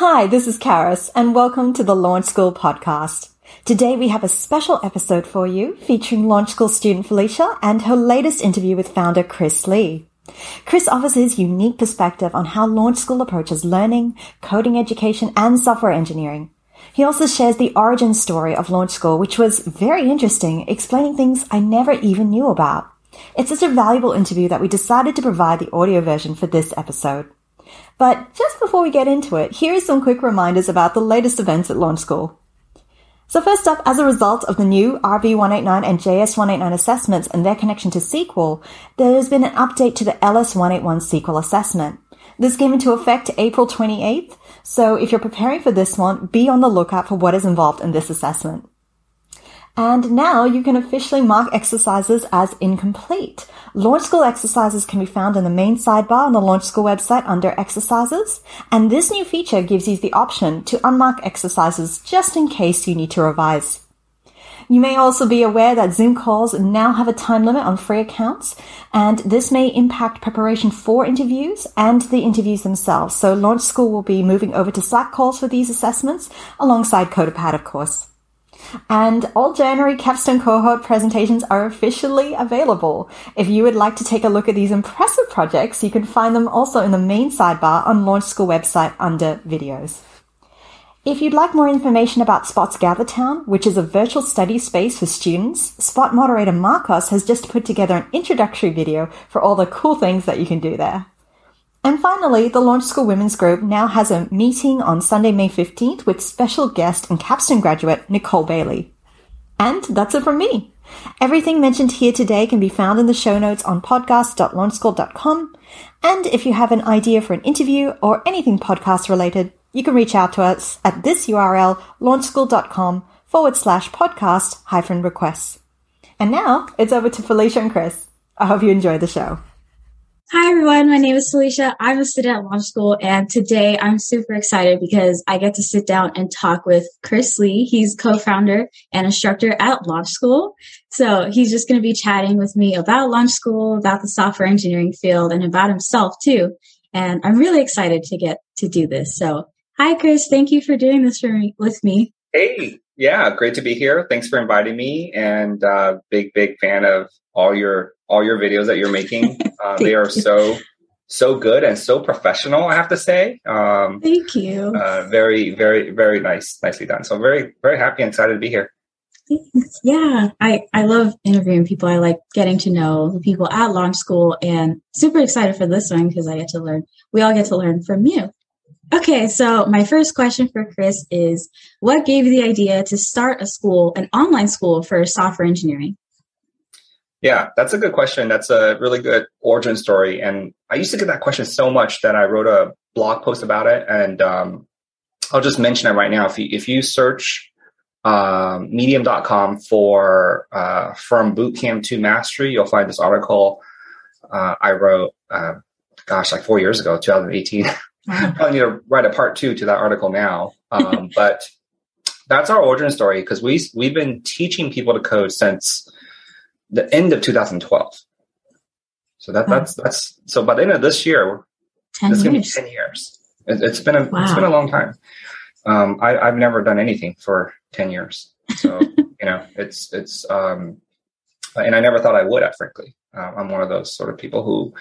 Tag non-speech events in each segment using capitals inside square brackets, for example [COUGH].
Hi, this is Karis, and welcome to the Launch School podcast. Today we have a special episode for you featuring Launch School student Felicia and her latest interview with founder Chris Lee. Chris offers his unique perspective on how Launch School approaches learning, coding education, and software engineering. He also shares the origin story of Launch School, which was very interesting, explaining things I never even knew about. It's such a valuable interview that we decided to provide the audio version for this episode. But just before we get into it, here are some quick reminders about the latest events at Launch School. So first up, as a result of the new RB189 and JS189 assessments and their connection to SQL, there has been an update to the LS181 SQL assessment. This came into effect April 28th, so if you're preparing for this one, be on the lookout for what is involved in this assessment. And now you can officially mark exercises as incomplete. Launch School exercises can be found in the main sidebar on the Launch School website under exercises. And this new feature gives you the option to unmark exercises just in case you need to revise. You may also be aware that Zoom calls now have a time limit on free accounts, and this may impact preparation for interviews and the interviews themselves. So Launch School will be moving over to Slack calls for these assessments alongside CoderPad, of course. And all January capstone cohort presentations are officially available. If you would like to take a look at these impressive projects, you can find them also in the main sidebar on Launch School website under videos. If you'd like more information about Spot's GatherTown, which is a virtual study space for students, Spot moderator Marcos has just put together an introductory video for all the cool things that you can do there. And finally, the Launch School Women's Group now has a meeting on Sunday, May 15th with special guest and capstone graduate Nicole Bailey. And that's it from me. Everything mentioned here today can be found in the show notes on podcast.launchschool.com. And if you have an idea for an interview or anything podcast related, you can reach out to us at this URL, launchschool.com forward slash podcast hyphen requests. And now it's over to Felicia and Chris. I hope you enjoy the show. Hi, everyone. My name is Felicia. I'm a student at Launch School, and today I'm super excited because I get to sit down and talk with Chris Lee. He's co founder and instructor at Launch School. So he's just going to be chatting with me about Launch School, about the software engineering field, and about himself, too. And I'm really excited to get to do this. So, hi, Chris. Thank you for doing this for me, with me. Hey, yeah, great to be here. Thanks for inviting me, and uh, big, big fan of all your all your videos that you're making. [LAUGHS] Uh, they are so so good and so professional. I have to say. Um, Thank you. Uh, very, very, very nice, nicely done. So very, very happy and excited to be here. Thanks. Yeah, I I love interviewing people. I like getting to know the people at Launch School, and super excited for this one because I get to learn. We all get to learn from you. Okay, so my first question for Chris is what gave you the idea to start a school, an online school for software engineering? Yeah, that's a good question. That's a really good origin story. And I used to get that question so much that I wrote a blog post about it. And um, I'll just mention it right now. If you, if you search um, medium.com for uh, from bootcamp to mastery, you'll find this article uh, I wrote, uh, gosh, like four years ago, 2018. [LAUGHS] I probably need to write a part two to that article now. Um, [LAUGHS] but that's our origin story because we, we've been teaching people to code since the end of 2012. So that, that's that's so by the end of this year, it's going to be 10 years. It, has been a wow. it's been a long time. Um, I, I've never done anything for 10 years. So [LAUGHS] you know, it's it's um, and I never thought I would. Frankly, uh, I'm one of those sort of people who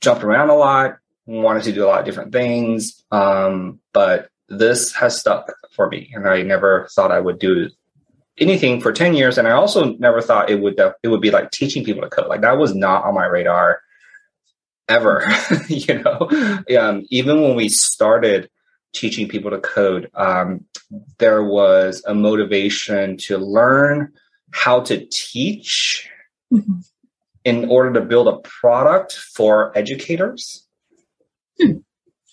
jumped around a lot, wanted to do a lot of different things, um, but this has stuck for me, and I never thought I would do anything for 10 years and i also never thought it would it would be like teaching people to code like that was not on my radar ever [LAUGHS] you know um, even when we started teaching people to code um, there was a motivation to learn how to teach mm-hmm. in order to build a product for educators hmm.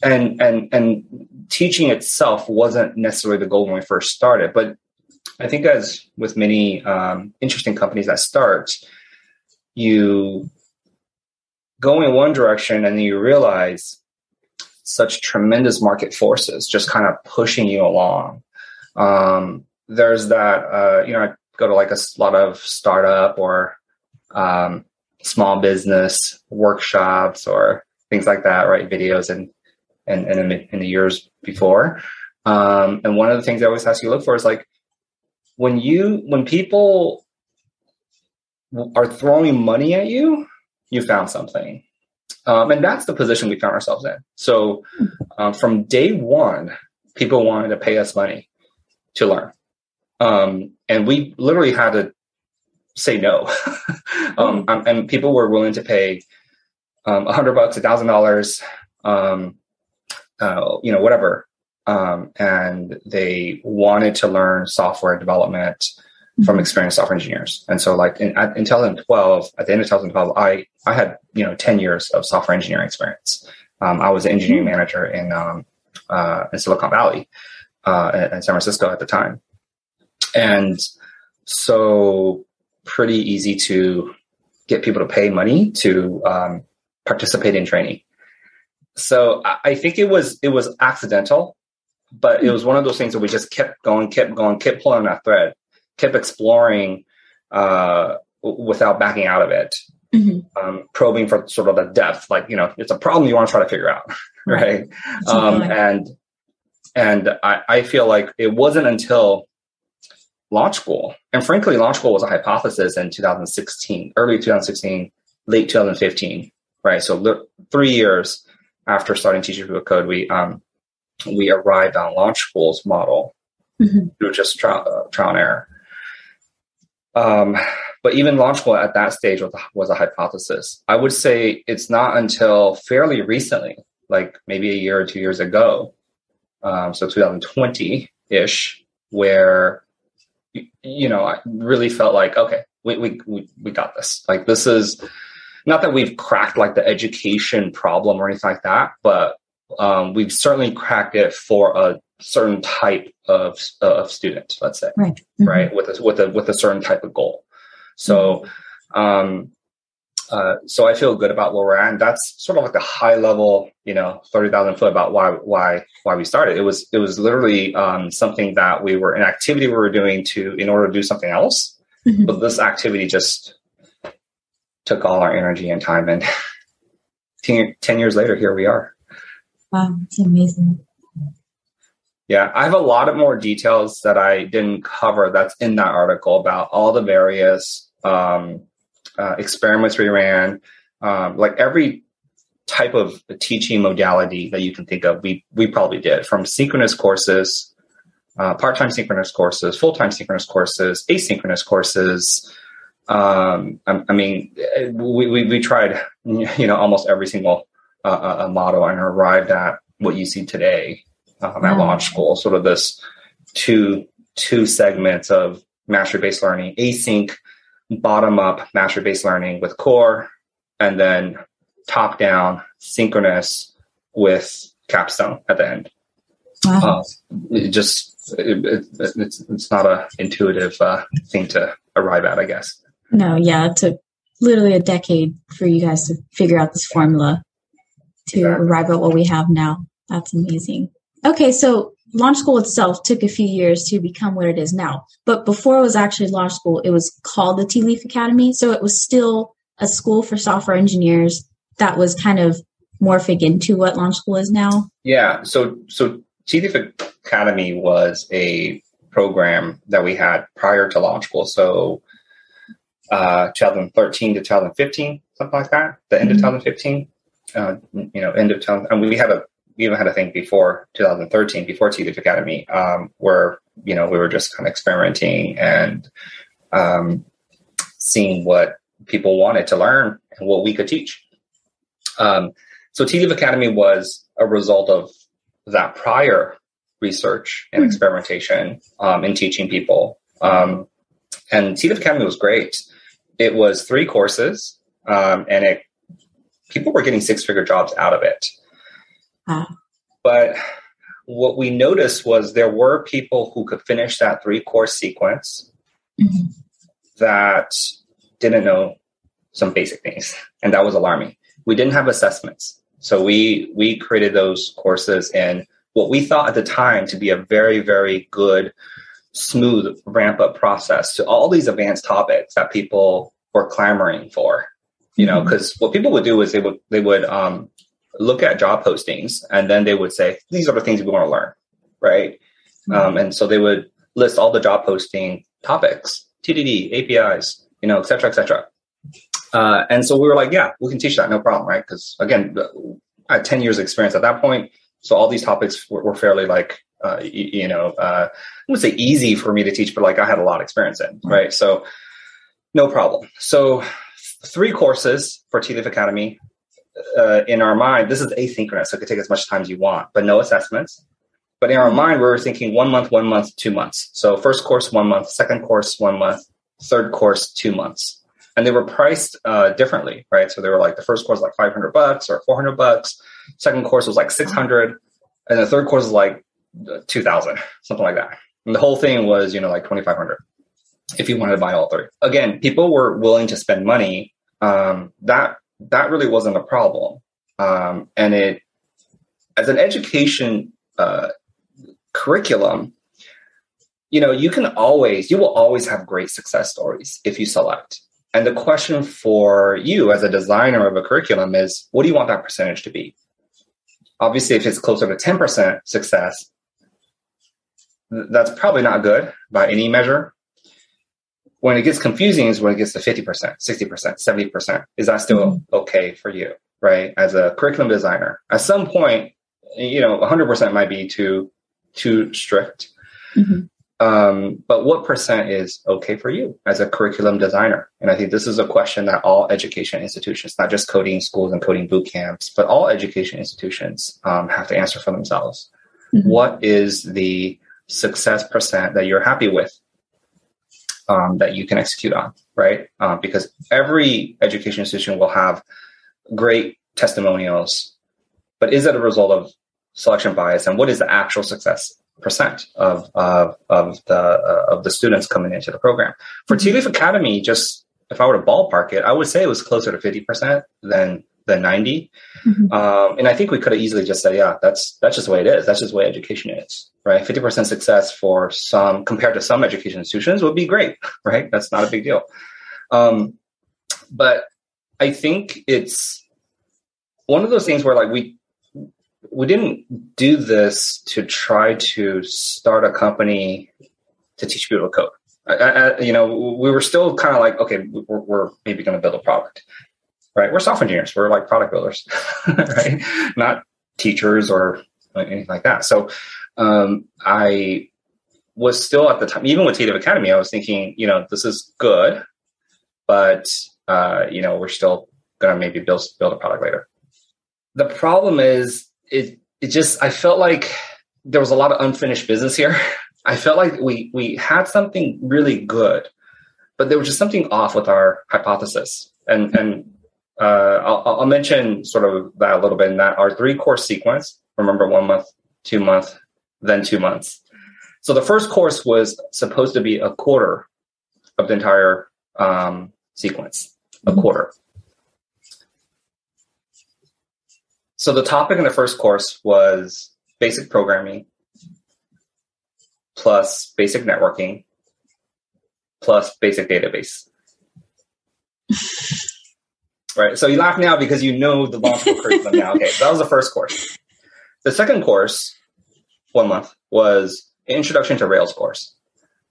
and and and teaching itself wasn't necessarily the goal when we first started but I think as with many um, interesting companies that start, you go in one direction and then you realize such tremendous market forces just kind of pushing you along. Um, there's that, uh, you know, I go to like a lot of startup or um, small business workshops or things like that, right? Videos and and, and in, the years before. Um, and one of the things I always ask you to look for is like when you when people are throwing money at you, you found something. Um, and that's the position we found ourselves in. So um, from day one, people wanted to pay us money to learn. Um, and we literally had to say no. [LAUGHS] um, mm. and people were willing to pay um, a hundred bucks, a thousand dollars, um, uh, you know, whatever. Um, and they wanted to learn software development mm-hmm. from experienced software engineers. And so, like in, in 2012, at the end of 2012, I I had you know 10 years of software engineering experience. Um, I was an engineering mm-hmm. manager in um, uh, in Silicon Valley, uh, in San Francisco at the time, and so pretty easy to get people to pay money to um, participate in training. So I think it was it was accidental, but it was one of those things that we just kept going, kept going, kept pulling that thread, kept exploring uh, without backing out of it, mm-hmm. um, probing for sort of the depth. Like you know, it's a problem you want to try to figure out, [LAUGHS] right? Um, and and I, I feel like it wasn't until Launch School. And frankly, Launch School was a hypothesis in 2016, early 2016, late 2015, right? So three years after starting teaching people code, we um, we arrived on Launch School's model mm-hmm. through just trial, uh, trial and error. Um, but even Launch School at that stage was a, was a hypothesis. I would say it's not until fairly recently, like maybe a year or two years ago, um, so 2020 ish, where you know, I really felt like, okay, we, we, we, we got this. Like, this is not that we've cracked like the education problem or anything like that, but um, we've certainly cracked it for a certain type of, of student, let's say, right, mm-hmm. right, with a, with a, with a certain type of goal. So, mm-hmm. um, uh, so I feel good about where we're at. And that's sort of like a high level, you know, 30,000 foot about why, why, why we started. It was, it was literally um, something that we were an activity we were doing to, in order to do something else. Mm-hmm. But this activity just took all our energy and time. And [LAUGHS] 10, 10 years later, here we are. Wow. It's amazing. Yeah, I have a lot of more details that I didn't cover that's in that article about all the various um, uh, experiments we ran, um, like every type of teaching modality that you can think of, we we probably did from synchronous courses, uh, part-time synchronous courses, full-time synchronous courses, asynchronous courses. Um, I, I, mean, we, we, we tried, [LAUGHS] you know, almost every single uh, uh model and arrived at what you see today um, at Launch School. Sort of this two two segments of mastery-based learning, async bottom up mastery based learning with core, and then top down synchronous with capstone at the end. Wow. Uh, it just it, it, it's it's not a intuitive uh, thing to arrive at, I guess. No, yeah, it took literally a decade for you guys to figure out this formula to arrive at what we have now. That's amazing. Okay, so launch school itself took a few years to become what it is now. But before it was actually launch school, it was called the Tealeaf Academy. So it was still a school for software engineers that was kind of morphing into what launch school is now. Yeah. So so Tealeaf Academy was a program that we had prior to launch school. So uh 2013 to 2015, something like that. The end mm-hmm. of 2015. Uh, you know, end of 2000, and we had a we even had a thing before 2013, before Tealeaf Academy, um, where you know we were just kind of experimenting and um, seeing what people wanted to learn and what we could teach. Um, so Tealeaf Academy was a result of that prior research and mm-hmm. experimentation um, in teaching people. Um, and Tealeaf Academy was great. It was three courses, um, and it people were getting six figure jobs out of it. But what we noticed was there were people who could finish that three course sequence mm-hmm. that didn't know some basic things, and that was alarming. We didn't have assessments, so we we created those courses in what we thought at the time to be a very very good, smooth ramp up process to all these advanced topics that people were clamoring for. You know, because mm-hmm. what people would do is they would they would um, look at job postings and then they would say, these are the things we want to learn, right? Mm-hmm. Um, and so they would list all the job posting topics, TDD, APIs, you know, et cetera, et cetera. Uh, and so we were like, yeah, we can teach that, no problem, right? Because again, I had 10 years experience at that point. So all these topics were, were fairly like, uh, you, you, know, uh, I wouldn't say easy for me to teach, but like I had a lot of experience in, right? So no problem. So three courses for Tealeaf Academy. Uh, in our mind, this is asynchronous, so it could take as much time as you want, but no assessments. But in our mind, we were thinking one month, one month, two months. So first course, one month, second course, one month, third course, two months. And they were priced uh, differently, right? So they were like the first course like 500 bucks or 400 bucks. Second course was like 600. And the third course was like 2000, something like that. And the whole thing was, you know, like 2500 if you wanted to buy all three. Again, people were willing to spend money. Um, that that really wasn't a problem. Um, and it, as an education uh, curriculum, you know, you can always, you will always have great success stories if you select. And the question for you as a designer of a curriculum is, what do you want that percentage to be? Obviously, if it's closer to 10% success, that's probably not good by any measure. When it gets confusing is when it gets to 50%, 60%, 70%. Is that still mm-hmm. okay for you, right? As a curriculum designer, at some point, you know, 100% might be too, too strict. Mm-hmm. Um, but what percent is okay for you as a curriculum designer? And I think this is a question that all education institutions, not just coding schools and coding boot camps, but all education institutions um, have to answer for themselves. Mm-hmm. What is the success percent that you're happy with um, that you can execute on, right? Uh, because every education institution will have great testimonials, but is that a result of selection bias? And what is the actual success percent of of of the uh, of the students coming into the program? For mm-hmm. Tealeaf Academy, just if I were to ballpark it, I would say it was closer to fifty percent than than 90 mm-hmm. um, and i think we could have easily just said yeah that's that's just the way it is. That's just the way education is right? 50% success for some compared to some education institutions would be great [LAUGHS] right? That's not a big deal. Um, but i think it's one of those things where like we we didn't do this to try to start a company to teach people to code. I, I, you know, we were still kind of like, okay, we're, we're maybe going to build a product right? We're software engineers. We're like product builders, [LAUGHS] right? Not teachers or anything like that. So um, I was still at the time, even with Tealeaf Academy, I was thinking, you know, this is good, but uh, you know, we're still gonna maybe build build a product later. The problem is, it it just I felt like there was a lot of unfinished business here. [LAUGHS] I felt like we we had something really good, but there was just something off with our hypothesis. And and uh, I'll, I'll, mention sort of that a little bit in that our three course sequence. Remember, one month, two month, then two months. So the first course was supposed to be a quarter of the entire um, sequence, a mm-hmm. quarter. So the topic in the first course was basic programming plus basic networking plus basic database. [LAUGHS] right? So you laugh now because you know the Launch School curriculum now. Okay, that was the first course. The second course, one month, was introduction to Rails course.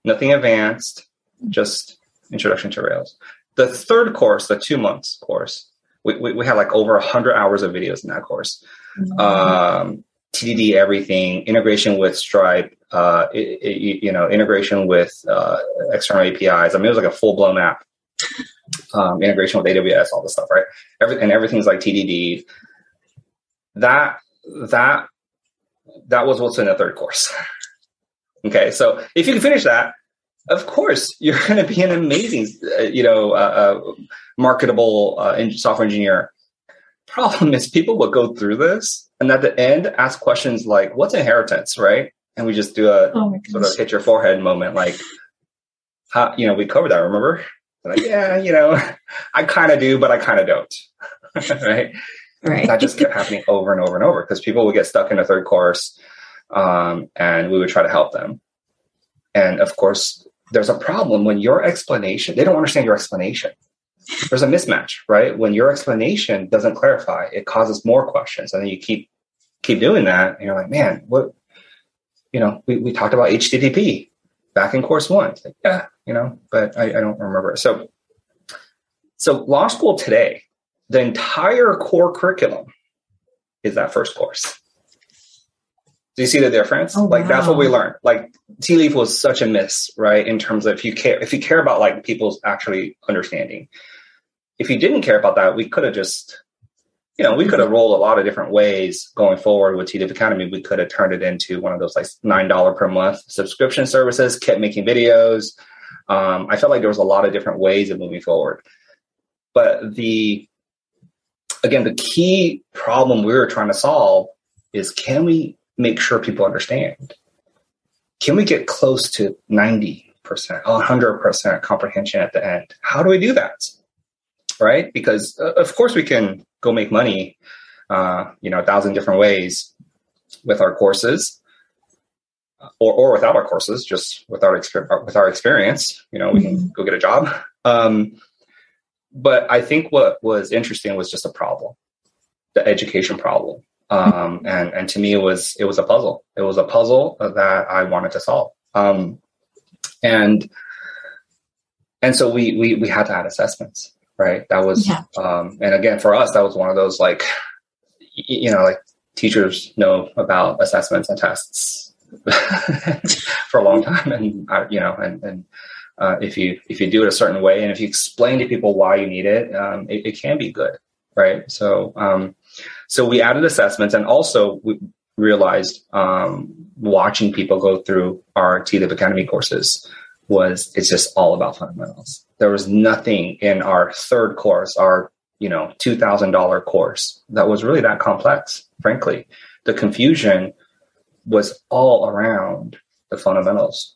Nothing advanced, just introduction to Rails. The third course, the two months course, we, we, we had like over 100 hours of videos in that course. Mm-hmm. Um, TDD everything, integration with Stripe, uh, it, it, you know, integration with uh, external APIs. I mean, it was like a full blown app um, integration with AWS, all this stuff, right? Every, and everything's like TDD. That that that was what's in the third course. [LAUGHS] okay, so if you can finish that, of course you're [LAUGHS] going to be an amazing, uh, you know, uh, uh, marketable uh, software engineer. Problem is, people will go through this and at the end ask questions like, "What's inheritance?" Right? And we just do a oh sort of hit your forehead moment, like, how, you know, we covered that. Remember? Like, yeah, you know, [LAUGHS] I kind of do, but I kind of don't. [LAUGHS] right. Right. That just kept happening over and over and over because people would get stuck in a third course um, and we would try to help them. And of course, there's a problem when your explanation, they don't understand your explanation. there's a mismatch, right? When your explanation doesn't clarify, it causes more questions, and then you keep keep doing that, and you're like, man, what? You know, we, we talked about HTTP back in course one. It's like, yeah, you know, but I, I don't remember. So, so Launch School today, the entire core curriculum is that first course. Do you see the difference? Oh, like wow. that's what we learned. Like Tealeaf was such a miss, right? In terms of if you care, if you care about like people's actually understanding. If you didn't care about that, we could have just, you know, we could have rolled a lot of different ways going forward with Leaf Academy. We could have turned it into one of those like nine dollar per month subscription services, kept making videos. Um, I felt like there was a lot of different ways of moving forward. But the again, the key problem we were trying to solve is can we make sure people understand? Can we get close to 90%, 100% comprehension at the end? How do we do that? Right? Because uh, of course we can go make money, uh, you know, a thousand different ways with our courses. Or, or without our courses, just with our, exper- with our experience, you know, we mm-hmm. can go get a job. Um, but I think what was interesting was just a problem, the education problem. Um, and and to me, it was it was a puzzle. It was a puzzle that I wanted to solve. Um, and and so we we we had to add assessments, right? That was yeah. um, and again for us, that was one of those like you know like teachers know about assessments and tests [LAUGHS] for a long time, and you know and and uh, if you if you do it a certain way and if you explain to people why you need it, um, it, it, can be good, right? So um, so we added assessments and also we realized um, watching people go through our Tealeaf Academy courses was it's just all about fundamentals. There was nothing in our third course, our you know two thousand dollar course that was really that complex. Frankly, the confusion was all around the fundamentals.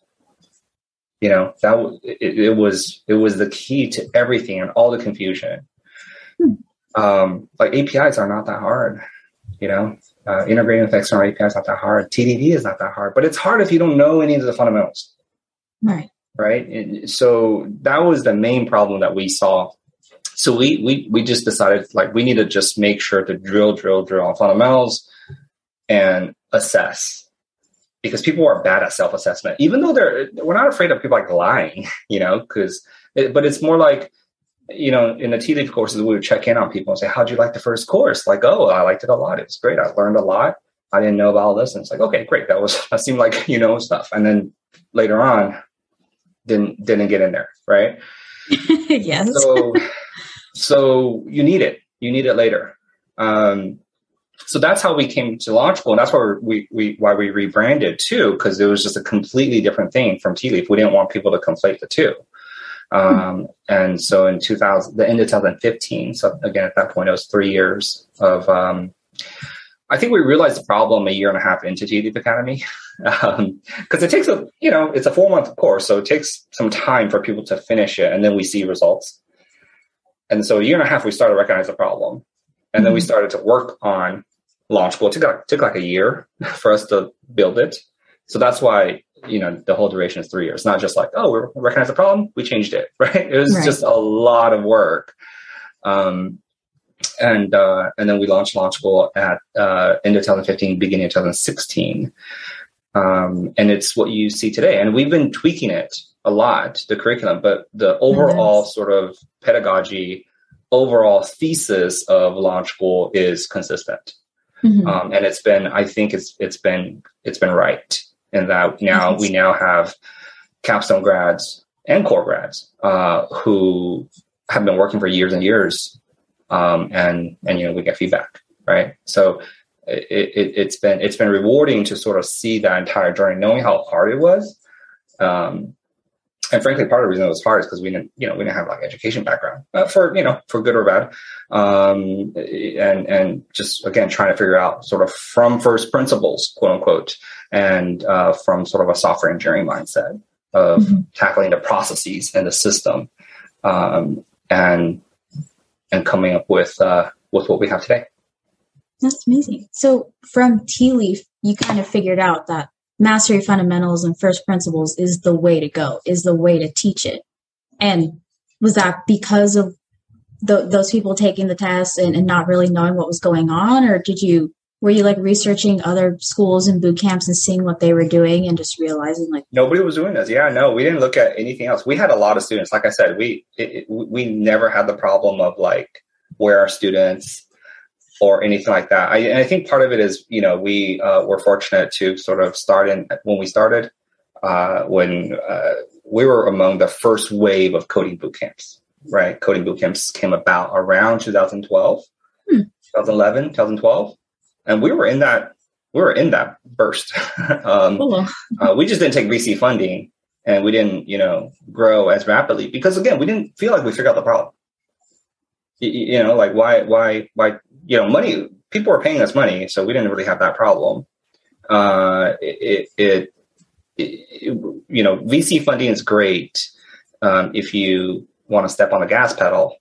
You know that it, it was it was the key to everything and all the confusion. Hmm um, like APIs are not that hard. You know, uh, integrating with external APIs not that hard. TDD is not that hard, but it's hard if you don't know any of the fundamentals. Right. Right. And so that was the main problem that we saw. So we we we just decided like we need to just make sure to drill, drill, drill on fundamentals and assess because people are bad at self-assessment even though they're we're not afraid of people like lying [LAUGHS] you know because it, but it's more like you know, in the Tealeaf courses, we would check in on people and say, How'd you like the first course? Like, oh, I liked it a lot. It was great. I learned a lot. I didn't know about all this. And it's like, okay, great. That was [LAUGHS] that seemed like you know stuff. And then later on, didn't didn't get in there, right? [LAUGHS] yes. So so you need it. You need it later. Um, so that's how we came to Launch School, and that's why we, we why we rebranded too, because it was just a completely different thing from Tealeaf. We didn't want people to conflate the two. Um, and so in 2000, the end of 2015, so again, at that point, it was three years of, um, I think we realized the problem a year and a half into Tealeaf Academy. [LAUGHS] Because um, it takes a, you know, it's a four month course. So it takes some time for people to finish it and then we see results. And so a year and a half, we started to recognize the problem. And then we mm-hmm. started to work on launch school. It took like, took like a year [LAUGHS] for us to build it. So that's why you know the whole duration is three years not just like oh we recognize the problem we changed it [LAUGHS] right it was right. just a lot of work um, and uh, and then we launched Launch School at uh, end of 2015 beginning of 2016 um, and it's what you see today and we've been tweaking it a lot the curriculum but the overall nice. sort of pedagogy overall thesis of launch school is consistent mm-hmm. um, and it's been i think it's it's been it's been right in that now we now have capstone grads and core grads uh, who have been working for years and years, um, and and you know we get feedback, right? So it, it, has been it's been rewarding to sort of see that entire journey, knowing how hard it was. Um, and frankly, part of the reason it was hard is because we didn't, you know, we didn't have like education background uh, for, you know, for good or bad, um, and and just again trying to figure out sort of from first principles, quote unquote, and uh, from sort of a software engineering mindset of mm-hmm. tackling the processes and the system, um, and and coming up with uh, with what we have today. That's amazing. So from Tealeaf, you kind of figured out that mastery fundamentals and first principles is the way to go, is the way to teach it. And was that because of th- those people taking the test and, and not really knowing what was going on, or did you were you like researching other schools and boot camps and seeing what they were doing and just realizing like nobody was doing this yeah no we didn't look at anything else we had a lot of students like i said we it, it, we never had the problem of like where our students or anything like that I, and i think part of it is you know we uh, were fortunate to sort of start in when we started uh, when uh, we were among the first wave of coding boot camps right coding boot camps came about around 2012 hmm. 2011 2012 and we were in that we were in that burst. [LAUGHS] um, cool. uh, we just didn't take VC funding, and we didn't you know grow as rapidly because again we didn't feel like we figured out the problem. You, you know, like why why why you know money people were paying us money, so we didn't really have that problem. Uh, it, it, it, you know VC funding is great um, if you want to step on the gas pedal.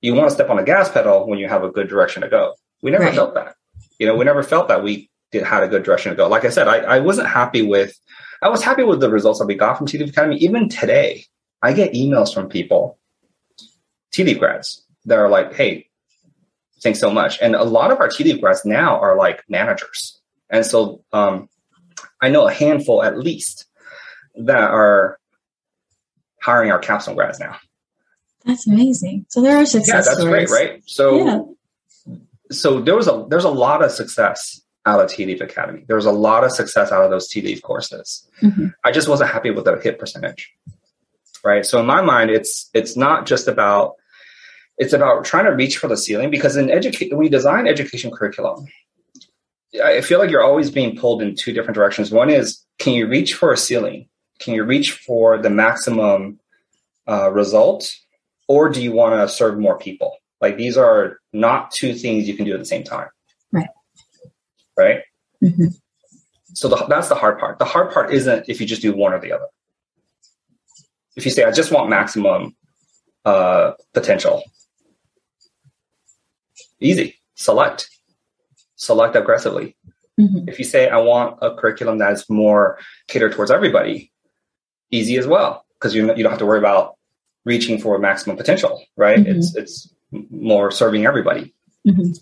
You want to step on the gas pedal when you have a good direction to go. We never right. felt that you know, we never felt that we did had a good direction to go. Like I said, I, I wasn't happy with, I was happy with the results that we got from Tealeaf Academy. Even today, I get emails from people, Tealeaf grads, that are like, hey, thanks so much. And a lot of our Tealeaf grads now are like managers. And so um, I know a handful at least that are hiring our capstone grads now. That's amazing. So there are success Yeah, that's stories. great, right? So yeah so there was a there's a lot of success out of Tealeaf Academy. There was a lot of success out of those Tealeaf courses. Mm-hmm. I just wasn't happy with the hit percentage. Right. So in my mind, it's it's not just about it's about trying to reach for the ceiling because in education when you design education curriculum, I feel like you're always being pulled in two different directions. One is can you reach for a ceiling? Can you reach for the maximum uh, result, or do you want to serve more people? Like these are not two things you can do at the same time. Right. Right. Mm-hmm. So the, that's the hard part. The hard part isn't if you just do one or the other. If you say, I just want maximum uh, potential, easy, select, select aggressively. Mm-hmm. If you say, I want a curriculum that's more catered towards everybody, easy as well, because you, you don't have to worry about reaching for maximum potential, right? Mm-hmm. It's, it's more serving everybody. Mm-hmm.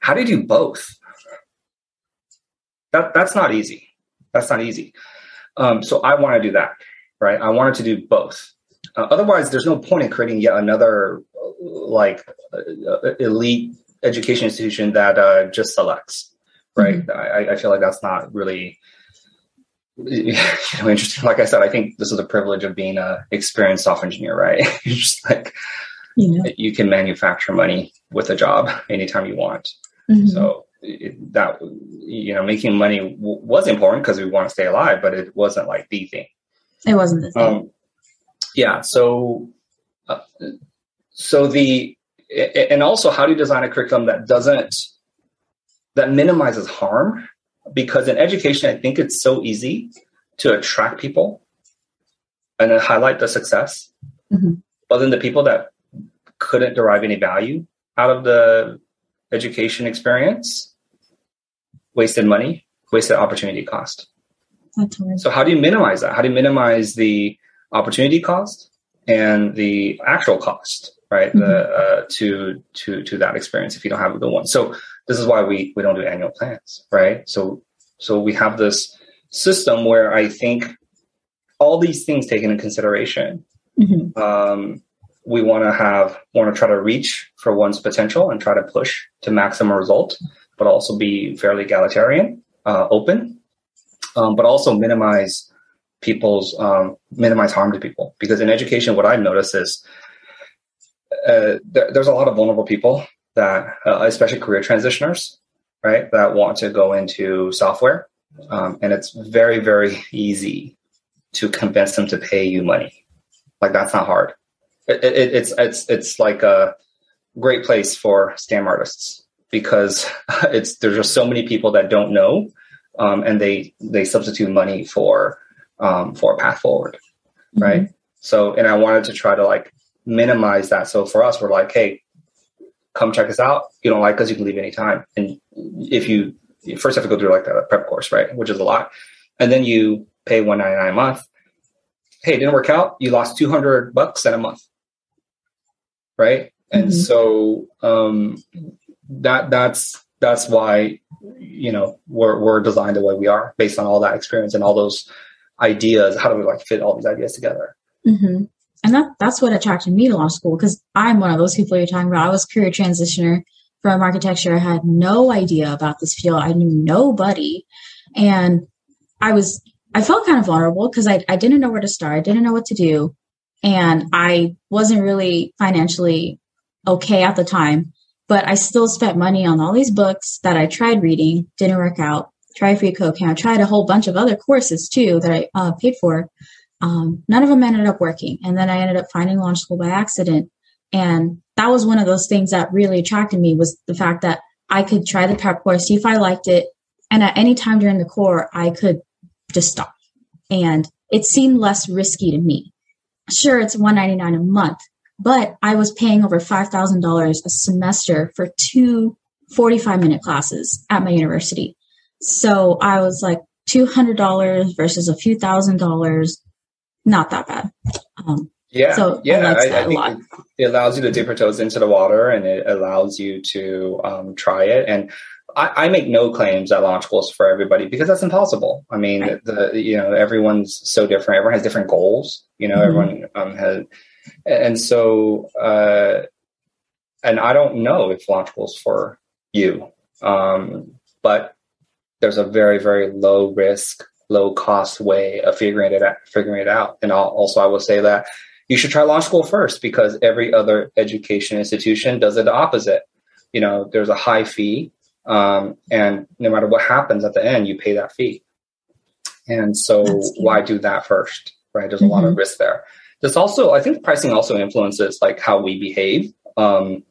How do you do both? That that's not easy. That's not easy. Um, so I want to do that, right? I wanted to do both. Uh, otherwise, there's no point in creating yet another like uh, elite education institution that uh, just selects, right? Mm-hmm. I, I feel like that's not really [LAUGHS] you know, interesting. Like I said, I think this is the privilege of being a experienced software engineer, right? [LAUGHS] You're just like you, know. you can manufacture money with a job anytime you want. Mm-hmm. So it, that you know, making money w- was important because we want to stay alive, but it wasn't like the thing. It wasn't the thing. Um, yeah. So, uh, so the and also how do you design a curriculum that doesn't that minimizes harm? Because in education, I think it's so easy to attract people and then highlight the success. Mm-hmm. But then the people that couldn't derive any value out of the education experience, wasted money, wasted opportunity cost. So how do you minimize that? How do you minimize the opportunity cost and the actual cost, right? Mm-hmm. The, uh, to to to that experience if you don't have a good one. So this is why we we don't do annual plans, right? So so we have this system where I think all these things taken in consideration, mm-hmm. um, we want to have want to try to reach for one's potential and try to push to maximum result, but also be fairly egalitarian, uh, open, um, but also minimize people's um, minimize harm to people. Because in education, what I've noticed is uh, there, there's a lot of vulnerable people that, uh, especially career transitioners, right, that want to go into software, um, and it's very very easy to convince them to pay you money. Like that's not hard it, it, it's it's it's like a great place for scam artists because [LAUGHS] it's there's just so many people that don't know, um, and they they substitute money for um, for a path forward, mm-hmm. right? So, and I wanted to try to like minimize that. So for us, we're like, hey, come check us out. You don't like us, you can leave anytime. And if you, you first have to go through like a prep course, right, which is a lot, and then you pay one ninety nine a month. Hey, it didn't work out. You lost two hundred bucks in a month right? and mm-hmm. so um, that that's that's why you know we're we're designed the way we are based on all that experience and all those ideas. How do we like fit all these ideas together? Mm-hmm. And that that's what attracted me to Launch School because I'm one of those people you're talking about. I was career transitioner from architecture. I had no idea about this field. I knew nobody, and I was I felt kind of vulnerable because I I didn't know where to start. I didn't know what to do, and I wasn't really financially okay at the time. But I still spent money on all these books that I tried reading, didn't work out. Tried freeCodeCamp. I tried a whole bunch of other courses too that I uh, paid for. Um, none of them ended up working. And then I ended up finding launch school by accident. And that was one of those things that really attracted me was the fact that I could try the prep course, see if I liked it. And at any time during the core, I could just stop. And it seemed less risky to me. Sure, it's 199 a month, but I was paying over $5,000 a semester for two 45 minute classes at my university. So I was like $200 versus a few thousand dollars. Not that bad. Um, yeah. So yeah, I, I, think it allows you to dip your toes into the water and it allows you to um, try it. And I, I, make no claims that Launch School's for everybody because that's impossible. I mean, right. the, you know, everyone's so different. Everyone has different goals, you know, mm-hmm. everyone um, has, and so, uh, and I don't know if Launch School's for you, um, but there's a very, very low risk, low cost way of figuring it out, figuring it out. And I'll, also, I will say that you should try Launch School first because every other education institution does it the opposite. You know, there's a high fee, um, and no matter what happens at the end, you pay that fee. And so, why do that first? Right? There's mm-hmm. a lot of mm-hmm. risk there. This also, I think pricing also influences like how we behave. Um,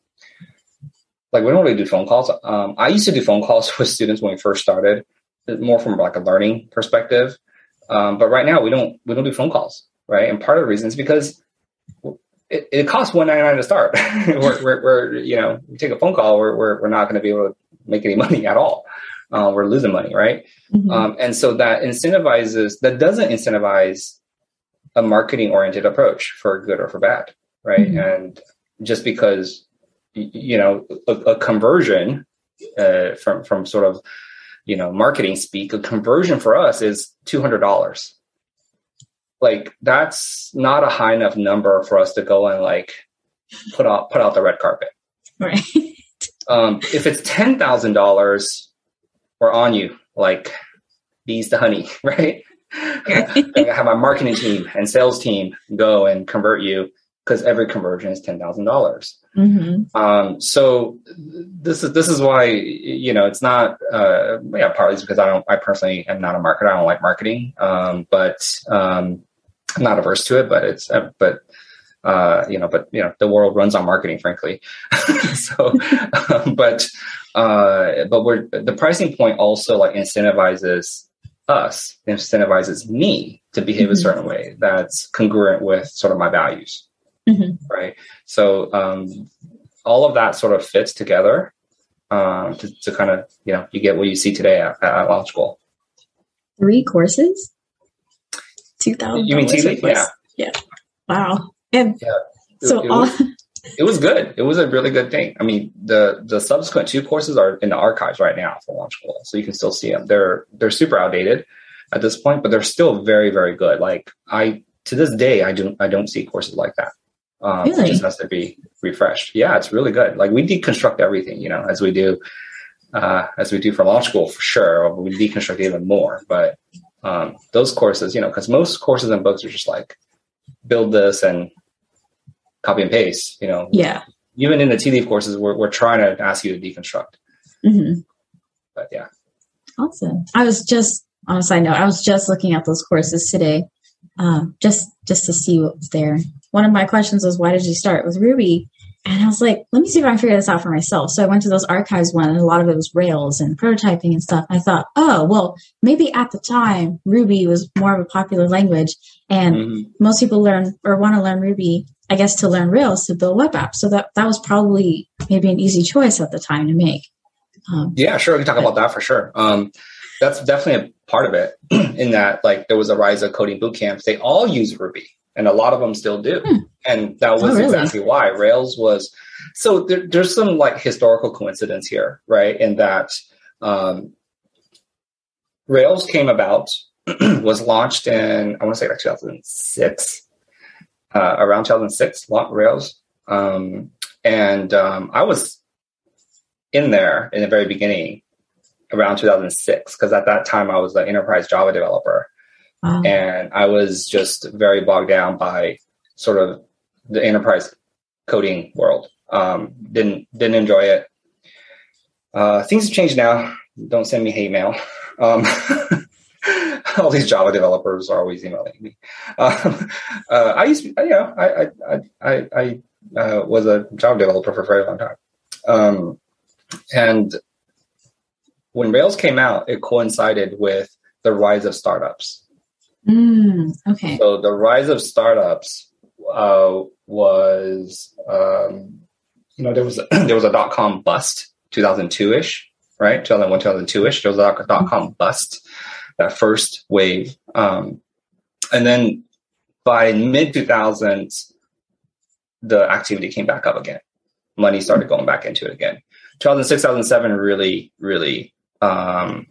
like we don't really do phone calls. Um, I used to do phone calls [LAUGHS] with students when we first started, more from like a learning perspective. Um, but right now we don't we don't do phone calls, right? And part of the reason is because it, it costs one ninety nine to start. [LAUGHS] we're, we're, we're, you know we take a phone call, we're we're, we're not going to be able to make any money at all. Uh, we're losing money, right? Mm-hmm. Um, and so that incentivizes that doesn't incentivize a marketing oriented approach for good or for bad, right? Mm-hmm. And just because you know a, a conversion uh, from from sort of you know marketing speak, a conversion for us is two hundred dollars. Like that's not a high enough number for us to go and like put out put out the red carpet. Right. [LAUGHS] Um, if it's ten thousand dollars, we're on you. Like bees to honey, [LAUGHS] right? I have my marketing team and sales team go and convert you because every conversion is ten thousand dollars. Mm-hmm. Um, so this is this is why you know it's not uh, yeah partly because I don't I personally am not a marketer I don't like marketing um, but um, I'm not averse to it but it's uh, but uh, you know but you know the world runs on marketing frankly [LAUGHS] so but uh, but we're the pricing point also like incentivizes us incentivizes me to behave mm-hmm. a certain way that's congruent with sort of my values mm-hmm. right? So um, all of that sort of fits together um, to, to, kind of you know you get what you see today at, at launch school. Three courses? 2000 you mean TV? yeah. Yeah. Wow. And yeah. so it, all was, it was good. It was a really good thing. I mean the the subsequent two courses are in the archives right now for launch school so you can still see them they're they're super outdated at this point but they're still very very good. Like i to this day i don't i don't see courses like that um, really? It just has to be refreshed. Yeah, it's really good. Like we deconstruct everything, you know, as we do, uh, as we do for Launch School for sure. We deconstruct even more. But um, those courses, you know, because most courses and books are just like build this and copy and paste. You know, yeah. Even in the leaf courses, we're we're trying to ask you to deconstruct. Mm-hmm. But yeah. Awesome. I was just on a side note. I was just looking at those courses today, um, just just to see what was there one of my questions was, why did you start with Ruby? And I was like, let me see if I can figure this out for myself. So I went to those archives one, and a lot of it was Rails and prototyping and stuff. I thought, oh, well, maybe at the time Ruby was more of a popular language, and mm-hmm. most people learn or want to learn Ruby, I guess, to learn Rails to build web apps. So that that was probably maybe an easy choice at the time to make. Um, yeah, sure, we can talk but, about that for sure. Um, that's definitely a part of it. [CLEARS THROAT] in that, like, there was a rise of coding boot camps. They all use Ruby and a lot of them still do. Hmm. And that was Oh, really? exactly why Rails was. So there, there's some like historical coincidence here, right? In that um, Rails came about, [CLEARS THROAT] was launched in I want to say like 2006, uh, around 2006, la- Rails, um, and um, I was in there in the very beginning around 2006 because at that time I was an enterprise Java developer Wow. and I was just very bogged down by sort of the enterprise coding world. Um, didn't didn't enjoy it. Uh, things have changed now. Don't send me hate mail. Um, [LAUGHS] all these Java developers are always emailing me. Um, uh, I used, to, you know, I I I, I uh, was a Java developer for a very long time, um, and when Rails came out, it coincided with the rise of startups. Mm, okay. So the rise of startups uh, was, um, you know, there was [CLEARS THROAT] a, there was a dot com bust, 2002 ish, right? 2001, 2002 ish. There was a dot com bust, that first wave, um, and then by mid 2000s, the activity came back up again. Money started going back into it again. 2006, 2007 really, really um,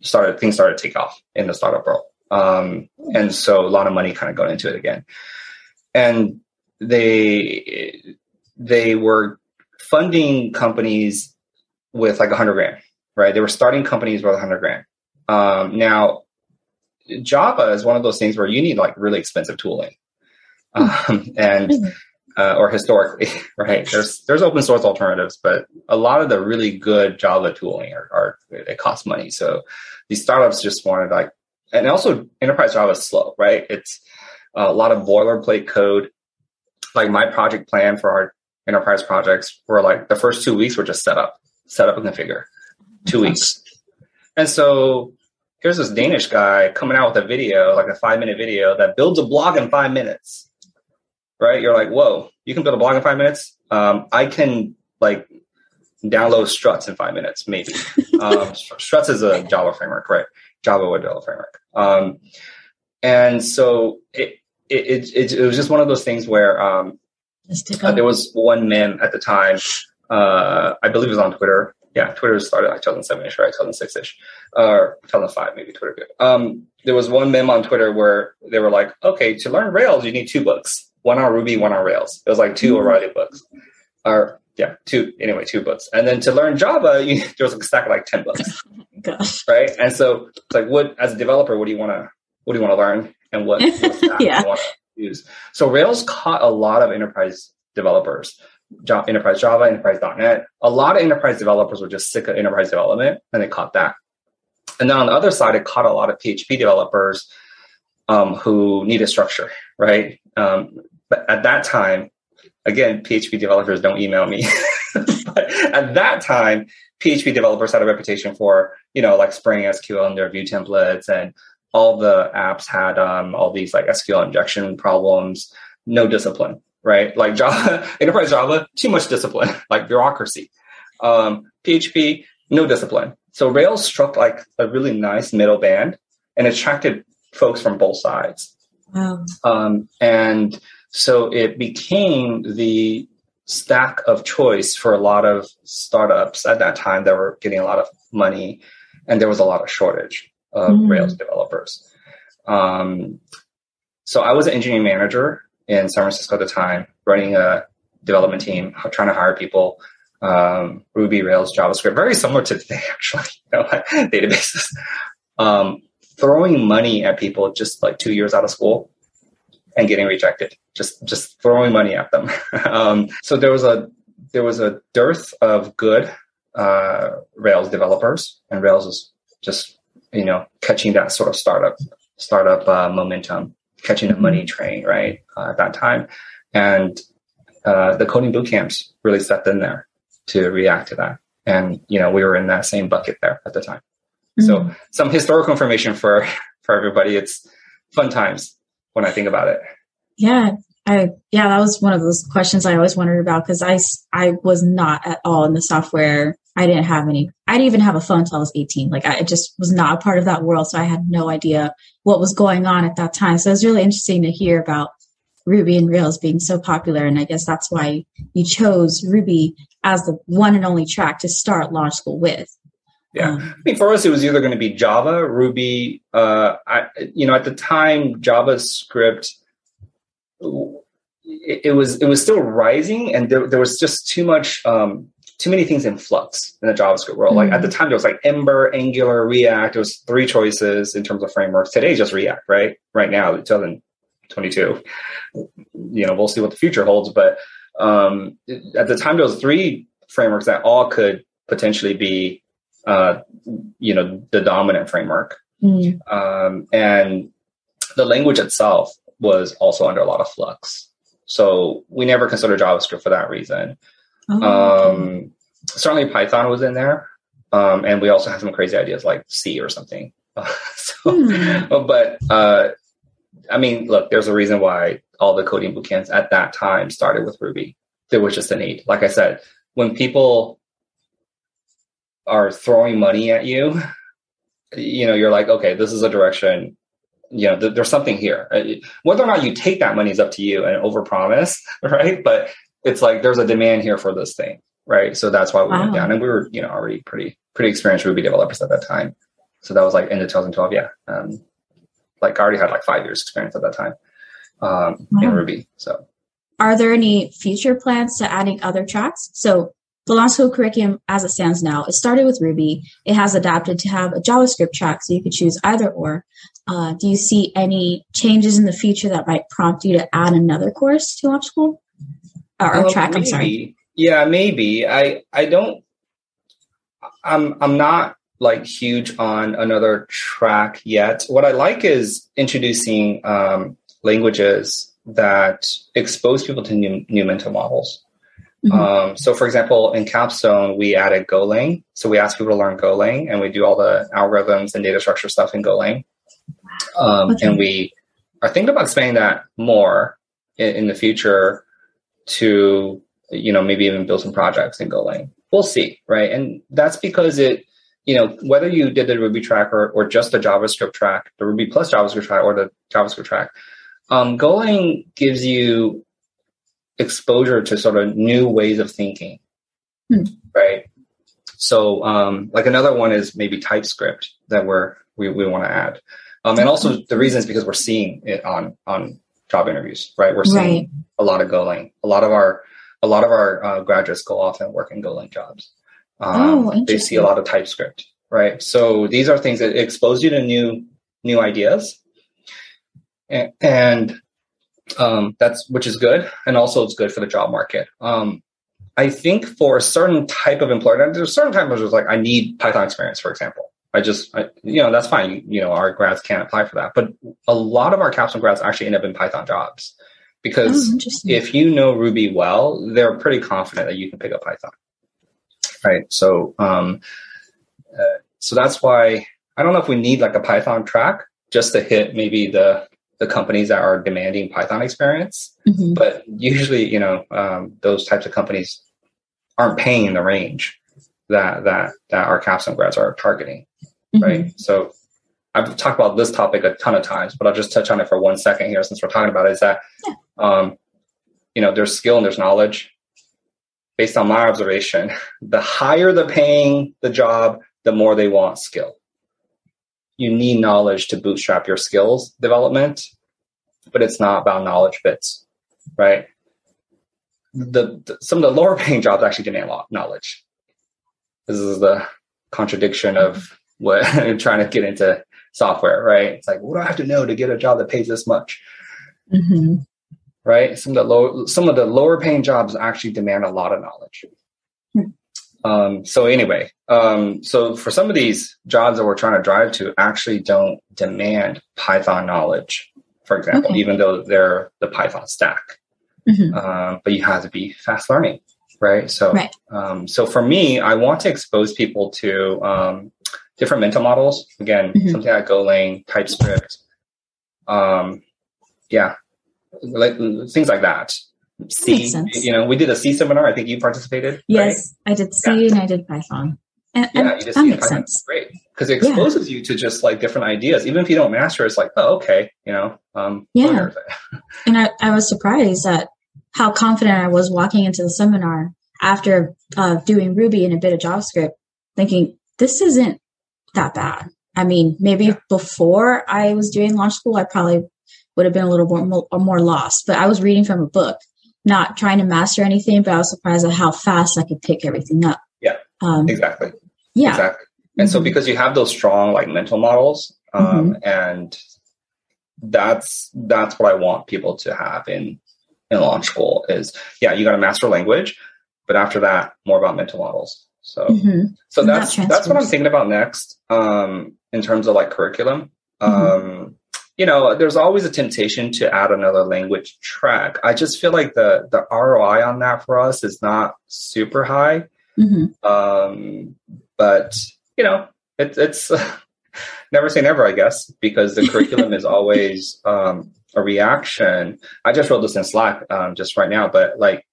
started things started to take off in the startup world. Um, and so a lot of money kind of got into it again. And they they were funding companies with like a hundred grand, right? They were starting companies with a hundred grand. Um, now, Java is one of those things where you need like really expensive tooling, um, and uh, or historically, [LAUGHS] right? There's there's open source alternatives, but a lot of the really good Java tooling are, are it costs money. So these startups just wanted like, and also enterprise Java is slow, right? It's a lot of boilerplate code. Like my project plan for our enterprise projects were like the first two weeks were just set up, set up and configure, two weeks. And so here's this Danish guy coming out with a video, like a five minute video that builds a blog in five minutes. Right? You're like, whoa, you can build a blog in five minutes. Um, I can like download struts in five minutes, maybe. [LAUGHS] um, struts is a Java framework, right? Java web development framework. Um, and so it, it, it, it, was just one of those things where um, uh, there was one meme at the time. Uh, I believe it was on Twitter. Yeah, Twitter started like 2007ish, right? 2006ish, or 2005, maybe Twitter did. Um, there was one meme on Twitter where they were like, "Okay, to learn Rails, you need two books: one on Ruby, one on Rails." It was like 2 O'Reilly books, or yeah, two anyway, two books. And then to learn Java, [LAUGHS] you, there was like a stack of like 10 books [LAUGHS] Gosh. right? And so it's like, what as a developer, what do you want to what do you want to learn, and what, what [LAUGHS] Yeah. you want to use? So Rails caught a lot of enterprise developers, Ja- enterprise Java, enterprise.NET. A lot of enterprise developers were just sick of enterprise development, and they caught that. And then on the other side, it caught a lot of PHP developers um, who needed structure, right? Um, but at that time, again, PHP developers don't email me. [LAUGHS] but at that time, PHP developers had a reputation for, you know, like spraying SQL in their view templates, and all the apps had um, all these like SQL injection problems, no discipline, right? Like Java, [LAUGHS] enterprise Java, too much discipline, [LAUGHS] like bureaucracy. Um, PHP, no discipline. So Rails struck like a really nice middle band and attracted folks from both sides. Wow. Um, and so it became the stack of choice for a lot of startups at that time that were getting a lot of money, and there was a lot of shortage of Mm. Rails developers. Um, so I was an engineering manager in San Francisco at the time, running a development team, trying to hire people. Um, Ruby, Rails, JavaScript, very similar to today, [LAUGHS] actually, you know, [LAUGHS] databases. Um, throwing money at people just like two years out of school and getting rejected just just throwing money at them. [LAUGHS] Um, so there was a there was a dearth of good uh, rails developers and rails was just you know catching that sort of startup startup uh, momentum catching the money train right uh, at that time. And uh, the coding boot camps really stepped in there to react to that. And you know we were in that same bucket there at the time. So Mm. some historical information for [LAUGHS] for everybody. It's fun times when I think about it. Yeah, I yeah, that was one of those questions I always wondered about because I, I was not at all in the software I didn't have any. I didn't even have a phone until I was 18. Like I just was not a part of that world, so I had no idea what was going on at that time. So it was really interesting to hear about Ruby and Rails being so popular, and I guess that's why you chose Ruby as the one and only track to start launch school with. Yeah, um, I mean, for us, it was either going to be Java, Ruby. Uh, I, you know, at the time, JavaScript it, it, was it was still rising, and there, there was just too much um, too many things in flux in the JavaScript world. Mm-hmm. Like at the mm-hmm. time, there was like Ember, Angular, React. It was three choices in terms of frameworks. Today, just React, right? Right now, 2022. You know, we'll see what the future holds. But um, at the time, there was three frameworks that all could potentially be, uh, you know, the dominant framework. Mm-hmm. Um, and the language itself was also under a lot of flux. So we never considered JavaScript for that reason. Oh, okay. um, certainly Python was in there. Um, and we also had some crazy ideas like C or something. [LAUGHS] so, hmm. [LAUGHS] but uh, I mean, look, there's a reason why all the coding bootcamps at that time started with Ruby. There was just a need. Like I said, when people are throwing money at you, you know, you're like, okay, this is a direction you know, th- there's something here. Uh, whether or not you take that money is up to you and overpromise, [LAUGHS] right? But it's like there's a demand here for this thing, right? So that's why we wow. went down, and we were, you know, already pretty pretty experienced Ruby developers at that time. So that was like into 2012, yeah. Um, like I already had like five years experience at that time um, wow. in Ruby. So, are there any future plans to adding other tracks? So the launch school curriculum, as it stands now, it started with Ruby. It has adapted to have a JavaScript track, so you could choose either or. Uh, do you see any changes in the future that might prompt you to add another course to Launch School or, or track? Maybe. I'm sorry. Yeah, maybe. I I don't. I'm I'm not like huge on another track yet. What I like is introducing um, languages that expose people to new new mental models. Mm-hmm. Um, so, for example, in Capstone, we added Golang. So we ask people to learn Golang, and we do all the algorithms and data structure stuff in Golang. Um, okay. And we are thinking about expanding that more in, in, the future to, you know, maybe even build some projects in Golang. We'll see, right? And that's because it, you know, whether you did the Ruby track or, or just the JavaScript track, the Ruby plus JavaScript track or the JavaScript track, um, Golang gives you exposure to sort of new ways of thinking, hmm. right? So, um, like another one is maybe TypeScript that we're we, we want to add. Um, and also the reason is because we're seeing it on on job interviews, right? We're seeing right. a lot of Golang. A lot of our a lot of our uh, graduates go off and work in Golang jobs. Um, oh, they see a lot of TypeScript, right? So these are things that expose you to new new ideas, and, and um, that's which is good, and also it's good for the job market. Um, I think for a certain type of employer, and there's certain times where like I need Python experience, for example. I just, I, you know, that's fine. You, you, know, our grads can't apply for that. But a lot of our capstone grads actually end up in Python jobs because oh, if you know Ruby well, they're pretty confident that you can pick up Python. Right. So, um, uh, so that's why I don't know if we need like a Python track just to hit maybe the the companies that are demanding Python experience. Mm-hmm. But usually, you know, um, those types of companies aren't paying the range that that that our capstone grads are targeting mm-hmm. right? So I've talked about this topic a ton of times, but I'll just touch on it for one second here since we're talking about it. Is that yeah. um, you know there's skill and there's knowledge. Based on my observation, [LAUGHS] the higher the paying the job, the more they want skill. You need knowledge to bootstrap your skills development, but it's not about knowledge bits, right? The, the some of the lower [LAUGHS] paying jobs actually demand a lot of knowledge. This is the contradiction of what I'm [LAUGHS] trying to get into software, right? It's like, what do I have to know to get a job that pays this much? Mm-hmm. Right? Some of the low, some of the lower paying jobs actually demand a lot of knowledge. Mm-hmm. Um, so anyway, um, so for some of these jobs that we're trying to drive to, actually don't demand Python knowledge, for example, okay. even though they're the Python stack. Mm-hmm. Um, but you have to be fast learning, right? So, right. Um, so for me, I want to expose people to um, different mental models. Again, mm-hmm. something like Golang, TypeScript, um, yeah, like things like that. C. You know, we did a C seminar. I think you participated. Yes, right? I did C yeah. and I did Python. And, yeah, and you just that makes sense. Great, because it exposes yeah. you to just like different ideas. Even if you don't master, it's like, oh, okay, you know. Um, yeah. [LAUGHS] and I, I was surprised at how confident I was walking into the seminar after uh, doing Ruby and a bit of JavaScript, thinking this isn't that bad. I mean, maybe yeah. before I was doing launch school, I probably would have been a little more, more lost. But I was reading from a book, not trying to master anything. But I was surprised at how fast I could pick everything up. Yeah, um, exactly. Yeah. Exactly. And mm-hmm. so because you have those strong like mental models, um, mm-hmm. and that's that's what I want people to have in in launch school is yeah, you got to master language, but after that, more about mental models. So mm-hmm. so that's that that's what I'm thinking about next um, in terms of like curriculum. Mm-hmm. Um, you know, there's always a temptation to add another language track. I just feel like the the ROI on that for us is not super high. Mm-hmm. Um, but you know, it, it's [LAUGHS] never say never, I guess, because the curriculum is [LAUGHS] always um, a reaction. I just wrote this in Slack um, just right now, but like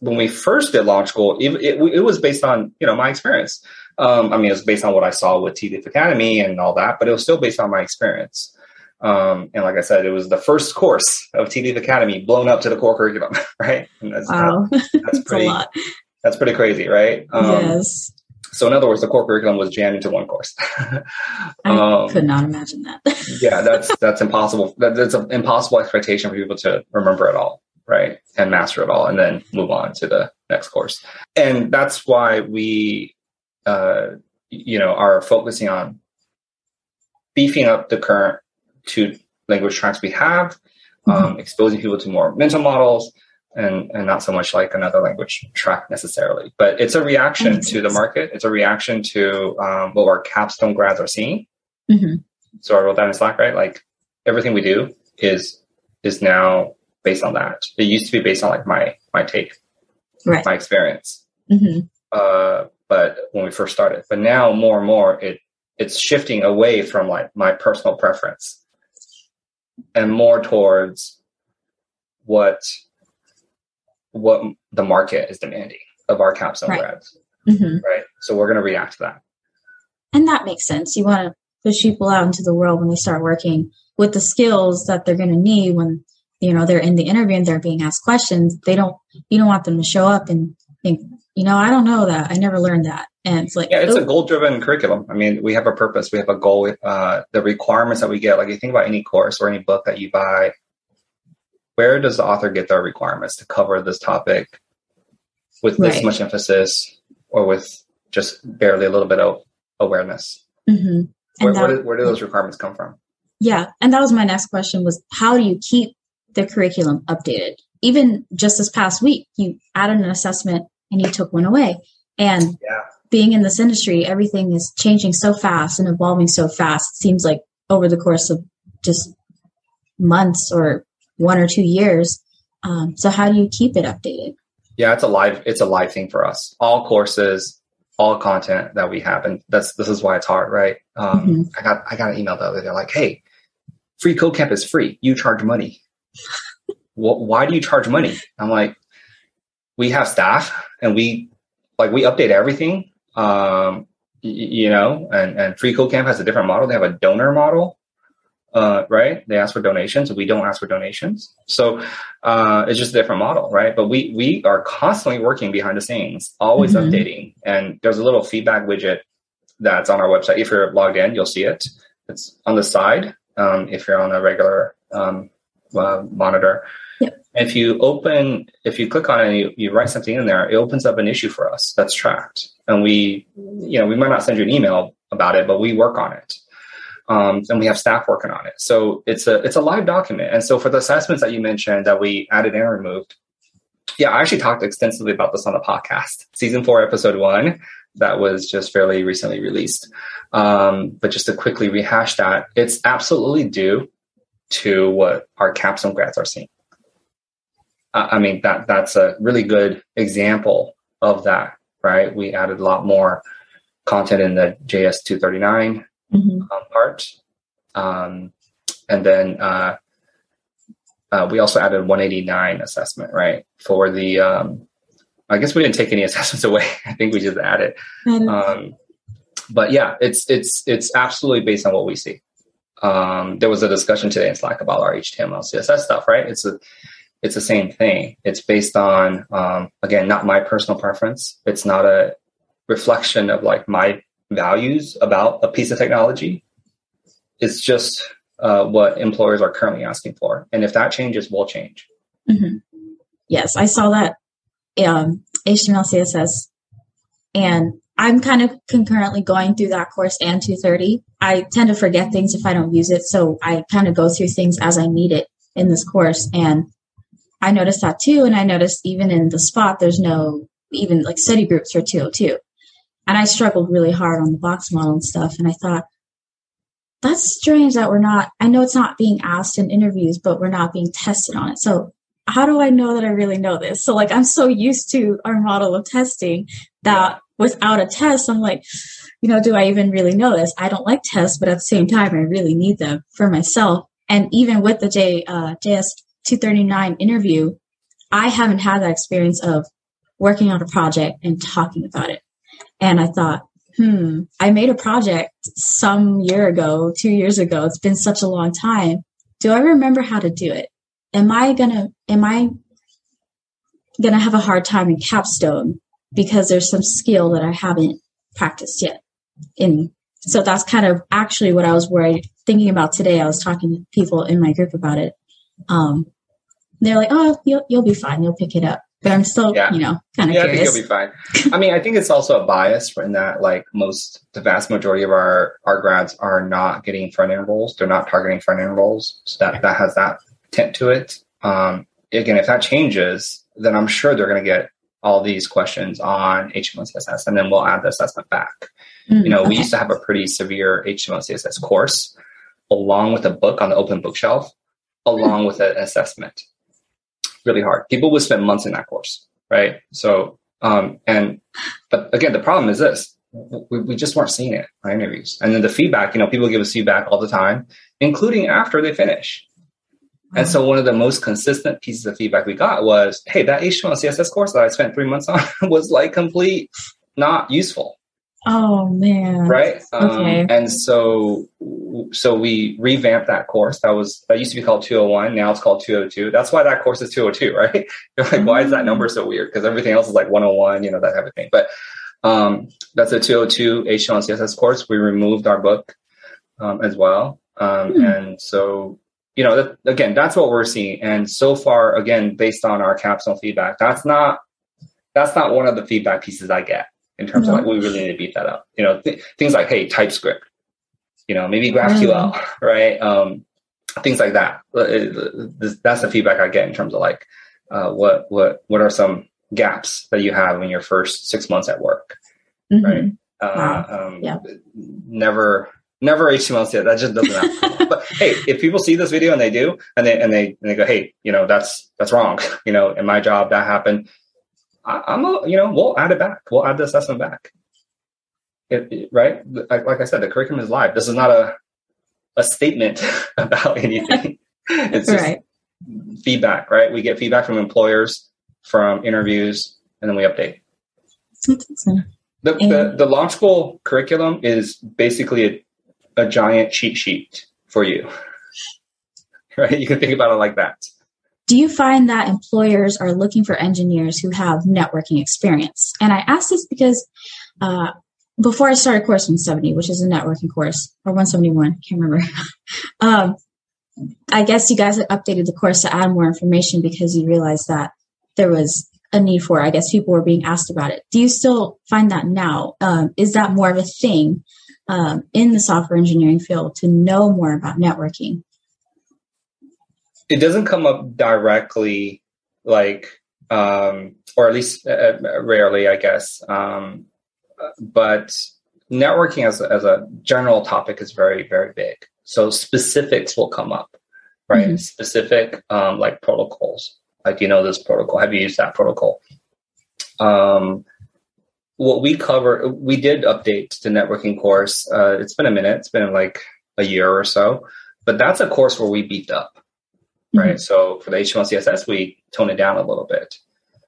when we first did launch school, it, it, it was based on you know my experience. Um, I mean, it was based on what I saw with Tealeaf Academy and all that, but it was still based on my experience. Um, and like I said, it was the first course of Tealeaf Academy blown up to the core curriculum, [LAUGHS] right? And that's, wow. that's [LAUGHS] pretty, that's pretty crazy, right? Um, yes. So in other words, the core curriculum was jammed into one course. [LAUGHS] I um, could not imagine that. yeah, that's that's impossible. That, that's an impossible expectation for people to remember it all, right, and master it all, and then move on to the next course. And that's why we, uh, you know, are focusing on beefing up the current two language tracks we have, mm-hmm. um, exposing people to more mental models, and and not so much like another language track necessarily. But it's a reaction to the market. It's a reaction to um, what our capstone grads are seeing. Mm-hmm. So I wrote that in Slack, right? Like everything we do is is now based on that. It used to be based on like my my take, right. my experience. Mm-hmm. Uh, but when we first started, but now more and more it it's shifting away from like my personal preference and more towards what what the market is demanding of our capstone right. grads. Mm-hmm. Right. So we're going to react to that. And that makes sense. You want to push people out into the world when they start working with the skills that they're going to need when you know they're in the interview and they're being asked questions. They don't. You don't want them to show up and think, you know, I don't know that. I never learned that. And it's like, yeah, it's oh. a goal driven curriculum. I mean, we have a purpose. We have a goal. Uh, the requirements that we get, like you think about any course or any book that you buy, where does the author get their requirements to cover this topic with this right. much emphasis or with just barely a little bit of awareness? Mm-hmm. Where, that, where, do, where do those requirements come from? Yeah, and that was my next question: was how do you keep the curriculum updated? Even just this past week, you added an assessment and you took one away, and yeah. Being in this industry, everything is changing so fast and evolving so fast. It seems like over the course of just months or one or two years. Um, so how do you keep it updated? Yeah, it's a live it's a live thing for us. All courses, all content that we have, and that's this is why it's hard, right? Um, mm-hmm. I got I got an email the other day like, hey, freeCodeCamp is free. You charge money. [LAUGHS] well, why do you charge money? I'm like, we have staff and we like we update everything. Um, you know, and and freeCodeCamp has a different model. They have a donor model uh, right? They ask for donations. We don't ask for donations. So uh, it's just a different model, right? But we we are constantly working behind the scenes, always mm-hmm. updating. And there's a little feedback widget that's on our website. If you're logged in, you'll see it. It's on the side. Um, if you're on a regular um, uh, monitor. If you open, if you click on it and you, you write something in there, it opens up an issue for us that's tracked. And we, you know, we might not send you an email about it, but we work on it um, and we have staff working on it. So it's a it's a live document. And so for the assessments that you mentioned that we added and removed, yeah, I actually talked extensively about this on the podcast, season four, episode one, that was just fairly recently released. Um, but just to quickly rehash that, it's absolutely due to what our capstone grads are seeing. I mean that that's a really good example of that, right? We added a lot more content in the JS 239 mm-hmm. um, part. Um, and then uh, uh, we also added 189 assessment, right? For the, um, I guess we didn't take any [LAUGHS] assessments away. I think we just added. Um, but yeah, it's it's it's absolutely based on what we see. Um, there was a discussion today in Slack about our HTML, CSS stuff, right? It's a it's the same thing. It's based on um, again, not my personal preference. It's not a reflection of like my values about a piece of technology. It's just uh, what employers are currently asking for, and if that changes, we'll change. Mm-hmm. Yes, I saw that um, HTML, CSS, and I'm kind of concurrently going through that course and 230. I tend to forget things if I don't use it, so I kind of go through things as I need it in this course, and I noticed that too. And I noticed even in the spot, there's no even like study groups for 202. And I struggled really hard on the box model and stuff. And I thought, that's strange that we're not, I know it's not being asked in interviews, but we're not being tested on it. So how do I know that I really know this? So like I'm so used to our model of testing that without a test, I'm like, you know, do I even really know this? I don't like tests, but at the same time, I really need them for myself. And even with the J, uh, JS 239 interview, I haven't had that experience of working on a project and talking about it. And I thought, hmm, I made a project some year ago, two years ago. It's been such a long time. Do I remember how to do it? Am I gonna, am I gonna have a hard time in capstone because there's some skill that I haven't practiced yet in so that's kind of actually what I was worried thinking about today. I was talking to people in my group about it. Um, they're like, "Oh, you'll you'll be fine. You'll pick it up." But I'm still, yeah. you know, kind of yeah, curious. I think you'll be fine. I mean, I think it's also a bias in that, like most, the vast majority of our our grads are not getting front end roles. They're not targeting front end roles, so that that has that tint to it. Um, again, if that changes, then I'm sure they're going to get all these questions on HTML CSS, and then we'll add the assessment back. Mm, you know, okay. we used to have a pretty severe HTML CSS course, along with a book on the open bookshelf, along with an assessment really hard. People would spend months in that course, right? So, um, and but again, the problem is this: we, we just weren't seeing it on interviews, and then the feedback. You know, people give us feedback all the time, including after they finish. And so one of the most consistent pieces of feedback we got was, hey, that HTML CSS course that I spent three months on [LAUGHS] was like complete not useful. Oh man. Right. Okay. Um, and so, so we revamped that course. That was that used to be called 201. Now it's called 202. That's why that course is 202, [LAUGHS] right? You're like, mm-hmm. why is that number so weird? Because everything else is like 101, you know, that type of thing. But um, that's a 202 HTML and CSS course. We removed our book um, as well. Um, mm-hmm. And so, you know, that, again, that's what we're seeing. And so far, again, based on our capstone feedback, that's not that's not one of the feedback pieces I get in terms mm-hmm. of like we really need to beat that up. You know, th- things like hey TypeScript, you know maybe GraphQL, mm-hmm. [LAUGHS] right? Um, things like that. That's the feedback I get in terms of like uh, what what what are some gaps that you have in your first six months at work, mm-hmm. right? Uh, wow. um, yeah. Never never HTML yet. That just doesn't happen. [LAUGHS] but hey, if people see this video and they do, and they and they and they go, hey, you know, that's that's wrong. [LAUGHS] You know, in my job that happened. I, am a, you know, we'll add it back. We'll add the assessment back. It, it, right? Like, I said, the curriculum is live. This is not a a statement [LAUGHS] about [LAUGHS] anything. it's just right. feedback, right? We get feedback from employers, from interviews, and then we update. The, the, the launch school curriculum is basically a, a giant cheat sheet for you. [LAUGHS] Right? You can think about it like that do you find that employers are looking for engineers who have networking experience? And I ask this because uh, before I started course 170, which is a networking course, or 171, can't remember. [LAUGHS] um, I guess you guys updated the course to add more information because you realized that there was a need for it. I guess people were being asked about it. Do you still find that now? Um, is that more of a thing um, in the software engineering field to know more about networking? It doesn't come up directly like um, or at least uh, uh, rarely i guess. Um, but networking as a, as a general topic is very very big. So specifics will come up right? Mm-hmm. specific um, like protocols. Like you know this protocol. Have you used that protocol? Um, what we cover we did update the networking course. Uh, it's been a minute. It's been like a year or so. But that's a course where we beefed up right? Mm-hmm. So for the HTML CSS, we tone it down a little bit.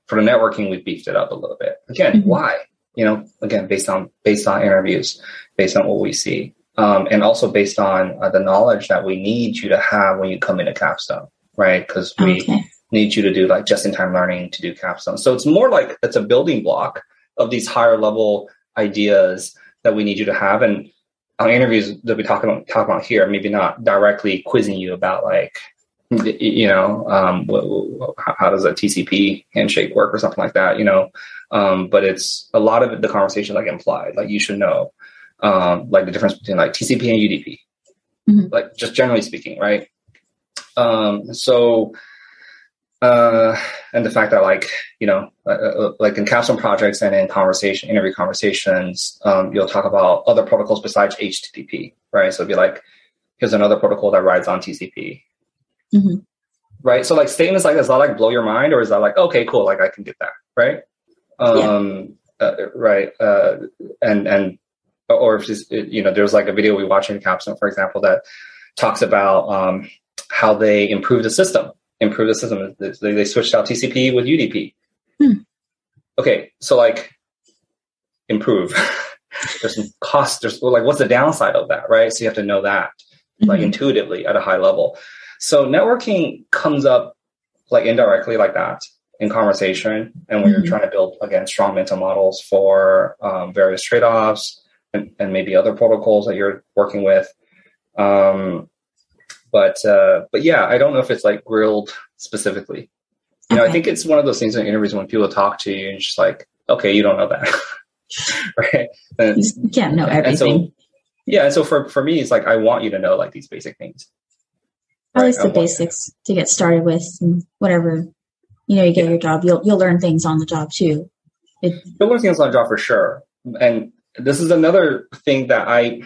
For the networking, we beefed it up a little bit. Again, mm-hmm. why? You know, again, based on based on interviews, based on what we see, um, and also based on uh, the knowledge that we need you to have when you come into Capstone, right? Because we okay. need you to do like just in time learning to do Capstone. So it's more like it's a building block of these higher level ideas that we need you to have. And on interviews that we talk about talk about here, maybe not directly quizzing you about like you know um, how does a TCP handshake work or something like that, you know. Um, but it's a lot of the conversation like implied, like you should know, um, like the difference between like TCP and UDP, mm-hmm. like just generally speaking, right? Um, so uh, and the fact that like you know uh, uh, like in capstone projects and in conversation interview conversations um, you'll talk about other protocols besides http right so it'd be like here's another protocol that rides on tcp mm-hmm. right so like statements like does that like blow your mind or is that like okay cool like i can get that right um yeah. uh, right uh and and or if it's, you know there's like a video we watch in capstone for example that talks about um how they improve the system improve the system. They, they switched out TCP with UDP. Hmm. Okay, so like improve. [LAUGHS] there's some cost. There's like what's the downside of that, right? So you have to know that mm-hmm. like intuitively at a high level. So networking comes up like indirectly like that in conversation, and when mm-hmm. you're trying to build again strong mental models for um, various trade offs and, and maybe other protocols that you're working with. Um, but uh, but yeah, I don't know if it's like grilled specifically. You know, I think it's one of those things in interviews when people talk to you and just like, okay, you don't know that, [LAUGHS] right? And, you can't know everything. So, yeah, and so for for me, it's like I want you to know like these basic things. At right? least the basics to get started with, and whatever you know, you get yeah. your job, you'll you'll learn things on the job too. It, you'll learn things on the job for sure, and this is another thing that I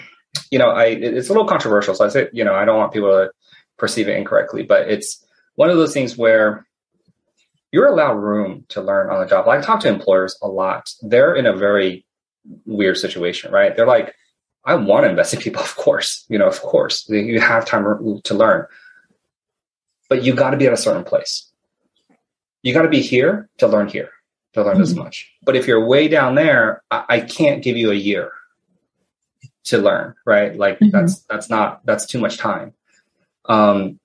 you know, I it's a little controversial. So I say, you know, I don't want people to perceive it incorrectly, but it's one of those things where you're allowed room to learn on the job. like I talk to employers a lot. They're in a very weird situation, right? They're like, I want to invest in people, [LAUGHS] of course, you know, of course, you have time to learn, but you got to be at a certain place. You got to be here to learn here, to learn mm-hmm. this much. But if you're way down there, I, I can't give you a year to learn, right? Like mm-hmm. that's that's not that's too much time. Um,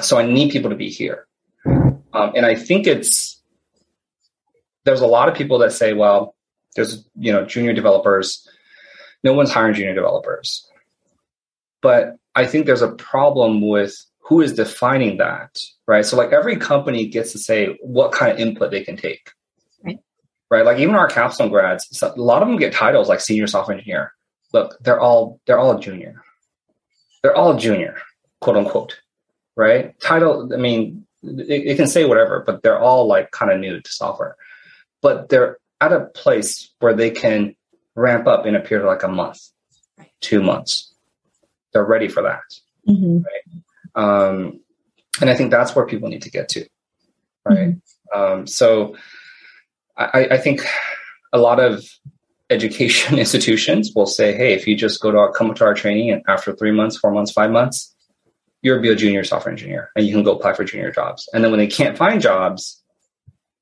so I need people to be here, um, and I think it's there's a lot of people that say, well, there's you know junior developers, no one's hiring junior developers, but I think there's a problem with who is defining that, right? So like every company gets to say what kind of input they can take. Right. Right. Like even our capstone grads, a lot of them get titles like senior software engineer look, they're all they're all junior. They're all junior, quote unquote, right? Title, I mean, it, it can say whatever, but they're all like kind of new to software. But they're at a place where they can ramp up in a period of like a month, two months. They're ready for that, mm-hmm. right? Um, and I think that's where people need to get to, right? Mm-hmm. Um, so I, I think a lot of education [LAUGHS] institutions will say, hey, if you just go to our come to our training and after three months, four months, five months, you'll be a junior software engineer and you can go apply for junior jobs. And then when they can't find jobs,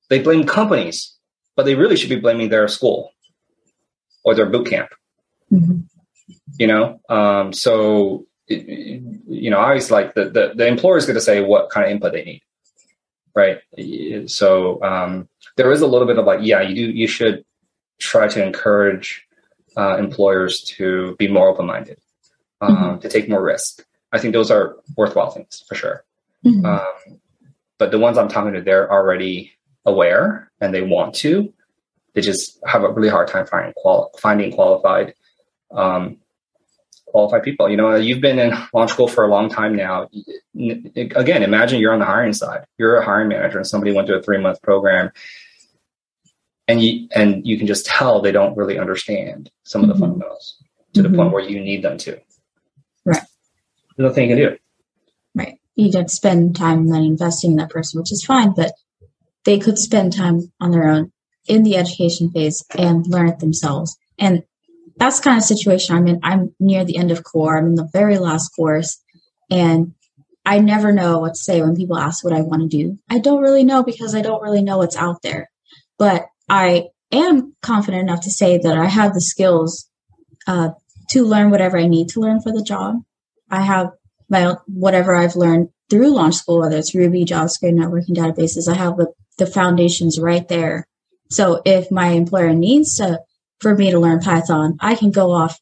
they blame companies, but they really should be blaming their school or their boot camp. Mm-hmm. You know, um, so you know, I always like the, the the employer is going to say what kind of input they need, right? So um, there is a little bit of like, yeah, you do, you should try to encourage uh, employers to be more open minded, um, mm-hmm. to take more risk. I think those are worthwhile things for sure. Mm-hmm. Um, but the ones I'm talking to, they're already aware and they want to. They just have a really hard time finding quali- finding qualified um, qualified people. You know, you've been in launch school for a long time now. Again, imagine you're on the hiring side. You're a hiring manager, and somebody went to a three month program and you and you can just tell they don't really understand some of the mm-hmm. fundamentals to mm-hmm. the point mm-hmm. where you need them to. Right. There's nothing you can do. Right. You don't spend time then investing in that person, which is fine, but they could spend time on their own in the education phase and learn it themselves. And that's kind of situation I'm in. I'm near the end of core. I'm in the very last course. And I never know what to say when people ask what I want to do. I don't really know because I don't really know what's out there. But I am confident enough to say that I have the skills uh, to learn whatever I need to learn for the job. I have my own, whatever I've learned through launch school, whether it's Ruby, JavaScript, networking databases. I have the, the foundations right there. So if my employer needs to for me to learn Python, I can go off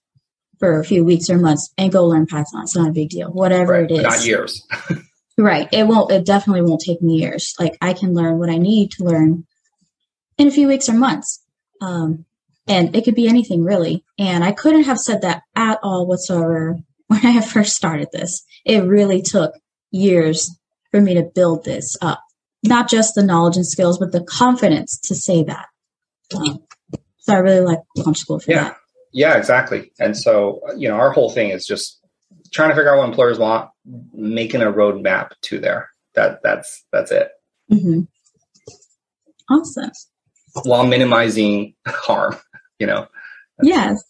for a few weeks or months and go learn Python. It's not a big deal. Whatever right, it is. Not years. [LAUGHS] right. It won't it definitely won't take me years. Like I can learn what I need to learn in a few weeks or months. Um, and it could be anything really. And I couldn't have said that at all whatsoever [LAUGHS] when I first started this. It really took years for me to build this up. Not just the knowledge and skills, but the confidence to say that. Um, so I really like launch school for yeah. that. Yeah, exactly. And so, you know, our whole thing is just trying to figure out what employers want, making a roadmap to there. That that's that's it. Mm-hmm. Awesome. While minimizing [LAUGHS] harm, you know. Yes.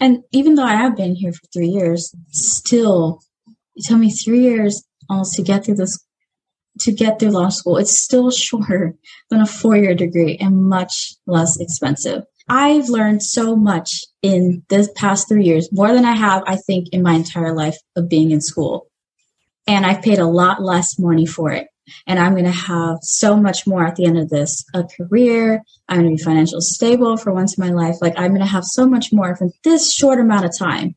And even though I have been here for three years, still, it took me three years almost to get through this, to get through Launch School. It's still [LAUGHS] shorter than a four year degree and much less expensive. I've learned so much in this past three years, more than I have, I think, in my entire life of being in school. And I've paid a lot less money for it. And I'm going to have so much more at the end of this a career. I'm going to be financially stable for once in my life. Like, I'm going to have so much more from this short amount of time.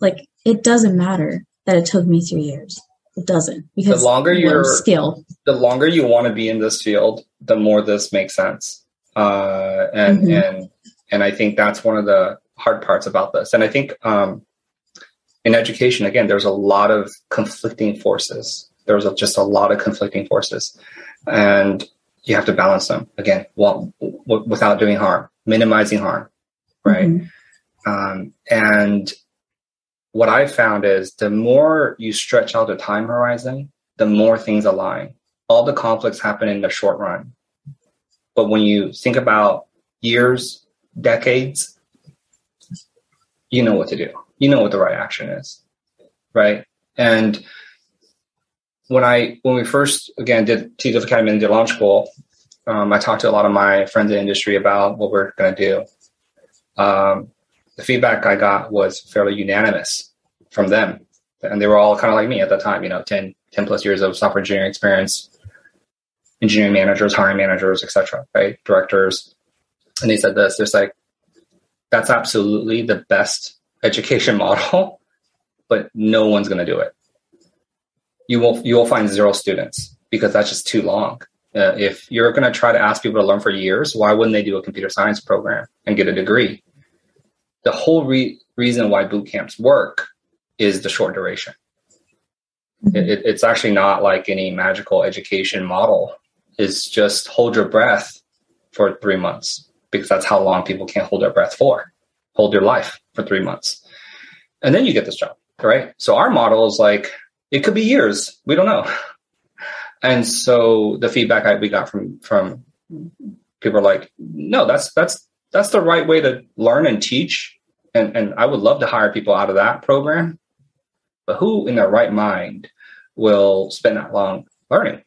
Like, it doesn't matter that it took me three years. It doesn't because the longer you're skill, the longer you want to be in this field, the more this makes sense uh, and mm-hmm. and and I think that's one of the hard parts about this. And I think um, in education, again, there's a lot of conflicting forces. There's a, just a lot of conflicting forces, and you have to balance them again, while, w- without doing harm, minimizing harm, right? Mm-hmm. Um, and what I found is the more you stretch out the time horizon, the more things align. All the conflicts happen in the short run. But when you think about years, decades, you know what to do. You know what the right action is. Right. And when I when we first again did TWF Academy and did launch school, um, I talked to a lot of my friends in the industry about what we're going to do. Um, the feedback I got was fairly unanimous from them, and they were all kind of like me at the time. You know, 10, 10 plus years of software engineering experience, engineering managers, hiring managers, etc., right? Directors. And they said this, there's like, that's absolutely the best education [LAUGHS] model, but no one's going to do it. You will, you will find zero students because that's just too long. Uh, if you're going to try to ask people to learn for years, why wouldn't they do a computer science program and get a degree? The whole re- reason why boot camps work is the short duration. Mm-hmm. It, it's actually not like any magical education model is just hold your breath for three months because that's how long people can't hold their breath for. Hold your life for three months. And then you get this job, right? So our model is like, it could be years. We don't know. And so the feedback I, we got from, from people are like, no, that's, that's, that's the right way to learn and teach. And, and I would love to hire people out of that program. But who in their right mind will spend that long learning?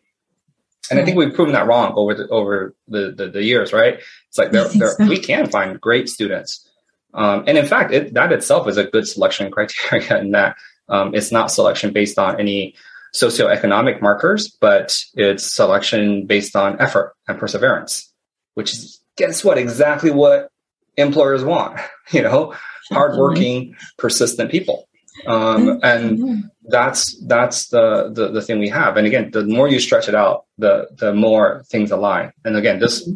And I think we've proven that wrong over the over the the, the years, right? It's like there, there, so. we can find great students, um, and in fact, it, that itself is a good selection [LAUGHS] criteria. In that um, it's not selection based on any socioeconomic markers, but it's selection based on effort and perseverance, which is guess what? Exactly what employers want. [LAUGHS] You know, hardworking, persistent people. Um, and that's that's the, the, the thing we have. And again, the more you stretch it out, the the more things align. And again, this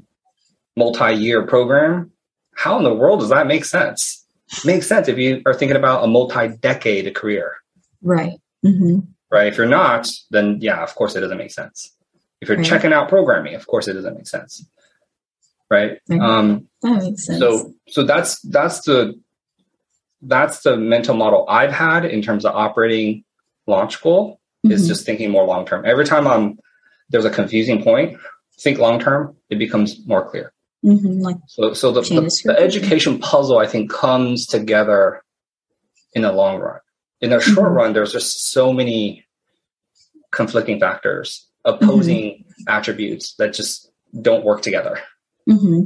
multi-year program, how in the world does that make sense? It makes sense if you are thinking about a multi-decade career. Right. Mm-hmm. Right. If you're not, then yeah, of course it doesn't make sense. If you're right. checking out programming, of course it doesn't make sense. Right. Um, that makes sense. So so that's that's the that's the mental model I've had in terms of operating launch school mm-hmm. is just thinking more long term. Every time I'm there's a confusing point, think long term, it becomes more clear. Mm-hmm. Like so, so the, the, the, education puzzle I think comes together in the long run. in the short mm-hmm. run, there's just so many conflicting factors, opposing mm-hmm. attributes that just don't work together. Mm-hmm.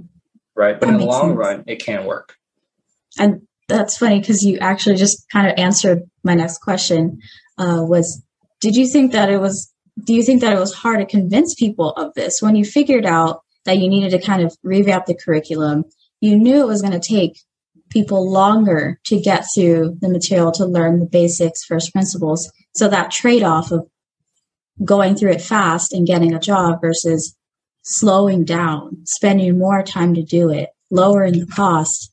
Right. But that in the long sense. run, it can work. And that's funny because you actually just kind of answered my next question uh, was did you think that it was do you think that it was hard to convince people of this? When you figured out that you needed to kind of revamp the curriculum you knew it was going to take people longer to get through the material to learn the basics first principles. So that trade-off of going through it fast and getting a job versus slowing down spending more time to do it lowering the cost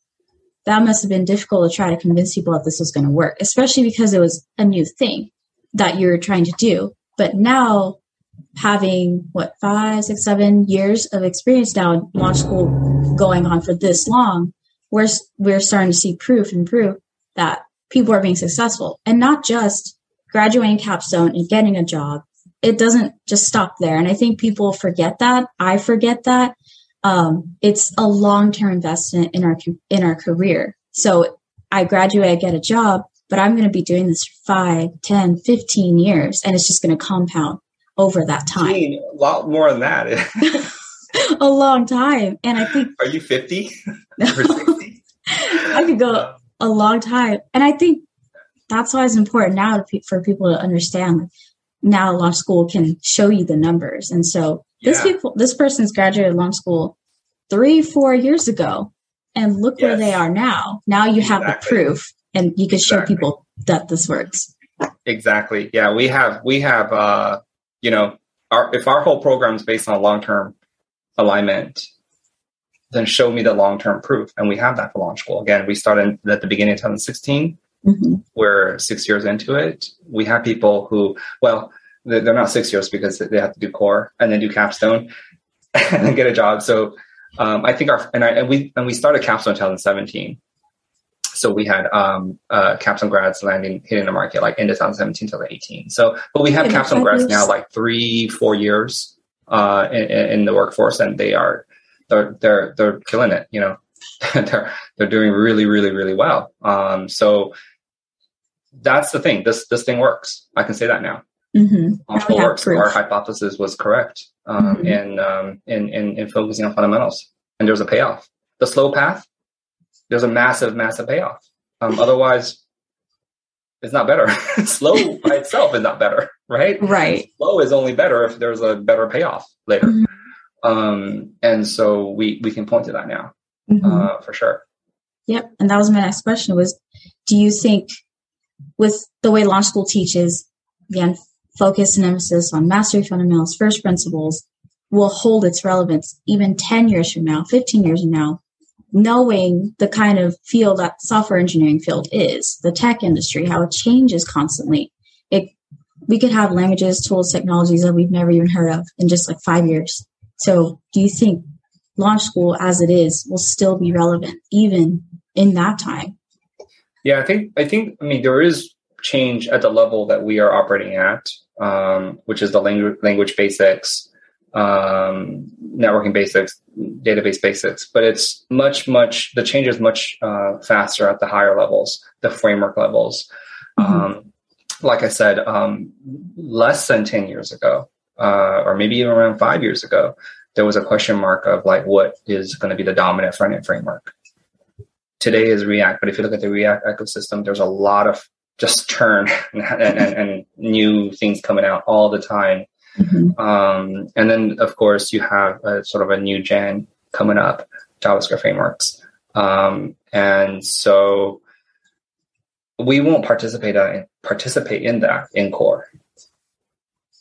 that must have been difficult to try to convince people that this was going to work especially because it was a new thing that you're trying to do. But now having what five six seven years of experience now launch school going on for this long we're we're starting to see proof and proof that people are being successful. And not just graduating capstone and getting a job. It doesn't just stop there. And i think people forget that. I forget that um, it's a long-term investment in our in our career so i graduate i get a job but i'm going to be doing this for 5 10 15 years and it's just going to compound over that time a lot more than that [LAUGHS] [LAUGHS] a long time and i think are you 50 [LAUGHS] I could go a long time. And I think that's why it's important now for people to understand now Launch School can show you the numbers. And so this yeah. people, this person's graduated Launch School three, four years ago, and look yes. where they are now. Now you have exactly. the proof, and you can show people that this works. Exactly. Yeah, we have we have uh, you know, our if our whole program is based on long term alignment, then show me the long term proof. And we have that for launch school. Again, we started at the beginning of 2016. Mm-hmm. We're six years into it. We have people who, well, they're not six years because they have to do core and then do capstone [LAUGHS] and then get a job. So um, I think our and, I, and we and we started capstone in 2017. So we had um, uh, capstone grads landing hitting the market like in 2017 till 18. So, but we have capstone grads now like three, four years uh, in, in the workforce, and they are they're they're they're killing it. You know, [LAUGHS] they're they're doing really really really well. Um, so that's the thing. This this thing works. I can say that now. Mm-hmm. works. Proof. Our hypothesis was correct um, mm-hmm. in, um, in in in focusing on fundamentals, and there's a payoff. The slow path, there's a massive massive payoff. Um, [LAUGHS] otherwise, it's not better. [LAUGHS] slow by [LAUGHS] itself is not better, right? Right. Slow is only better if there's a better payoff later. Mm-hmm. Um, and so we we can point to that now mm-hmm. uh, for sure. Yep, and that was my next question: was Do you think, with the way launch school teaches, again, focus and emphasis on mastery fundamentals, first principles, will hold its relevance even ten years from now, fifteen years from now, knowing the kind of field that software engineering field is, the tech industry, how it changes constantly. It we could have languages, tools, technologies that we've never even heard of in just like five years. So, do you think launch school as it is will still be relevant even in that time? Yeah, I think I think I mean there is change at the level that we are operating at, um, which is the language language basics, um, networking basics, database basics. But it's much much the change is much uh, faster at the higher levels, the framework levels. Mm-hmm. Um, like I said, um, less than ten years ago, uh, or maybe even around five years ago, there was a question mark of like what is going to be the dominant front end framework. Today is React, but if you look at the React ecosystem, there's a lot of just turn [LAUGHS] and, and, and new things coming out all the time. Mm-hmm. Um, and then, of course, you have a sort of a new gen coming up, JavaScript frameworks. Um, and so we won't participate in, participate in that in core.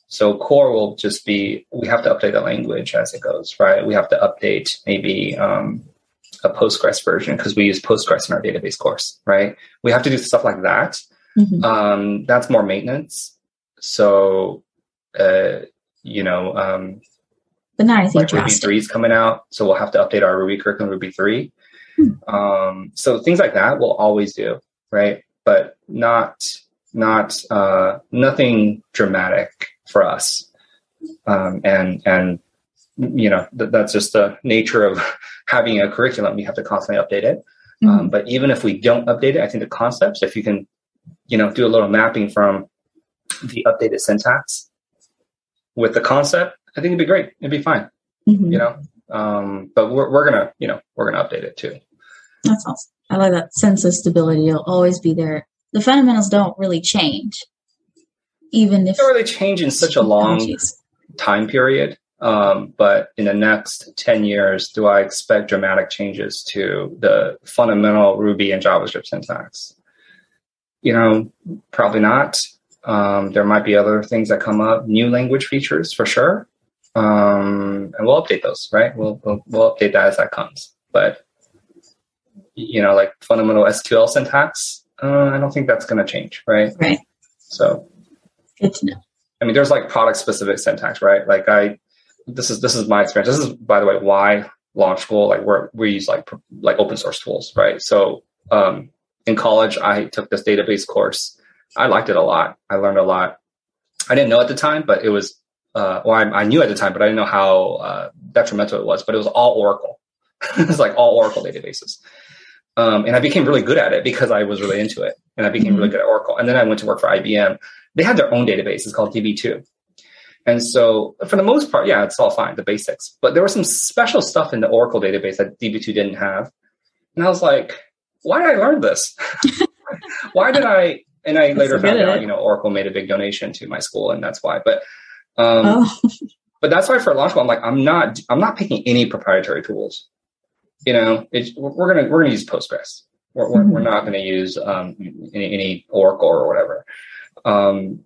So core will just be, we have to update the language as it goes, right? We have to update maybe um, a Postgres version because we use Postgres in our database course, right? We have to do stuff like that. Mm-hmm. Um, that's more maintenance. So, uh, you know, um, but not anything like Ruby 3 is coming out. So we'll have to update our Ruby curriculum, Ruby 3. Hmm. Um, so things like that we'll always do, right? But not, not, uh, nothing dramatic for us. Um, and and you know th- that's just the nature of [LAUGHS] having a curriculum. You have to constantly update it. Mm-hmm. Um, but even if we don't update it, I think the concepts, if you can you know, do a little mapping from the updated syntax with the concept, I think it'd be great. It'd be fine. Mm-hmm. You know, um, but we're we're gonna you know we're gonna update it too. That's awesome. I like that sense of stability. It'll always be there. The fundamentals don't really change, even if they don't really change in such a long time period. Um, but in the next 10 years, do I expect dramatic changes to the fundamental Ruby and JavaScript syntax? You know, probably not. Um, there might be other things that come up, new language features for sure. Um, and we'll update those, right? We'll, we'll, we'll update that as that comes. But, you know, like fundamental SQL syntax, uh, I don't think that's going to change, right? Right. So, good to know. I mean, there's like product specific syntax, right? Like I, this is this is my experience. This is by the way why launch school like we we use like like open source tools, right? So um, in college, I took this database course. I liked it a lot. I learned a lot. I didn't know at the time, but it was uh, well, I, I, knew at the time, but I didn't know how uh, detrimental it was. But it was all Oracle. [LAUGHS] it was like all Oracle databases. Um, and I became really good at it because I was really into it, and I became mm-hmm. really good at Oracle. And then I went to work for IBM. They had their own database. It's called DB2, and so for the most part, yeah, it's all fine, the basics. But there was some special stuff in the Oracle database that DB2 didn't have. And I was like, why did I learn this? [LAUGHS] why did I? And I later found out, you know, Oracle made a big donation to my school, and that's why. But, um, oh. [LAUGHS] but that's why for launch, I'm like, I'm not, I'm not picking any proprietary tools. You know, we're gonna we're gonna use Postgres. We're we're, mm-hmm. we're not gonna use um, any, any Oracle or whatever. Um,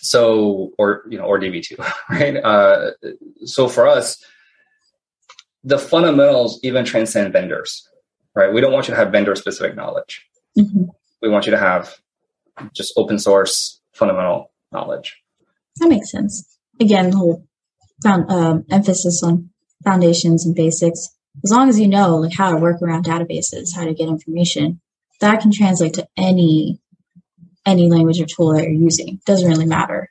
so or you know or db2 [LAUGHS] right uh, so for us the fundamentals even transcend vendors right we don't want you to have vendor specific knowledge mm-hmm. we want you to have just open source fundamental knowledge that makes sense again the whole found, um, emphasis on foundations and basics as long as you know like how to work around databases how to get information that can translate to any any language or tool that you're using. Doesn't really matter.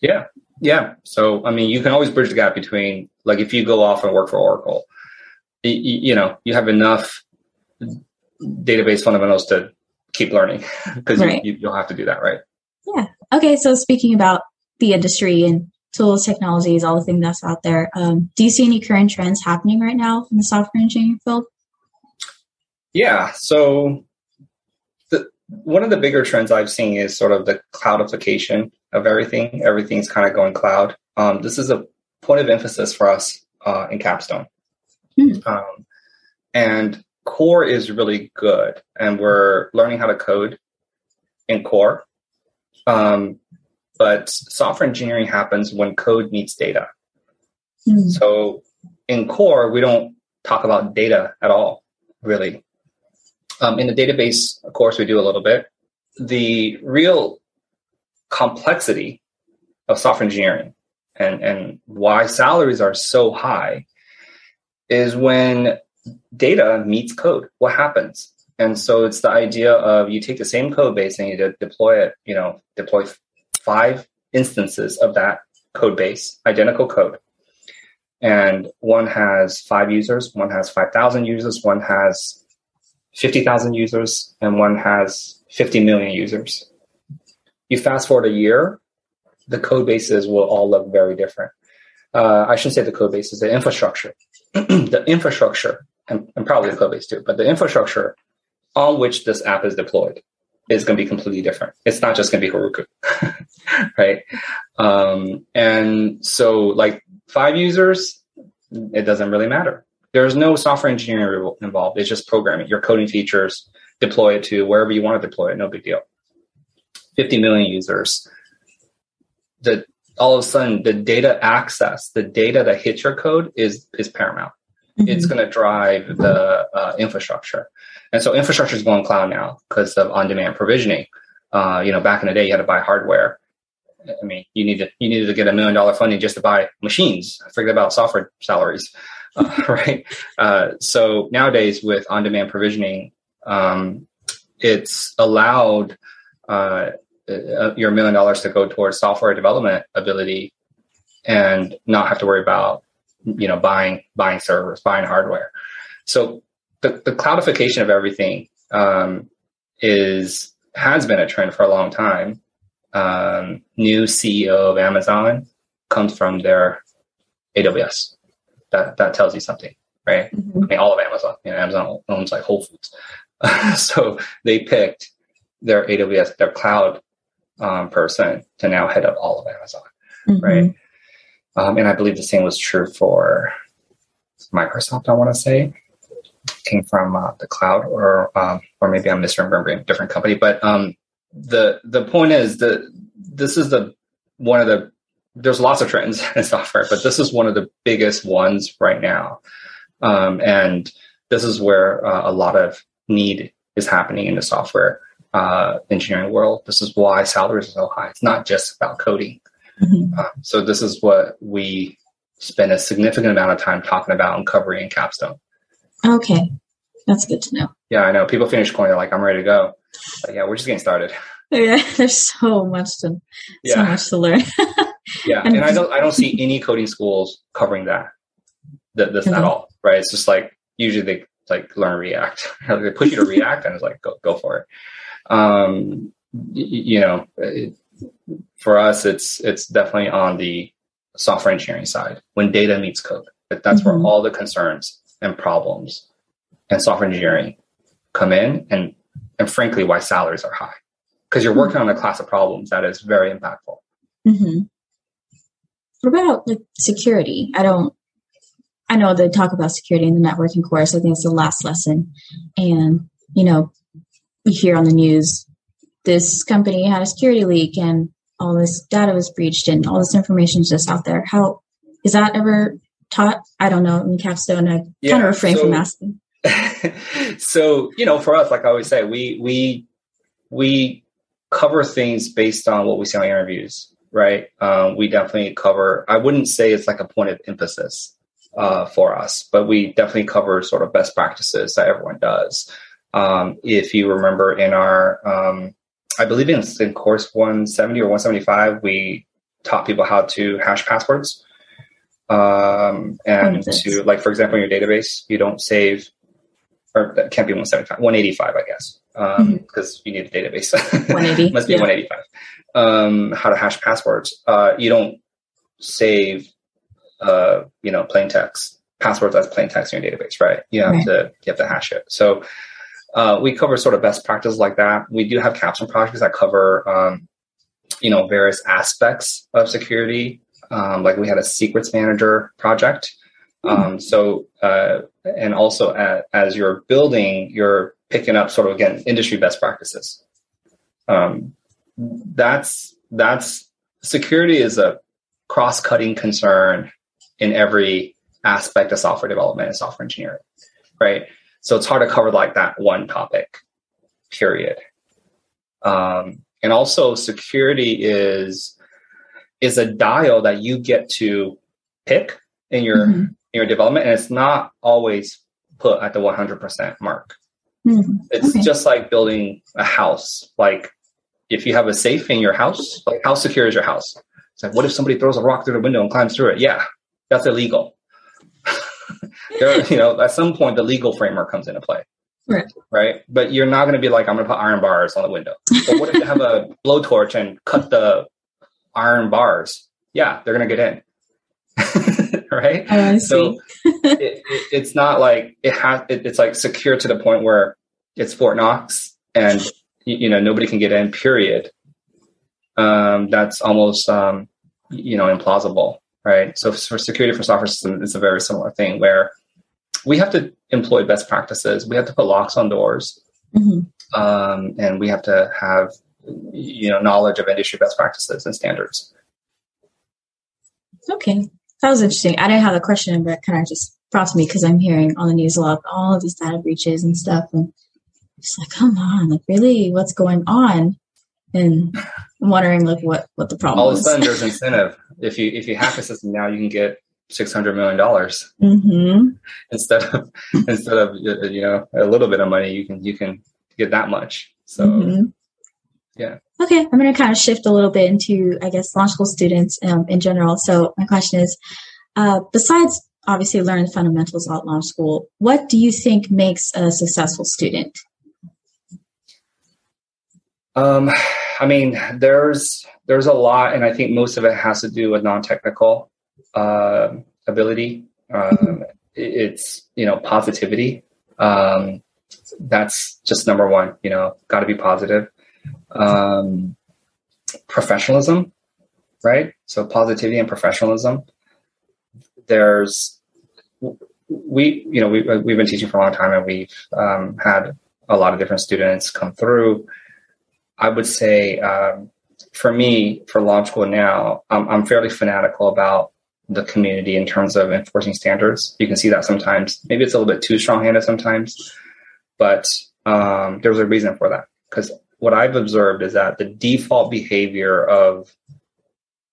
Yeah. Yeah. So, I mean, you can always bridge the gap between, like, if you go off and work for Oracle, you, you know, you have enough database fundamentals to keep learning [LAUGHS] because right. you, you'll have to do that, right? Yeah. Okay. So, speaking about the industry and tools, technologies, all the things that's out there, um, do you see any current trends happening right now in the software engineering field? Yeah. So, one of the bigger trends I've seen is sort of the cloudification of everything. Everything's kind of going cloud. Um, this is a point of emphasis for us uh, in Capstone. Mm-hmm. Um, and core is really good, and we're learning how to code in core. Um, but software engineering happens when code meets data. Mm-hmm. So in core, we don't talk about data at all, really. Um, in the database, of course, we do a little bit. The real complexity of software engineering and, and why salaries are so high is when data meets code. What happens? And so it's the idea of you take the same code base and you deploy it, you know, deploy five instances of that code base, identical code. And one has five users, one has 5,000 users, one has 50,000 users and one has 50 million users. You fast forward a year, the code bases will all look very different. Uh, I shouldn't say the code bases, the infrastructure. [CLEARS THROAT] the infrastructure, and, and probably code base too, but the infrastructure on which this app is deployed is going to be completely different. It's not just going to be Heroku, [LAUGHS] right? Um, and so, like five users, it doesn't really matter. There's no software engineering involved. It's just programming. Your coding features, deploy it to wherever you want to deploy it. No big deal. 50 million users. The all of a sudden the data access, the data that hits your code is is paramount. Mm-hmm. It's going to drive the uh, infrastructure, and so infrastructure is going cloud now because of on-demand provisioning. Uh, you know, back in the day, you had to buy hardware. I mean, you needed you needed to get a million dollar funding just to buy machines. Forget about software salaries [LAUGHS] uh, right? Uh, so nowadays, with on-demand provisioning, um, it's allowed uh, uh, your million dollars to go towards software development ability, and not have to worry about you know buying buying servers, buying hardware. So the, the cloudification of everything um, is has been a trend for a long time. Um, new CEO of Amazon comes from their AWS. That that tells you something, right? Mm-hmm. I mean, all of Amazon. You know, Amazon owns like Whole Foods, [LAUGHS] so they picked their AWS, their cloud um, person, to now head up all of Amazon, mm-hmm. right? Um, and I believe the same was true for Microsoft. I want to say came from uh, the cloud, or um, or maybe I'm misremembering a different company. But um, the the point is that this is the one of the there's lots of trends [LAUGHS] in software, but this is one of the biggest ones right now, um, and this is where uh, a lot of need is happening in the software uh, engineering world. This is why salaries are so high. It's not just about coding. Mm-hmm. Uh, so this is what we spend a significant amount of time talking about and covering in Capstone. Okay, that's good to know. Yeah, I know. People finish calling, they're like, "I'm ready to go." But yeah, we're just getting started. Yeah, [LAUGHS] there's so much to yeah. so much to learn. yeah, [LAUGHS] and, and I don't I don't see any coding schools covering that, that this mm-hmm. at all. Right? It's just like usually they like learn React. [LAUGHS] they push you to React, and it's like go go for it. Um, you know, it, for us, it's it's definitely on the software engineering side when data meets code. That's mm-hmm. where all the concerns and problems and software engineering come in, and and frankly, why salaries are high because you're working on a class of problems that is very impactful. Mm-hmm. What about like security? I don't. I know they talk about security in the networking course. I think it's the last lesson, and you know, you hear on the news this company had a security leak and all this data was breached and all this information is just out there. How is that ever taught? I don't know in capstone. I yeah, kind of refrain so, from asking. [LAUGHS] so you know, for us, like I always say, we we we cover things based on what we see on interviews, right? Um, we definitely cover. I wouldn't say it's like a point of emphasis uh, for us, but we definitely cover sort of best practices that everyone does. Um, if you remember in our, um, I believe in, in course 170 or 175, we taught people how to hash passwords. Um, and to like, for example, in your database, you don't save, or that can't be 175, 185, I guess, because um, mm-hmm. you need a database. [LAUGHS] 180. Must be yeah. 185. Um, how to hash passwords. Uh, you don't save, uh, you know, plain text passwords as plain text in your database, right? You have right. to you have to hash it. So uh, we cover sort of best practices like that. We do have capstone projects that cover, um, you know, various aspects of security. Um, like we had a secrets manager project. Um, so, uh, and also uh, as you're building, you're picking up sort of again industry best practices. Um, that's that's security is a cross-cutting concern in every aspect of software development and software engineering, right? So it's hard to cover like that one topic, period. Um, and also security is is a dial that you get to pick in your mm-hmm. in your development, and it's not always put at the 100% mark. Mm-hmm. It's okay. just like building a house. Like if you have a safe in your house, like how secure is your house? It's like, what if somebody throws a rock through the window and climbs through it? Yeah, that's illegal there, you know, at some point the legal framework comes into play. Right. Right. But you're not going to be like, I'm going to put iron bars on the window. But what if you have a [LAUGHS] blowtorch and cut the iron bars? Yeah, they're going to get in. [LAUGHS] right. Oh, so it, it, it's not like it has, it, it's like secure to the point where it's Fort Knox and, you know, nobody can get in, period. Um, that's almost, um, you know, implausible right? So for security for software systems, it's a very similar thing where we have to employ best practices. We have to put locks on doors, mm-hmm. um, and we have to have you know knowledge of industry best practices and standards. Okay, that was interesting. I didn't have a question, but kind of just prompted me because I'm hearing on the news a lot all of these data breaches and stuff, and it's like, come on, like really, what's going on? And I'm wondering like what what the problem. All of a sudden, there's incentive. If you if you hack a system now, you can get six hundred million dollars mm-hmm. instead of [LAUGHS] instead of you know a little bit of money. You can you can get that much. So mm-hmm. yeah. Okay, I'm going to kind of shift a little bit into I guess Launch School students um, in general. So my question is, uh, besides obviously learning fundamentals at Launch School, what do you think makes a successful student? Um, I mean, there's there's a lot, and I think most of it has to do with non-technical uh, ability. Um, it's you know positivity. Um, that's just number one. You know, got to be positive. Um, professionalism, right? So positivity and professionalism. There's we you know we we've been teaching for a long time, and we've um, had a lot of different students come through. I would say um, for me, for launch school now, I'm, I'm fairly fanatical about the community in terms of enforcing standards. You can see that sometimes. Maybe it's a little bit too strong-handed sometimes, but um, there's a reason for that. Because what I've observed is that the default behavior of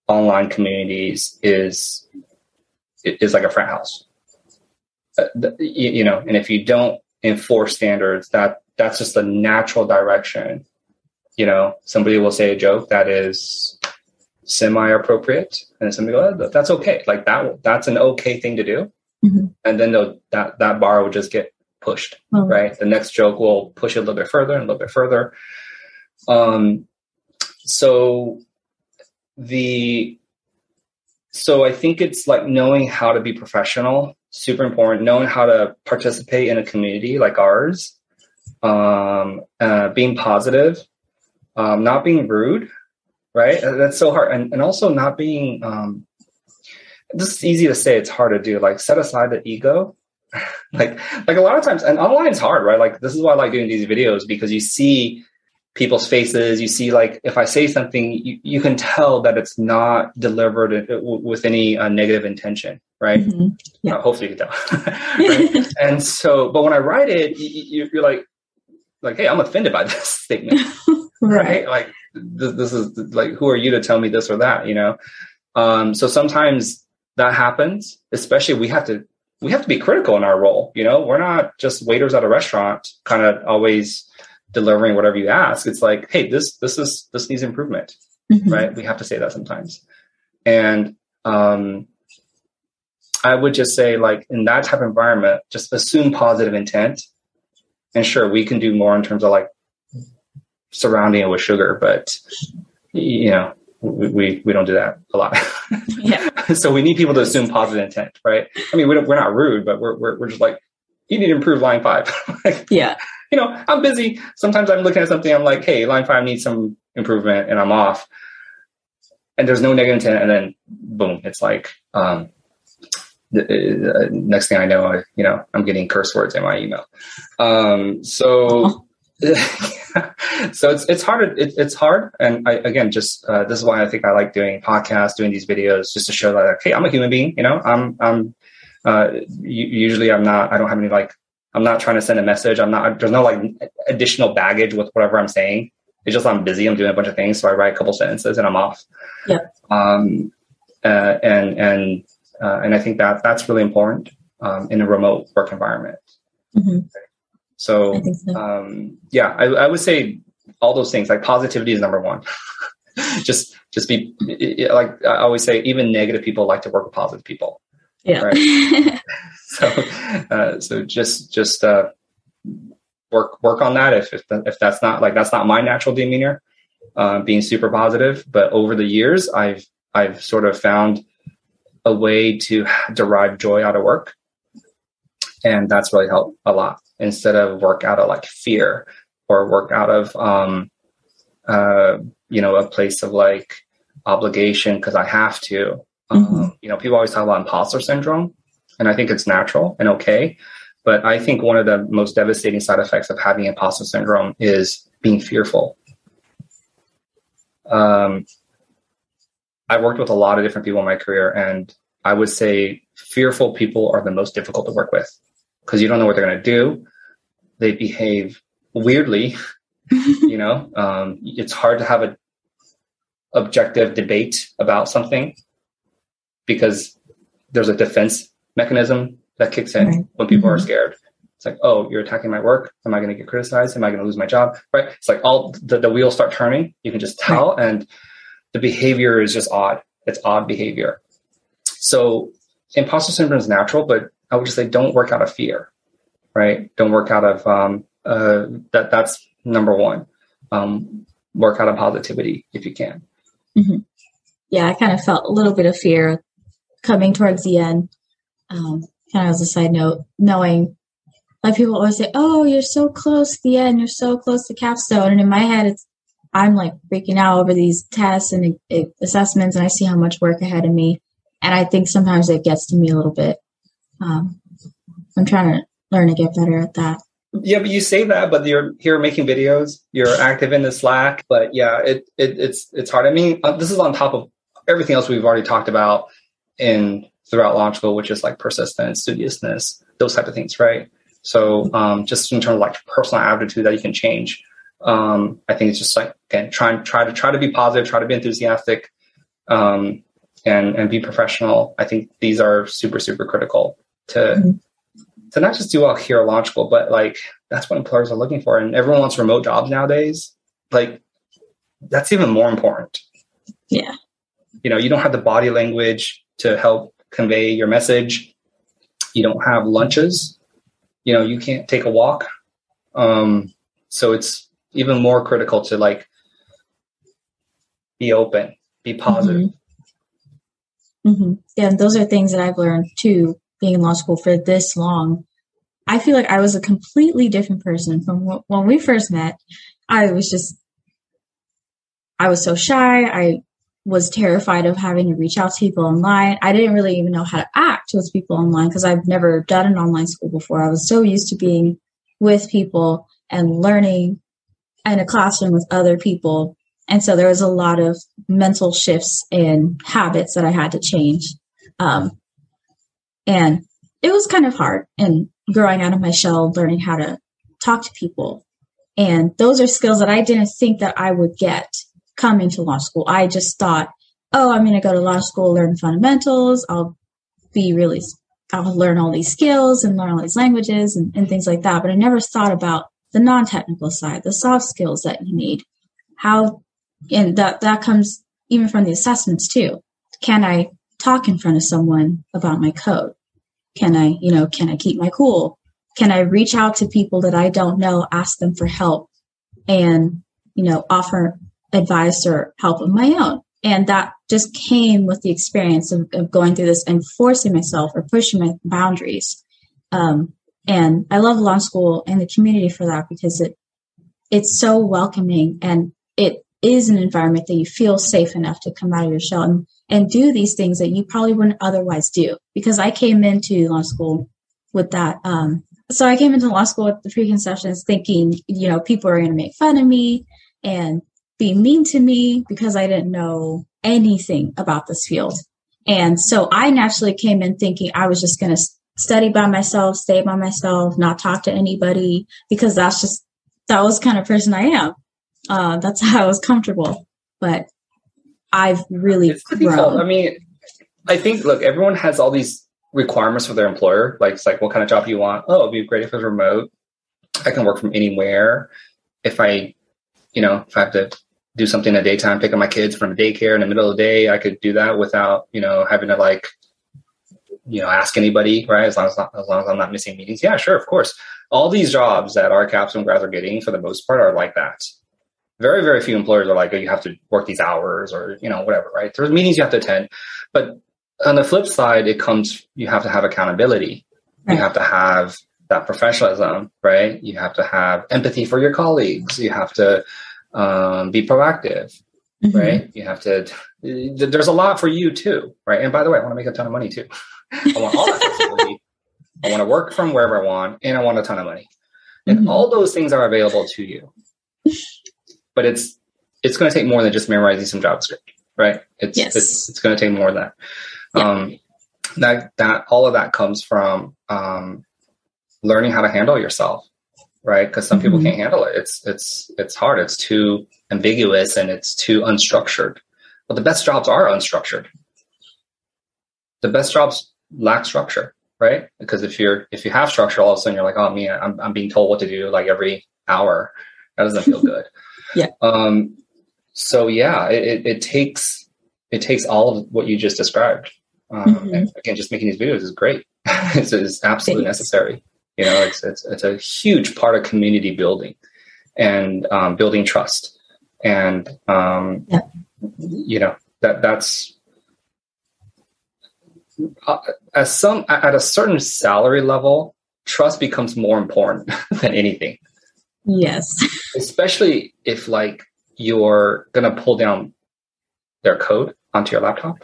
online communities is is like a frat house. Uh, you, you know, and if you don't enforce standards, that that's just the natural direction you know, somebody will say a joke that is semi appropriate, and somebody go, oh, "That's okay." Like that, that's an okay thing to do. Mm-hmm. And then that that bar will just get pushed, oh. right? The next joke will push it a little bit further and a little bit further. Um, so the so I think it's like knowing how to be professional, super important. Knowing how to participate in a community like ours, um, uh, being positive, um, not being rude, right? That's so hard, and and also not being. Um, this is easy to say; it's hard to do. Like set aside the ego. [LAUGHS] like like a lot of times, and online is hard, right? Like this is why I like doing these videos because you see people's faces. You see, like if I say something, you, you can tell that it's not delivered with any uh, negative intention, right? Mm-hmm. Yeah. Uh, hopefully you can [LAUGHS] tell. [LAUGHS] and so, but when I write it, you, you're like, like, hey, I'm offended by this statement right? Like this, this is like, who are you to tell me this or that? You know. Um, so sometimes that happens. Especially we have to we have to be critical in our role. You know, we're not just waiters at a restaurant, kind of always delivering whatever you ask. It's like, hey, this this is this needs improvement, mm-hmm. right? We have to say that sometimes, and um, I would just say, like in that type of environment, just assume positive intent, and sure, we can do more in terms of like surrounding it with sugar, but you know, we, we, we don't do that a lot. Yeah. [LAUGHS] so we need people to assume positive intent, right? I mean, we don't, we're not rude, but we're, we're, we're just like, you need to improve line five. like, [LAUGHS] yeah. You know, I'm busy. Sometimes I'm looking at something. I'm like, Hey, line five needs some improvement and I'm off and there's no negative intent. And then boom, it's like, um, the, uh, next thing I know, I, you know, I'm getting curse words in my email. Um, so, [LAUGHS] [LAUGHS] so it's it's hard. It, it's hard, and I, again, just uh, this is why I think I like doing podcasts, doing these videos, just to show that like, hey, I'm a human being. You know, I'm I'm uh, usually I'm not. I don't have any like. I'm not trying to send a message. I'm not. There's no like additional baggage with whatever I'm saying. It's just I'm busy. I'm doing a bunch of things, so I write a couple sentences and I'm off. Yeah. Um, uh, and and uh, and I think that that's really important um, in a remote work environment. Mm-hmm. So, so. Um, yeah, I, I, would say all those things like positivity is number one. [LAUGHS] just, just be like I always say, even negative people like to work with positive people. Yeah. Right? [LAUGHS] so, uh, so just, just, uh, work, work on that. If, if, if that's not like, that's not my natural demeanor, uh, being super positive, but over the years, I've, I've sort of found a way to derive joy out of work. And that's really helped a lot instead of work out of like fear or work out of um, uh, you know a place of like obligation because I have to. Mm-hmm. Um, you know, people always talk about imposter syndrome, and I think it's natural and okay. But I think one of the most devastating side effects of having imposter syndrome is being fearful. Um, I've worked with a lot of different people in my career, and I would say fearful people are the most difficult to work with because you don't know what they're going to do. They behave weirdly. [LAUGHS] you know, um, it's hard to have an objective debate about something because there's a defense mechanism that kicks in right. when people mm-hmm. are scared. It's like, oh, you're attacking my work. Am I going to get criticized? Am I going to lose my job? Right? It's like all the, the wheels start turning. You can just tell, right. and the behavior is just odd. It's odd behavior. So imposter syndrome is natural, but I would just say don't work out of fear, right? Don't work out of um, uh, that. That's number one. Um, work out of positivity if you can. Mm-hmm. Yeah, I kind of felt a little bit of fear coming towards the end. Um, kind of as a side note, knowing like people always say, "Oh, you're so close to the end. You're so close to capstone," and in my head, it's I'm like freaking out over these tests and uh, assessments, and I see how much work ahead of me, and I think sometimes it gets to me a little bit. Um, I'm trying to learn to get better at that. Yeah, but you say that, but you're here making videos. You're active in the Slack, but yeah, it, it it's it's hard. I mean, uh, this is on top of everything else we've already talked about in throughout launch school, which is like persistence, studiousness, those type of things, right? So um, just in terms of like personal attitude that you can change, um, I think it's just like again, try try to try to be positive, try to be enthusiastic, um, and and be professional. I think these are super super critical to mm-hmm. to not just do well here at launch school, but like that's what employers are looking for, and everyone wants remote jobs nowadays. Like that's even more important. Yeah, you know, you don't have the body language to help convey your message. You don't have lunches. You know, you can't take a walk. Um, so it's even more critical to like be open, be positive. Mm-hmm. Mm-hmm. Yeah, those are things that I've learned too, being in Launch School for this long. I feel like I was a completely different person from when we first met. I was just, I was so shy. I was terrified of having to reach out to people online. I didn't really even know how to act with people online because I've never done an online school before. I was so used to being with people and learning in a classroom with other people. And so there was a lot of mental shifts and habits that I had to change. Um, and it was kind of hard and growing out of my shell, learning how to talk to people. And those are skills that I didn't think that I would get coming to Launch School. I just thought, oh, I'm going to go to Launch School, learn fundamentals. I'll be really, I'll learn all these skills and learn all these languages and, and things like that. But I never thought about the non-technical side, the soft skills that you need. How, and that, that comes even from the assessments too. Can I talk in front of someone about my code? Can I, you know, can I keep my cool? Can I reach out to people that I don't know, ask them for help and, you know, offer advice or help of my own. And that just came with the experience of, of going through this and forcing myself or pushing my boundaries. Um, and I love Launch School and the community for that because it it's so welcoming and it is an environment that you feel safe enough to come out of your shell and, and do these things that you probably wouldn't otherwise do. Because I came into Launch School with that. Um, so I came into Launch School with the preconceptions thinking, you know, people are going to make fun of me and be mean to me because I didn't know anything about this field. And so I naturally came in thinking I was just going to study by myself, stay by myself, not talk to anybody because that's just, that was kind of person I am. Uh, that's [LAUGHS] how I was comfortable. But I've really it's grown. I mean, I think, look, everyone has all these requirements for their employer. Like, it's like, what kind of job do you want? Oh, it'd be great if it was remote. I can work from anywhere. If I, you know, if I have to do something in the daytime, pick up my kids from daycare in the middle of the day. I could do that without, you know, having to like, you know, ask anybody, right? As long as, not, as long as I'm not missing meetings. Yeah, sure, of course. All these jobs that our capstone grads are getting for the most part are like that. Very, very few employers are like, oh, you have to work these hours or, you know, whatever, right? There's meetings you have to attend. But on the flip side, it comes, you have to have accountability. Right. You have to have that professionalism, right? You have to have empathy for your colleagues. You have to um, be proactive, mm-hmm. right? You have to, there's a lot for you too, right? And by the way, I want to make a ton of money too. I want all that flexibility. I want to work from wherever I want and I want a ton of money. And mm-hmm. all those things are available to you. But it's, it's going to take more than just memorizing some JavaScript, right? It's, yes. it's, it's going to take more than that. Yeah. Um, that, that, all of that comes from, um, learning how to handle yourself right? Because some people mm-hmm. can't handle it. It's it's it's hard. It's too ambiguous and it's too unstructured. But the best jobs are unstructured. The best jobs lack structure, right? Because if you're if you have structure, all of a sudden you're like, oh man, I'm I'm being told what to do like every hour. That doesn't feel [LAUGHS] good. Yeah. Um. So yeah, it, it takes it takes all of what you just described. Um, mm-hmm. Again, just making these videos is great. [LAUGHS] it's, it's absolutely Thanks. necessary. You know, it's it's it's a huge part of community building and um, building trust. and um, yeah. you know that that's uh, at some at a certain salary level, trust becomes more important [LAUGHS] than anything. Yes, especially if like you're gonna pull down their code onto your laptop.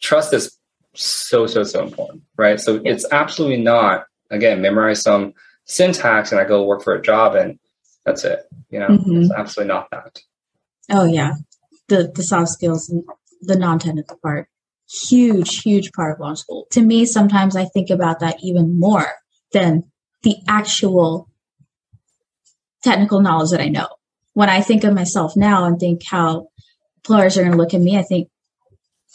Trust is so so so important, right? So it's absolutely not again memorize some syntax and I go work for a job and that's it. You know, mm-hmm. it's absolutely not that. Oh yeah, the the soft skills and the non-technical part huge, huge part of launch school. To me, sometimes I think about that even more than the actual technical knowledge that I know. When I think of myself now and think how employers are going to look at me, I think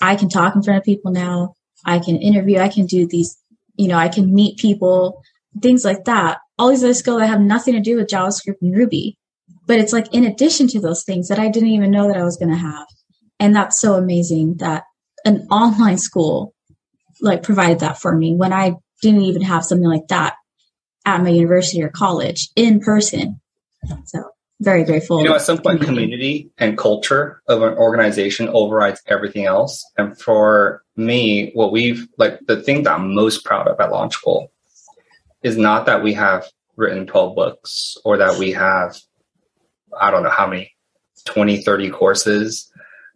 I can talk in front of people now. I can interview. I can do these, you know, I can meet people, things like that. All these other skills that have nothing to do with JavaScript and Ruby. But it's like in addition to those things that I didn't even know that I was going to have. And that's so amazing that an [LAUGHS] online school like provided that for me when I didn't even have something like that at my university or college in person. So very grateful. You know, at some point, community and culture of an organization overrides everything else. And for me, what we've like the thing that I'm most proud of at Launch School is not that we have written 12 books or that we have, I don't know how many, 20, 30 courses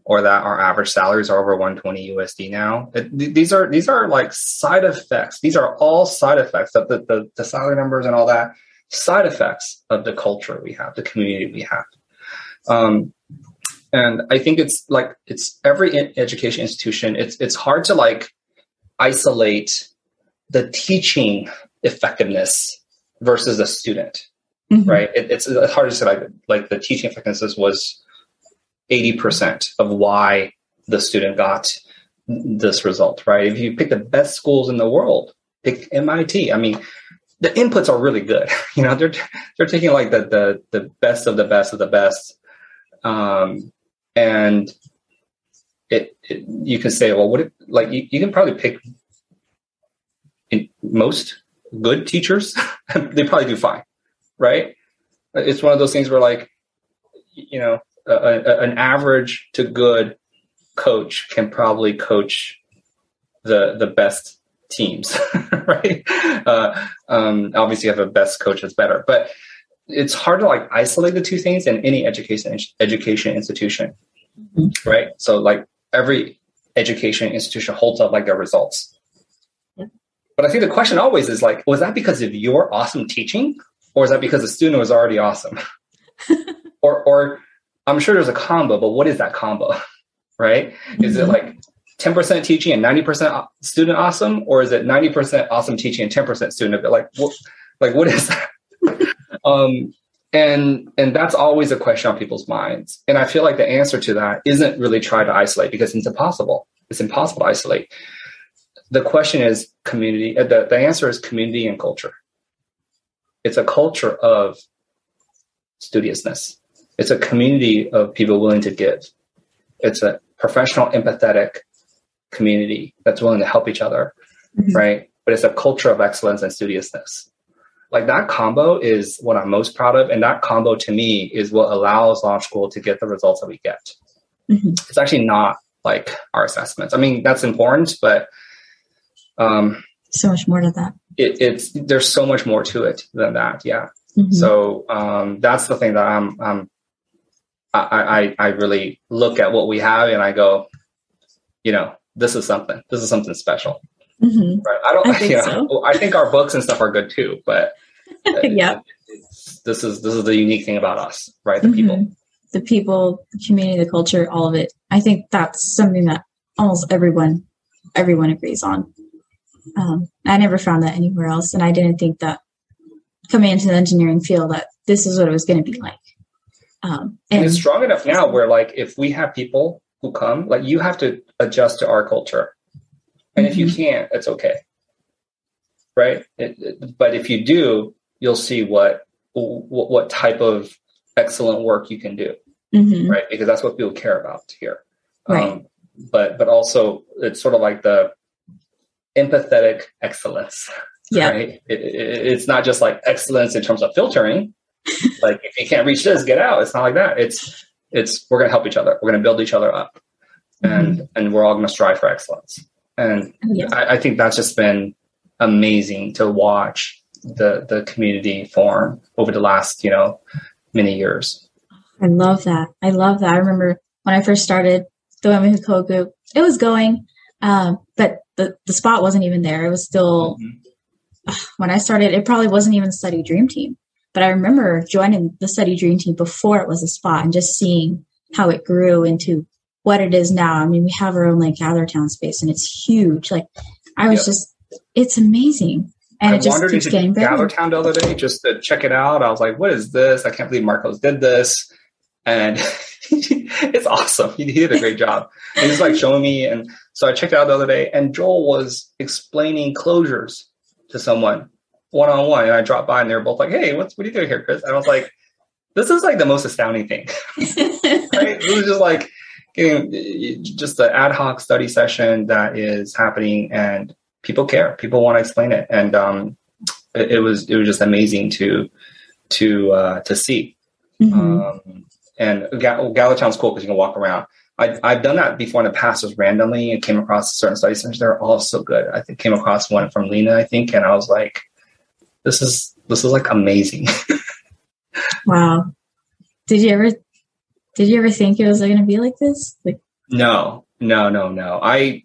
or that our average salaries are over 120 USD now. It, these are these are like side effects. These are all side effects of the, the, the salary numbers and all that. Side effects of the culture we have, the community we have. Um, and I think it's like it's every education institution. It's it's hard to like isolate the teaching effectiveness versus the student, mm-hmm. right? It, it's, it's hard to say like like the teaching effectiveness was 80% of why the student got this result, right? If you pick the best schools in the world, pick MIT. I mean, the inputs are really good. [LAUGHS] You know, they're they're taking like the the the best of the best of the best, um, and it, it you can say, well, what if, like you, you can probably pick most good teachers, [LAUGHS] they probably do fine, right? It's one of those things where like you know a, a, an average to good coach can probably coach the the best teams, [LAUGHS] right? Uh, um, obviously, you have a best coach that's better, but it's hard to like isolate the two things in any education education institution, mm-hmm. right? So, like every education institution holds up like their results. Yeah. But I think the question always is like, was that because of your awesome teaching, or is that because the student was already awesome, [LAUGHS] or or I'm sure there's a combo, but what is that combo? [LAUGHS] right? Mm-hmm. Is it mm-hmm. like 10% teaching and 90% student awesome, or is it 90% awesome teaching and 10% student? Like, what, like what is that? [LAUGHS] um, and and that's always a question on people's minds. And I feel like the answer to that isn't really try to isolate because it's impossible. It's impossible to isolate. The question is community. Uh, the, the answer is community and culture. It's a culture of studiousness it's a community of people willing to give. It's a professional, empathetic community that's willing to help each other, mm-hmm. right? But it's a culture of excellence and studiousness. Like that combo is what I'm most proud of. And that combo to me is what allows Launch School to get the results that we get. Mm-hmm. It's actually not like our assessments. I mean, that's important, but um, so much more to that. It, it's there's so much more to it than that. Yeah. Mm-hmm. So um, that's the thing that I'm I'm I, I, I really look at what we have and I go, you know, this is something. This is something special. Mm-hmm. Right? I don't. I [LAUGHS] think, you know, so. I think our books and stuff are good too, but [LAUGHS] yeah, this is this is the unique thing about us, right? The mm-hmm. people, the people, the community, the culture, all of it. I think that's something that almost everyone everyone agrees on. Um, I never found that anywhere else, and I didn't think that coming into the engineering field that this is what it was going to be like. Um, and, and it's strong enough now where like if we have people who come, like you have to adjust to our culture, and mm-hmm. if you mm-hmm. can't, it's okay, right? It, it, but if you do, you'll see what what, what type of excellent work you can do, mm-hmm. right? Because that's what people care about here. Right. Um, but but also it's sort of like the empathetic excellence. Yeah. Right? It, it's not just like excellence in terms of filtering, like if you can't reach this, get out. It's not like that. It's it's we're gonna help each other. We're gonna build each other up, and mm-hmm. and we're all gonna strive for excellence. And yeah. I, I think that's just been amazing to watch the the community form over the last you know many years. I love that. I love that. I remember when I first started the Women Who Code group, it was going, um, but the, the spot wasn't even there. It was still, mm-hmm. [SIGHS] when I started, it probably wasn't even study dream team. But I remember joining the study dream team before it was a spot and just seeing how it grew into what it is now. I mean, we have our own like GatherTown space and it's huge. Like I was yep. just, it's amazing. And I it just wandered keeps into getting better. GatherTown the other day just to check it out. I was like, what is this? I can't believe Marcos did this and [LAUGHS] it's awesome. He, he, did a great job. And he's like showing me, and so I checked it out the other day, and Joel was explaining closures to someone one on one, and I dropped by, and they were both like, "Hey, what's what are you doing here, Chris?" And I was like, "This is like the most astounding thing." [LAUGHS] [LAUGHS] right? It was just like getting just an ad hoc study session that is happening, and people care. People want to explain it, and um, it, it was it was just amazing to to uh, to see. Mm-hmm. Um, and Gal- GatherTown's cool because you can walk around. I, I've done that before in the past, just randomly, and came across certain study centers. They're all so good. I think came across one from Lena, I think, and I was like, "This is this is like amazing." [LAUGHS] wow. Did you ever did you ever think it was going to be like this? Like, no, no, no, no. I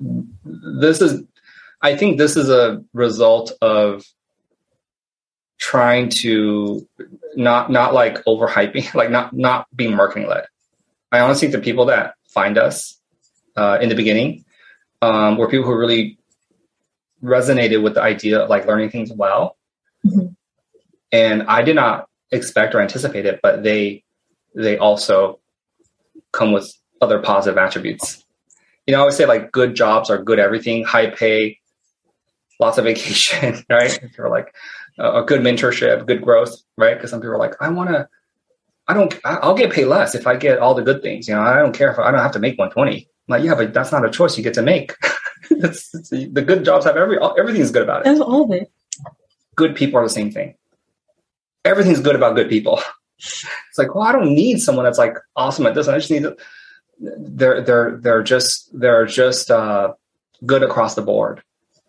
this is I think this is a result of trying to not not like overhyping, [LAUGHS] like not not being marketing led. I honestly think the people that find us uh, in the beginning um, were people who really resonated with the idea of like learning things well. Mm-hmm. And I did not expect or anticipate it, but they they also come with other positive attributes. You know, I always say like good jobs are good everything, high pay, lots of [LAUGHS] vacation, right? If you're like, a good mentorship, good growth, right? Because some people are like, I want to, I don't, I'll get paid less if I get all the good things. You know, I don't care if I don't have to make 120. I'm like, yeah, but that's not a choice you get to make. [LAUGHS] [LAUGHS] it's, it's, the good jobs have every, everything's good about it. That's all of it. Good people are the same thing. Everything's good about good people. [LAUGHS] It's like, well, I don't need someone that's like awesome at this. I just need to, they're, they're, they're just, they're just, uh, good across the board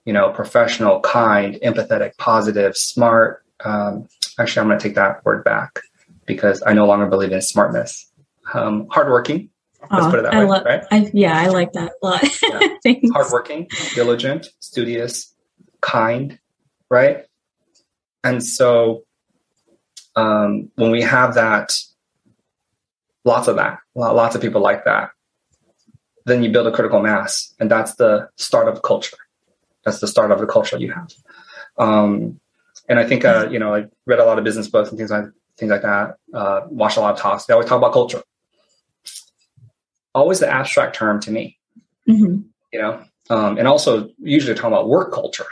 you know, professional, kind, empathetic, positive, smart. Um, actually, I'm going to take that word back because I no longer believe in smartness. Um, hardworking. Let's oh, put it that I way, lo- right? I, yeah, I like that a lot. yeah. [LAUGHS] hardworking, diligent, studious, kind, right? And so um, when we have that, lots of that, lots of people like that, then you build a critical mass, and that's the start of culture that's the start of the culture you have. Um, and I think uh, you know I read a lot of business books and things like things like that. Uh, watched a lot of talks. They always talk about culture. Always the abstract term to me, mm-hmm. you know. Um, and also usually talking about work culture,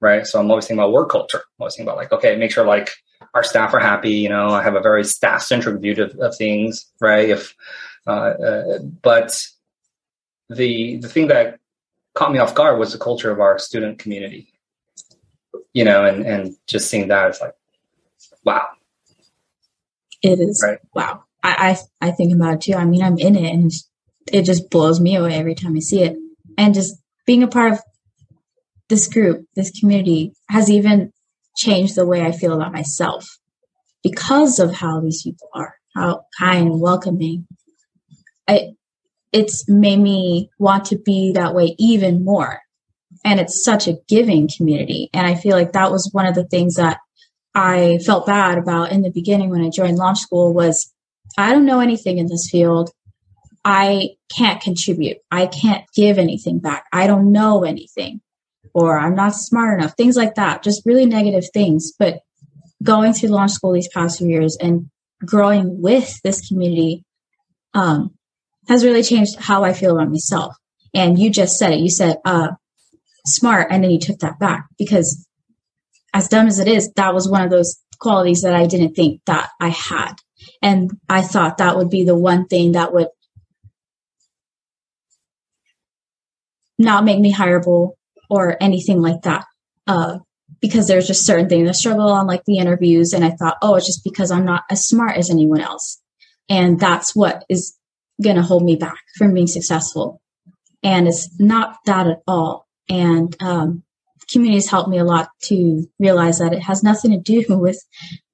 right? So I'm always thinking about work culture. I'm always thinking about like, okay, make sure like our staff are happy. You know, I have a very staff centric view of, of, things, right? If uh, uh, but the the thing that caught me off guard was the culture of our student community. You know, and and just seeing that, it's like, wow. It is right? wow. I, I I think about it too. I mean, I'm in it, and it just blows me away every time I see it. And just being a part of this group, this community, has even changed the way I feel about myself because of how these people are, how kind and welcoming. I it's made me want to be that way even more. And it's such a giving community. And I feel like that was one of the things that I felt bad about in the beginning when I joined launch school was I don't know anything in this field. I can't contribute. I can't give anything back. I don't know anything or I'm not smart enough. Things like that. Just really negative things. But going through launch school these past few years and growing with this community um, has really changed how I feel about myself. And you just said it. You said, uh, smart. And then you took that back because as dumb as it is, that was one of those qualities that I didn't think that I had. And I thought that would be the one thing that would not make me hireable or anything like that. Uh, because there's just certain things I struggle on, like the interviews. And I thought, oh, it's just because I'm not as smart as anyone else. And that's what is going to hold me back from being successful. And it's not that at all. And um, community has helped me a lot to realize that it has nothing to do [LAUGHS] with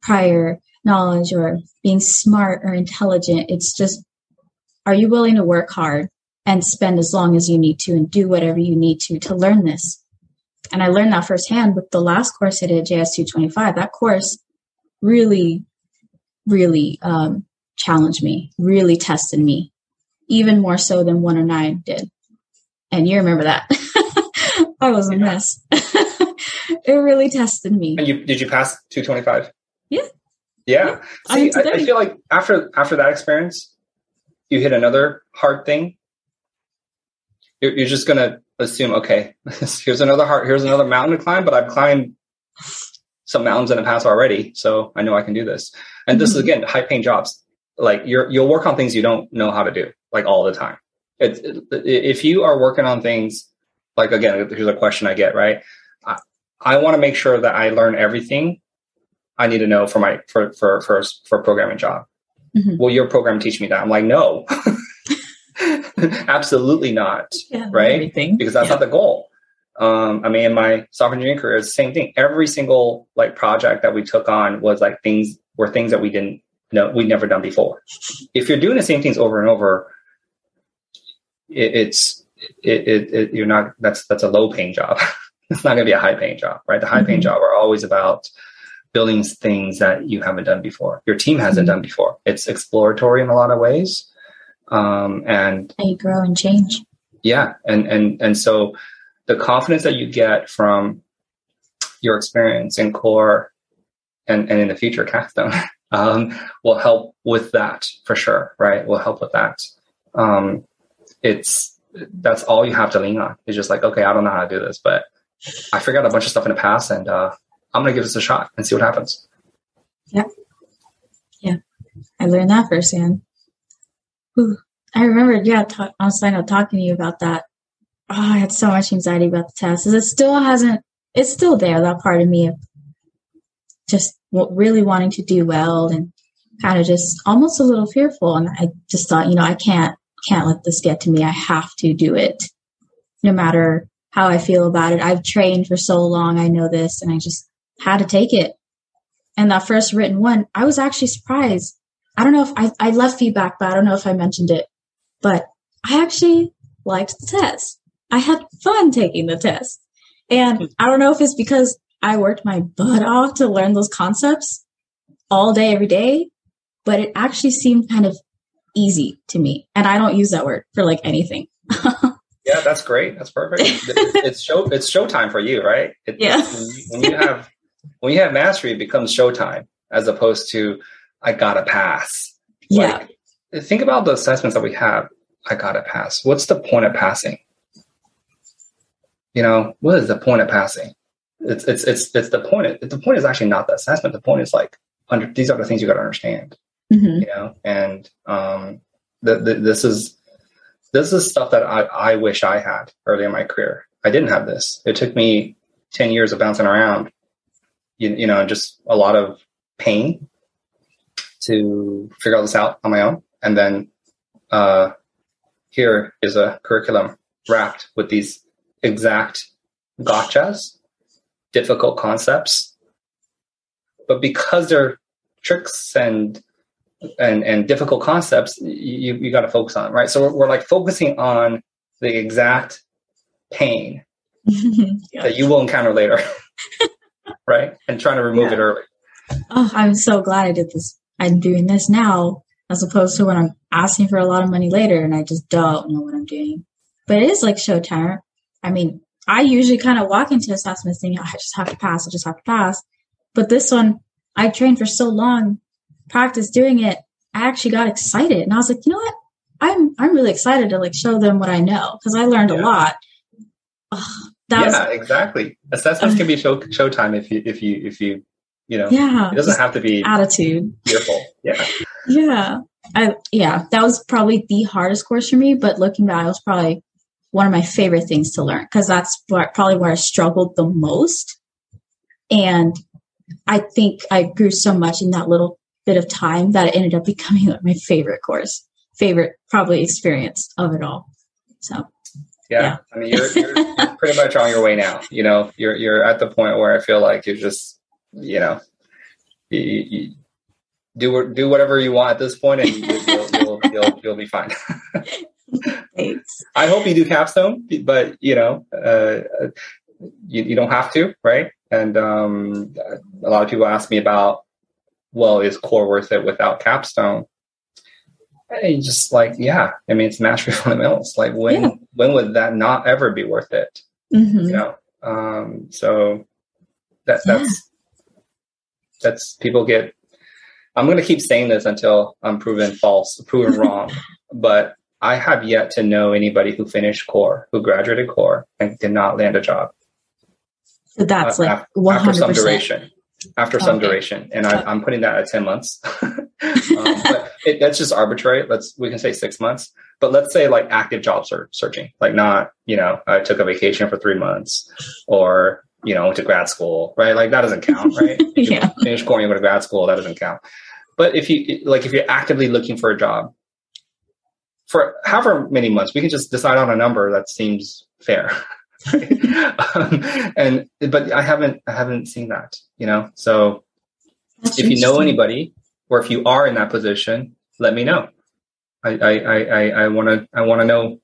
prior knowledge or being smart or intelligent. It's just, are you willing to work hard and spend as long as you need to and do whatever you need to to learn this? And I learned that firsthand with the last course I did, JS 225. That course really, really um, challenged me, really tested me, even more so than 109 did. And you remember that. [LAUGHS] I was a mess. [LAUGHS] it really tested me. And you did you pass 225? Yeah. Yeah. See, I, I, feel like after after that experience, you hit another hard thing. You're, you're just gonna assume, okay, [LAUGHS] here's another hard, here's another mountain to climb, but I've climbed some mountains in the past already, so I know I can do this. And mm-hmm. this is mm-hmm. again high paying jobs. Like you're you'll work on things you don't know how to do, like all the time. It, it, if you are working on things, like again, here's a question I get, right? I, I want to make sure that I learn everything I need to know for my for for for for a programming job. Mm-hmm. Will your program teach me that? I'm like, no, [LAUGHS] absolutely not. Yeah, right? Everything. Because that's yeah. not the goal. Um, I mean, in my software engineering career, it's the same thing. Every single like project that we took on was like things were things that we didn't know we'd never done before. If you're doing the same things over and over, it, it's it, it, it, you're not that's that's a low paying job. [LAUGHS] it's not going to be a high paying job, right? The high paying mm-hmm. job are always about building things that you haven't done before, your team hasn't mm-hmm. done before. It's exploratory in a lot of ways, um, and you grow and change. Yeah, and and and so the confidence that you get from your experience in core and and in the future Capstone [LAUGHS] um, will help with that for sure. Right, will help with that. Um, it's that's all you have to lean on. It's just like okay, I don't know how to do this, but I figured out a bunch of stuff in the past, and uh, I'm going to give this a shot and see what happens. Yeah. Yeah. I learned that firsthand. Whew. I remember, yeah, talk, on sign up talking to you about that. Oh, I had so much anxiety about the test. It still hasn't, it's still there, that part of me of just really wanting to do well and kind of just almost a little fearful. And I just thought, you know, I can't, can't let this get to me. I have to do it no matter how I feel about it. I've trained for so long. I know this and I just how to take it. And that first written one, I was actually surprised. I don't know if I, I left feedback, but I don't know if I mentioned it, but I actually liked the test. I had fun taking the test. And I don't know if it's because I worked my butt off to learn those concepts all day, every day, but it actually seemed kind of easy to me. And I don't use that word for like anything. [LAUGHS] yeah, that's great. That's perfect. it's show it's showtime for you, right? It, [LAUGHS] yeah. When you, when you have when you have mastery, it becomes showtime as opposed to I gotta pass. Yeah. Like, think about the assessments that we have. I gotta pass. What's the point of passing? You know, what is the point of passing? It's it's it's it's the point. The point is actually not the assessment. The point is like under these are the things you got to understand. Mm-hmm. You know, and um, the, the, this is this is stuff that I, I wish I had early in my career. I didn't have this. It took me 10 years of bouncing around you, you know, just a lot of pain to figure all this out on my own. And then uh, here is a curriculum wrapped with these exact gotchas, difficult concepts. But because they're tricks and and and difficult concepts, you you got to focus on right. So we're, we're, like focusing on the exact pain [LAUGHS] yeah. that you will encounter later. [LAUGHS] right? And trying to remove yeah. it early. Oh, I'm so glad I did this. I'm doing this now as opposed to when I'm asking for a lot of money later and I just don't know what I'm doing. But it is like showtime. I mean, I usually kind of walk into assessments thinking, oh, I just have to pass, I just have to pass. But this one, I trained for so long, practiced doing it. I actually got excited and I was like, you know what? I'm I'm really excited to like show them what I know because I learned yeah. a lot. Oh, yeah, exactly. Assessments can be show showtime if you if you if you you know. Yeah, it doesn't have to be attitude. Beautiful. Yeah. [LAUGHS] yeah. I yeah, that was probably the hardest course for me. But looking back, it was probably one of my favorite things to learn because that's probably where I struggled the most. And I think I grew so much in that little bit of time that it ended up becoming like [LAUGHS] my favorite course, favorite probably experience of it all. So yeah. I mean, you're, you're, you're, [LAUGHS] pretty much on your way now. You know, you're you're at the point where I feel like you're just, you know, you, you do do whatever you want at this point, and you'll you'll, you'll, you'll be fine. [LAUGHS] Thanks. I hope you do capstone, but you know, uh, you, you don't have to, right? And um, a lot of people ask me about, well, is core worth it without capstone? And just like, yeah, I mean, it's mastery fundamentals. [LAUGHS] Like, when yeah. when would that not ever be worth it? Mm-hmm. You know, um, so that that's yeah. that's people get. I'm going to keep saying this until I'm proven false, proven [LAUGHS] wrong. But I have yet to know anybody who finished core, who graduated core, and did not land a job. So that's uh, like 100%. after some duration. After some okay. duration, and I, am putting that at ten months. [LAUGHS] um, but it, that's just arbitrary. Let's we can say six months, but let's say like active job ser- searching, like not you know I took a vacation for three months, or you know went to grad school, right? Like that doesn't count, right? [LAUGHS] yeah. finish core, you go to grad school, that doesn't count. But if you like, if you're actively looking for a job, for however many months, we can just decide on a number that seems fair. [LAUGHS] um, [LAUGHS] and but I haven't I haven't seen that, you know. So That's if you know anybody, or if you are in that position, let me know. I I I I want to I want to know,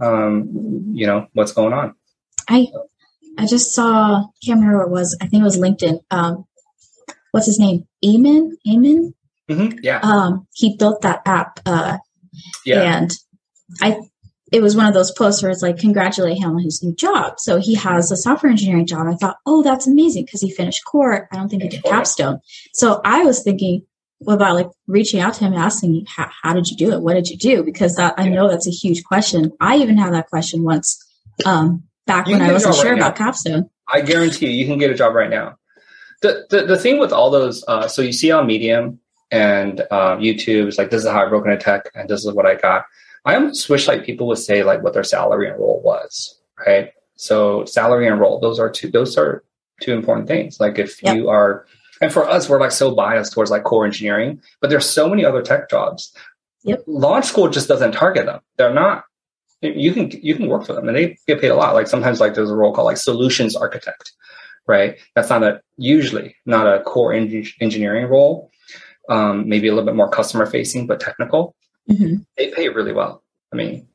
um, you know, what's going on. I I just saw can't remember what it was. I think it was LinkedIn. Um, what's his name? Eamon. Eamon. Mm-hmm. Yeah. Um, he built that app. Uh, yeah. And I it was one of those posts where it's like congratulate him on his new job. So he has a software engineering job. I thought, oh, that's amazing because he finished core. I don't think he did capstone. So I was thinking about like reaching out to him and asking, how, how did you do it? What did you do? Because that, I know that's a huge question. I even had that question once um, back you when I wasn't sure right about capstone. I guarantee you, you can get a job right now. The, the, the thing with all those, uh, so you see on Medium and uh, YouTube, it's like, this is how I broke into tech and this is what I got I almost wish like people would say like what their salary and role was, right? So salary and role, those are two those are two important things. Like if yep. you are and for us, we're like so biased towards like core engineering, but there's so many other tech jobs. Yep. Launch school just doesn't target them. They're not you can you can work for them and they get paid a lot. Like sometimes like there's a role called like solutions architect, right? That's not a usually not a core en- engineering role. Um, maybe a little bit more customer facing, but technical mm-hmm. they pay really well. I mean,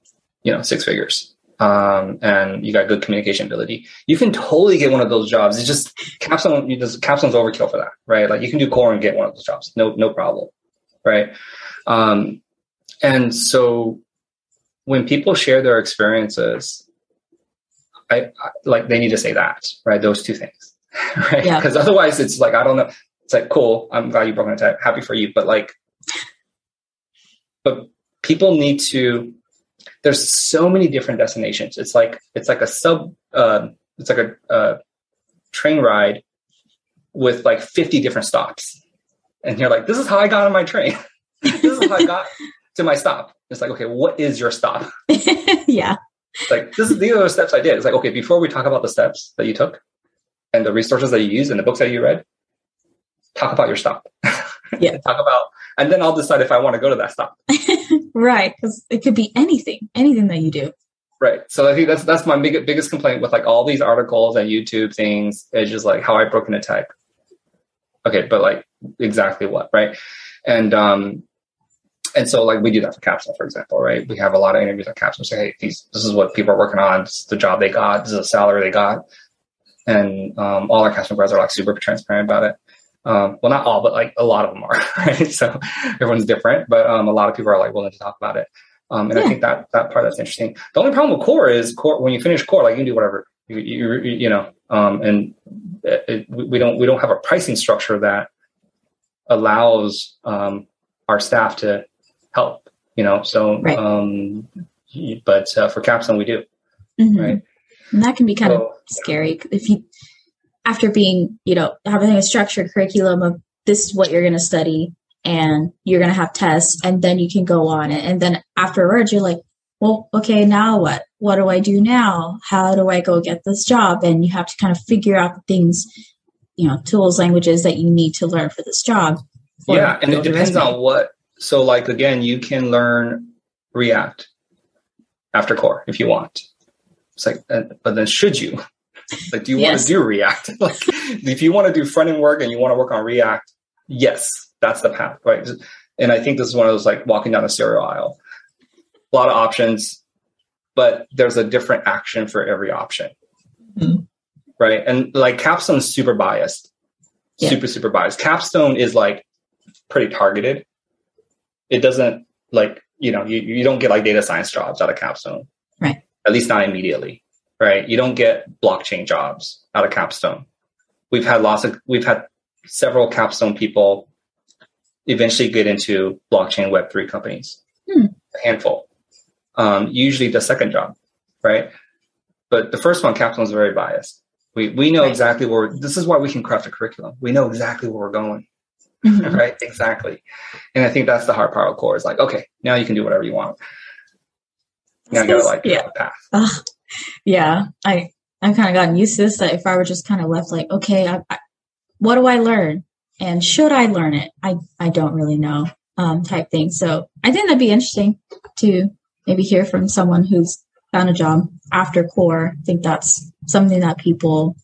you know, six figures. Um, and you got good communication ability. You can totally get one of those jobs. It's just capstone. You just capstone's overkill for that, right? Like you can do core and get one of those jobs, no, no problem, right? Um, and so when people share their experiences, I, I like they need to say that, right? Those two things, [LAUGHS] right? Because yeah. otherwise, it's like I don't know. It's like cool. I'm glad you broke into Happy for you, but like but people need to there's so many different destinations. It's like it's like a sub uh, it's like a, a train ride with like 50 different stops. And you're like this is how i got on my train. [LAUGHS] This is how i got to my stop. It's like okay what is your stop? [LAUGHS] Yeah. Like this is these are the steps i did. It's like okay before we talk about the steps that you took and the resources that you use and the books that you read talk about your stop [LAUGHS] [LAUGHS] yeah talk about and then I'll decide if I want to go to that stop. [LAUGHS] right, because it could be anything, anything that you do. Right. So I think that's that's my big, biggest complaint with like all these articles and YouTube things. It's just like how I broke into tech. Okay, but like exactly what, right? And um, and so like we do that for Capstone, for example, right? We have a lot of interviews at Capstone. Say, hey, these this is what people are working on. This is the job they got. This is the salary they got. And um, all our Capstone grads are like super transparent about it. Um, well, not all, but like a lot of them are, [LAUGHS] right? So everyone's different, but um, a lot of people are like willing to talk about it. Um, and yeah. I think that that part that's interesting. The only problem with core is core when you finish core, like you can do whatever you you, you know, um, and it, it, we don't we don't have a pricing structure that allows um, our staff to help, you know. So, right. um, but uh, for Capstone, we do, mm-hmm. right? And that can be kind so, of scary if you after being, you know, having a structured curriculum of this is what you're going to study and you're going to have tests and then you can go on it. And then afterwards, you're like, well, okay, now what? What do I do now? How do I go get this job? And you have to kind of figure out the things you know tools languages that you need to learn for this job. yeah, and it depends on what. So, like again, you can learn React after core if you want. It's like, uh, but then should you? Like, do you want to do React? [LAUGHS] like, if you want to do front end work and you want to work on React, yes, that's the path, right? And I think this is one of those like walking down a cereal aisle. A lot of options, but there's a different action for every option, Mhm. right? And like Capstone's super biased, Yeah. super super biased. Capstone is like pretty targeted. It doesn't like you know you, you don't get like data science jobs out of Capstone, Right. At least not immediately, right? You don't get blockchain jobs out of Capstone. We've had lots of we've had several Capstone people eventually get into blockchain Web three companies, Hmm. a handful. Um, usually the second job, right? But the first one, Capstone is very biased. We we know Right. exactly where this is why we can craft a curriculum. We know exactly where we're going Mhm. [LAUGHS] right? Exactly. And I think that's the hard part of core is like, okay, now you can do whatever you want. Now you gotta like Yeah. path. Ugh. Yeah, I I've kind of gotten used to this. That if I were just kind of left like, okay, I, I, what do I learn, and should I learn it? I I don't really know, um, type thing. So I think that'd be interesting to maybe hear from someone who's found a job after core. I think that's something that people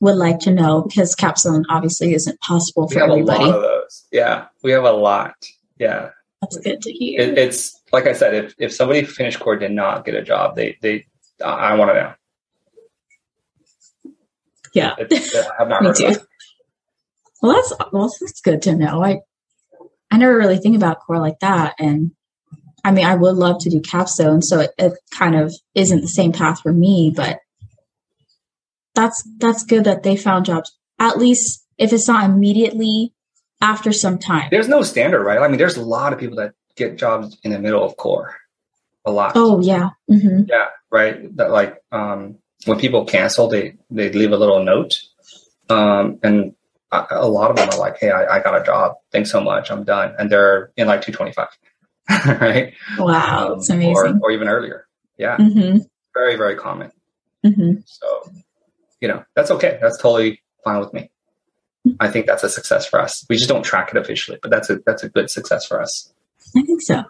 would like to know because capstone obviously isn't possible We for everybody. lot of those. Yeah. We have a lot. Yeah. That's good to hear. It, it's like I said, if, if somebody finished core did not get a job, they, they, I I want to know. yeah. It, I have not [LAUGHS] Me heard too. it. Well, that's well, that's good to know. I I never really think about core like that, and I mean, I would love to do capstone, so it, it kind of isn't the same path for me. But that's that's good that they found jobs. At least if it's not immediately after some time. There's no standard, right? I mean, there's a lot of people that get jobs in the middle of core. A lot. Oh yeah, hmm Yeah, right. That like um, when people cancel, they they leave a little note, um, and a, a lot of them are like, "Hey, I, I got a job. Thanks so much. I'm done." And they're in like 225, [LAUGHS] right? wow, Um, that's or, amazing. or even earlier. Yeah, mm-hmm. very very common. hmm So, you know, that's okay. That's totally fine with me. I think that's a success for us. We just don't track it officially, but that's a that's a good success for us. I think so.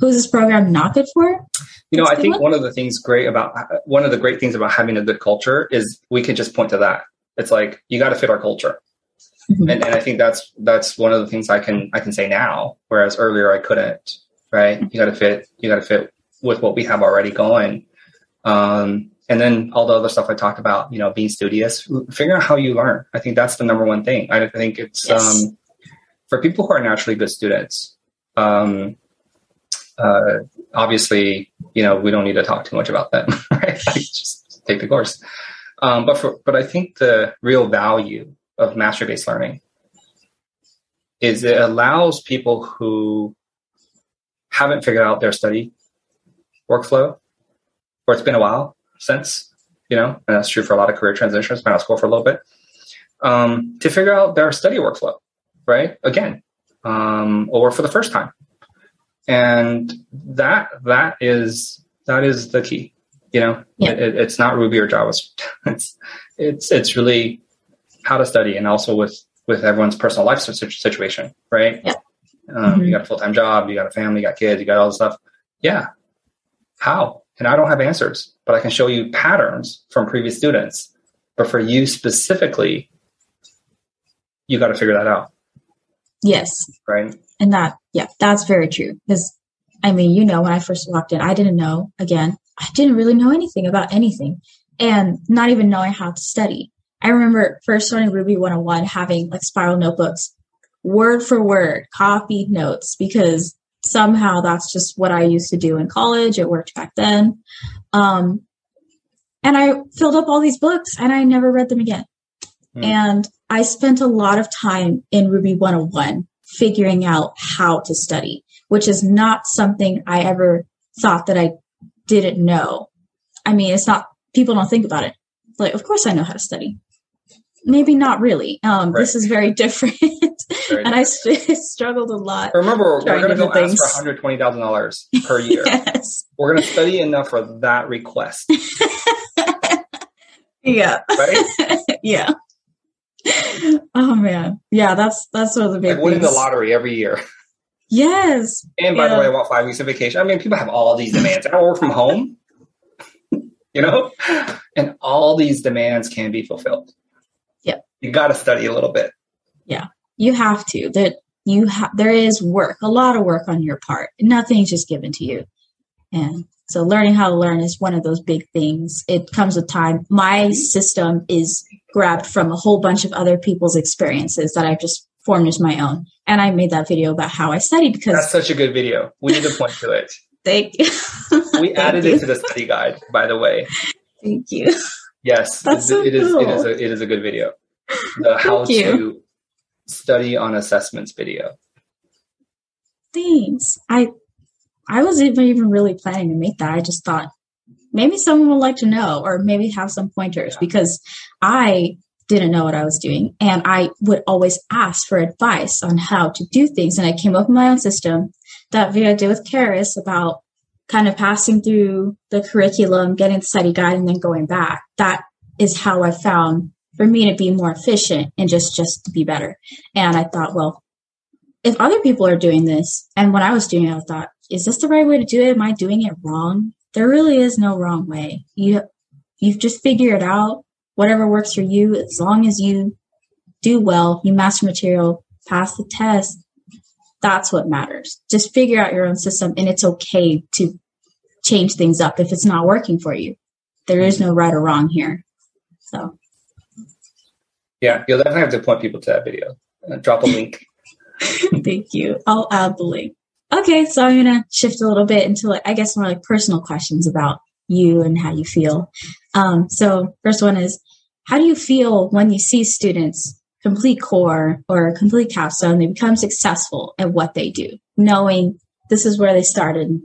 Who's this program not good for? You know, That's I think one. one of the things great about one of the great things about having a good culture is we can just point to that. It's like you got to fit our culture, Mhm. and, and I think that's that's one of the things I can I can say now, whereas earlier I couldn't. Right? You got to fit. You got to fit with what we have already going. Um, and then all the other stuff I talked about, you know, being studious, figure out how you learn. I think that's the number one thing. I think it's Yes. um, for people who are naturally good students. Um, uh, obviously, you know, we don't need to talk too much about that. [LAUGHS] right? Just take the course. Um, but for, but I think the real value of mastery based learning is it allows people who haven't figured out their study workflow, or it's been a while since, you know, and that's true for a lot of career transitions, been out of school for a little bit, um, to figure out their study workflow, right? Again, um, or for the first time and that that is that is the key you know? Yeah. it, it's not ruby or javascript [LAUGHS] it's it's it's really how to study and also with with everyone's personal life situation right? Yeah. um, Mhm. you got a full-time job you got a family you got kids you got all this stuff. Yeah. How? And i don't have answers but i can show you patterns from previous students. But for you specifically you got to figure that out. Yes, right And that, yeah, that's very true. Because, I mean, you know, when I first walked in, I didn't know, again, I didn't really know anything about anything and not even knowing how to study. I remember first starting Ruby 101 having like spiral notebooks, word for word, copied notes, because somehow that's just what I used to do in college. It worked back then. Um, and I filled up all these books and I never read them again. Hmm. And I spent a lot of time in Ruby 101 figuring out how to study, which is not something I ever thought that I didn't know. I mean, it's not, people don't think about it. Like, of course I know how to study. Maybe not really. Um, This is very [LAUGHS] different. Very and I st- [LAUGHS] struggled a lot. Remember, we're going to go different ask for $120,000 per [LAUGHS] year. yes. We're going to study enough for that request, Yeah. right? yeah. [LAUGHS] oh man, yeah, that's that's one of the big like winning the lottery every year. Yes. And by yeah. the way, I want five weeks of vacation. I mean, people have all these demands. I work from home, [LAUGHS] you know, and all these demands can be fulfilled. Yeah. You got to study a little bit. Yeah, you have to. That you have. There is work, a lot of work on your part. Nothing's just given to you, and so learning how to learn is one of those big things. It comes with time. My mm-hmm. system is grabbed from a whole bunch of other people's experiences that I've just formed as my own. And I made that video about how I study because that's such a good video. We need to point to it. [LAUGHS] Thank you. we added it to the study guide, by the way. Thank you. Yes, [LAUGHS] that's so it, is, cool. it is. A, it is a good video. The how to study on assessments video. Thanks. I I wasn't even really planning to make that. I just thought maybe someone would like to know or maybe have some pointers because I didn't know what I was doing. And I would always ask for advice on how to do things. And I came up with my own system. That video I did with Karis about kind of passing through the curriculum, getting the study guide, and then going back. That is how I found for me to be more efficient and just just to be better. And I thought, well, if other people are doing this, and when I was doing it, I thought, is this the right way to do it? Am I doing it wrong? There really is no wrong way. You you've just figure it out. Whatever works for you, as long as you do well, you master material, pass the test. That's what matters. Just figure out your own system, and it's okay to change things up if it's not working for you. There is no right or wrong here. So, yeah, you'll definitely have to point people to that video. Uh, drop a link. [LAUGHS] Thank you. I'll add the link. Okay, so I'm gonna shift a little bit into like I guess more like personal questions about you and how you feel. Um, so first one is how do you feel when you see students complete core or complete capstone, they become successful at what they do, knowing this is where they started,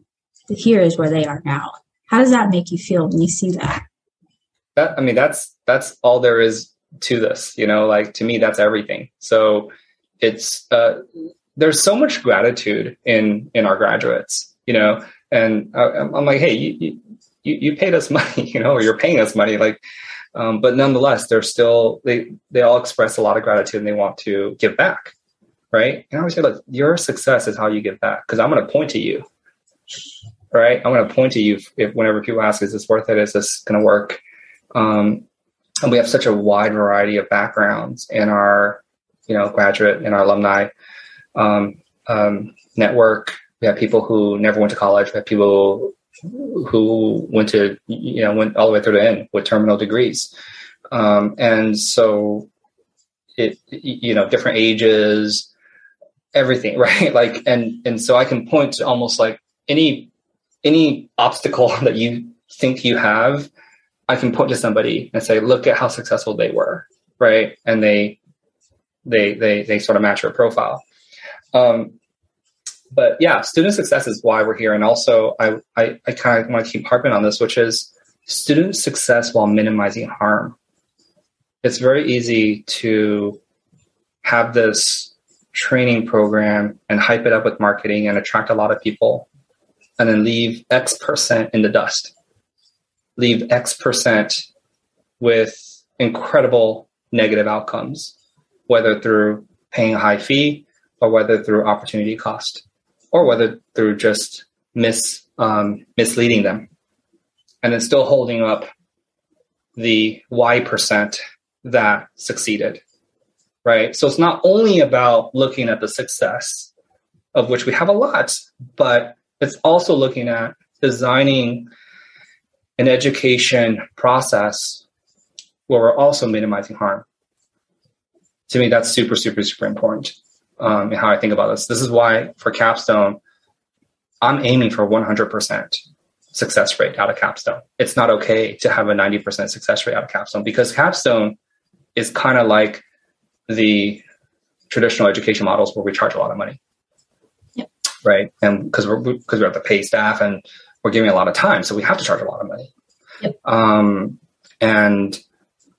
here is where they are now. How does that make you feel when you see that? That I mean that's that's all there is to this, you know, like to me that's everything. So it's uh there's so much gratitude in in our graduates, you know, and I, am like, hey, you, you you paid us [LAUGHS] money, you know, or you're paying us money, like, um, but nonetheless, they're still they they all express a lot of gratitude and they want to give back, right? And I always say, look, your success is how you give back because I'm going to point to you, right? I'm going to point to you if, if, whenever people ask, is this worth it? Is this going to work? Um, and we have such a wide variety of backgrounds in our, you know, graduate and our alumni um, um, network. We have people who never went to college. We have people who went to you know went all the way through the end with terminal degrees, um, and so it you know different ages, everything [LAUGHS] right like and and so I can point to almost like any any obstacle [LAUGHS] that you think you have, I can point to somebody and say, look at how successful they were, right? And they they they they sort of match your profile. Um, but yeah, student success is why we're here. And also, I, I, I kind of want to keep harping on this, which is student success while minimizing harm. It's very easy to have this training program and hype it up with marketing and attract a lot of people and then leave X percent in the dust. Leave X percent with incredible negative outcomes, whether through paying a high fee, or whether through opportunity cost, or whether through just mis um, misleading them, and then still holding up the Y percent that succeeded, right? So it's not only about looking at the success, of which we have a lot, but it's also looking at designing an education process where we're also minimizing harm. To me, that's super, super, super important um, and how I think about this. This is why for capstone, I'm aiming for 100% success rate out of capstone. It's not okay to have a 90% success rate out of capstone because capstone is kind of like the traditional education models where we charge a lot of money. Yep. Right. And because we're, because we have to pay staff and we're giving a lot of time. So we have to charge a lot of money. Yep. Um, and,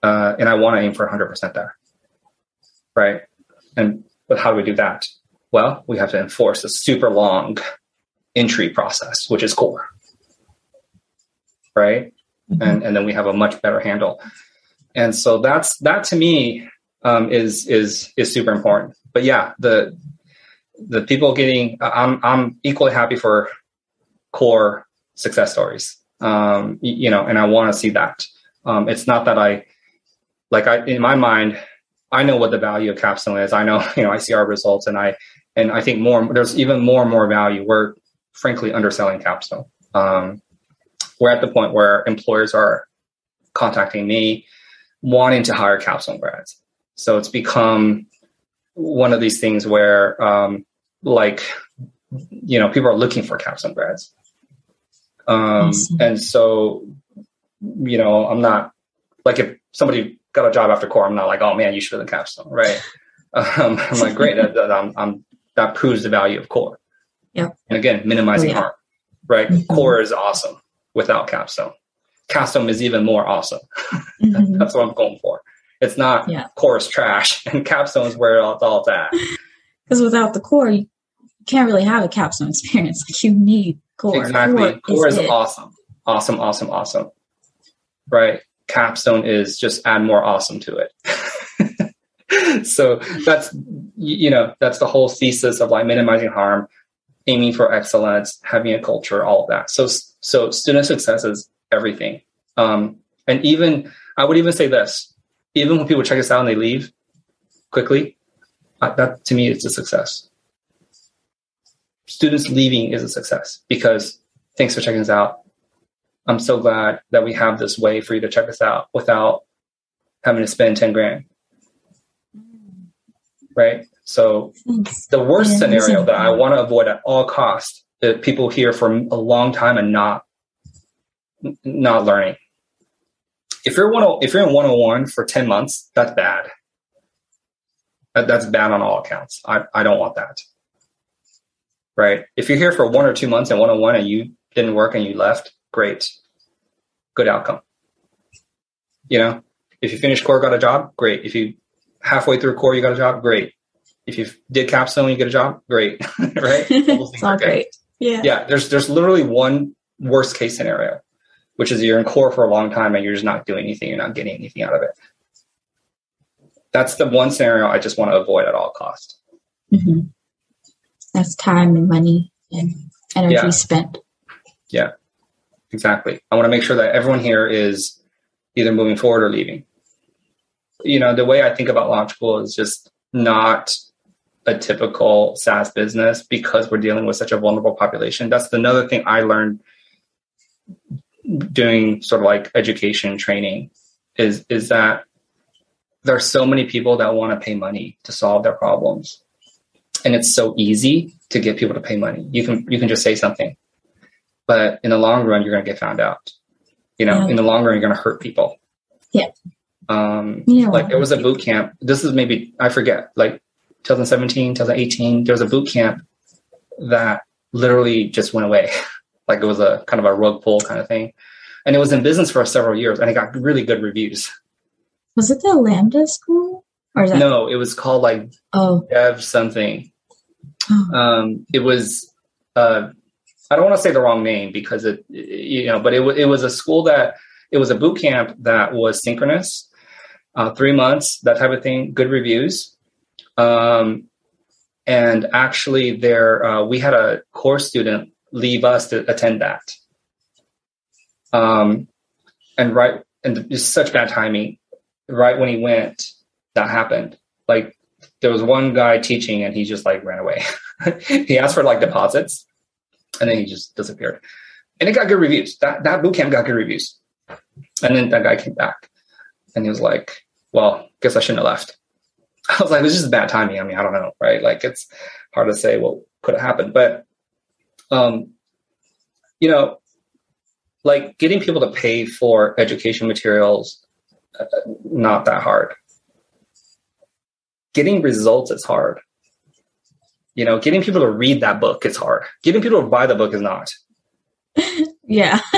uh, and I want to aim for 100% there. Right. And but how do we do that? Well, we have to enforce a super long entry process, which is core. Right? Mm-hmm. And and then we have a much better handle. And so that's that to me um, is is is super important. But yeah, the the people getting I'm I'm equally happy for core success stories. Um, you know, and I want to see that. Um, it's not that I like I in my mind I know what the value of capstone is. I know [LAUGHS] you know I see our results, and I and I think more there's even more and more value. We're frankly underselling capstone. Um, we're at the point where employers are contacting me wanting to hire capstone grads. So it's become one of these things where, um, like, you know, people are looking for capstone grads. Um, and so, you know, I'm not like if somebody got a job after core, I'm not like, oh man, you should have done capstone, right? [LAUGHS] Um, I'm like, great, that, that, I'm, I'm, that proves the value of core. Yeah. And again, minimizing oh, yeah. harm, right? Mm-hmm. Core is awesome without capstone. Capstone is even more awesome. [LAUGHS] Mm-hmm. That's what I'm going for. It's not yeah. core is trash [LAUGHS] and capstone is where it's all at. Because without the core, you can't really have a capstone experience. Like you need core. Exactly. Core, core is, is awesome. Awesome, awesome, awesome. Right. Capstone is just add more awesome to it. [LAUGHS] so that's you know, that's the whole thesis of like minimizing harm, aiming for excellence, having a culture, all of that. So so student success is everything. Um, and even I would even say this: even when people check us out and they leave quickly, uh, that to me is a success. Students leaving is a success because thanks for checking us out. I'm so glad that we have this way for you to check us out without having to spend 10 grand. Right. So the worst yeah, scenario that I want to avoid at all costs that people hear for a long time and not not learning. If you're one if you're in 101 for 10 months, that's bad. That, that's bad on all accounts. I, I don't want that. Right. If you're here for one or two months in 101 and you didn't work and you left, great. Good outcome. You know, if you finish core, got a job, great. If you halfway through core, you got a job, great. If you did capstone, you get a job, great. [LAUGHS] right? [LAUGHS] it's all great. Yeah. Yeah. There's there's literally one worst case scenario which is you're in core for a long time and you're just not doing anything, you're not getting anything out of it. That's the one scenario I just want to avoid at all costs. Mm-hmm. That's time and money and energy yeah. spent. Yeah, exactly. I want to make sure that everyone here is either moving forward or leaving. You know, the way I think about School is just not a typical SaaS business because we're dealing with such a vulnerable population. That's another thing I learned doing sort of like education training is is that there are so many people that want to pay money to solve their problems and it's so easy to get people to pay money you can you can just say something but in the long run you're going to get found out you know yeah. in the long run you're going to hurt people yeah um yeah. like there was a boot camp this is maybe i forget like 2017 2018 there was a boot camp that literally just went away [LAUGHS] like it was a kind of a rug pull kind of thing. And it was in business for several years and it got really good reviews. Was it the Lambda school? Or that- no, it was called like oh. Dev something. Oh. Um, it was, uh, I don't want to say the wrong name because it, you know, but it, it was a school that, it was a boot camp that was synchronous, uh, three months, that type of thing, good reviews. Um, and actually there, uh, we had a core student leave us to attend that. Um, and right, and just such bad timing. Right when he went, that happened. Like there was one guy teaching, and he just like ran away. [LAUGHS] he asked for like deposits, and then he just disappeared. And it got good reviews. That that boot camp got good reviews. And then that guy came back, and he was like, "Well, guess I shouldn't have left." [LAUGHS] I was like, "It's just bad timing." I mean, I don't know, right? Like it's hard to say what could have happened, but um, you know, like getting people to pay for education materials, uh, not that hard. Getting results is hard. You know, getting people to read that book is hard. Getting people to buy the book is not. [LAUGHS] yeah. [LAUGHS]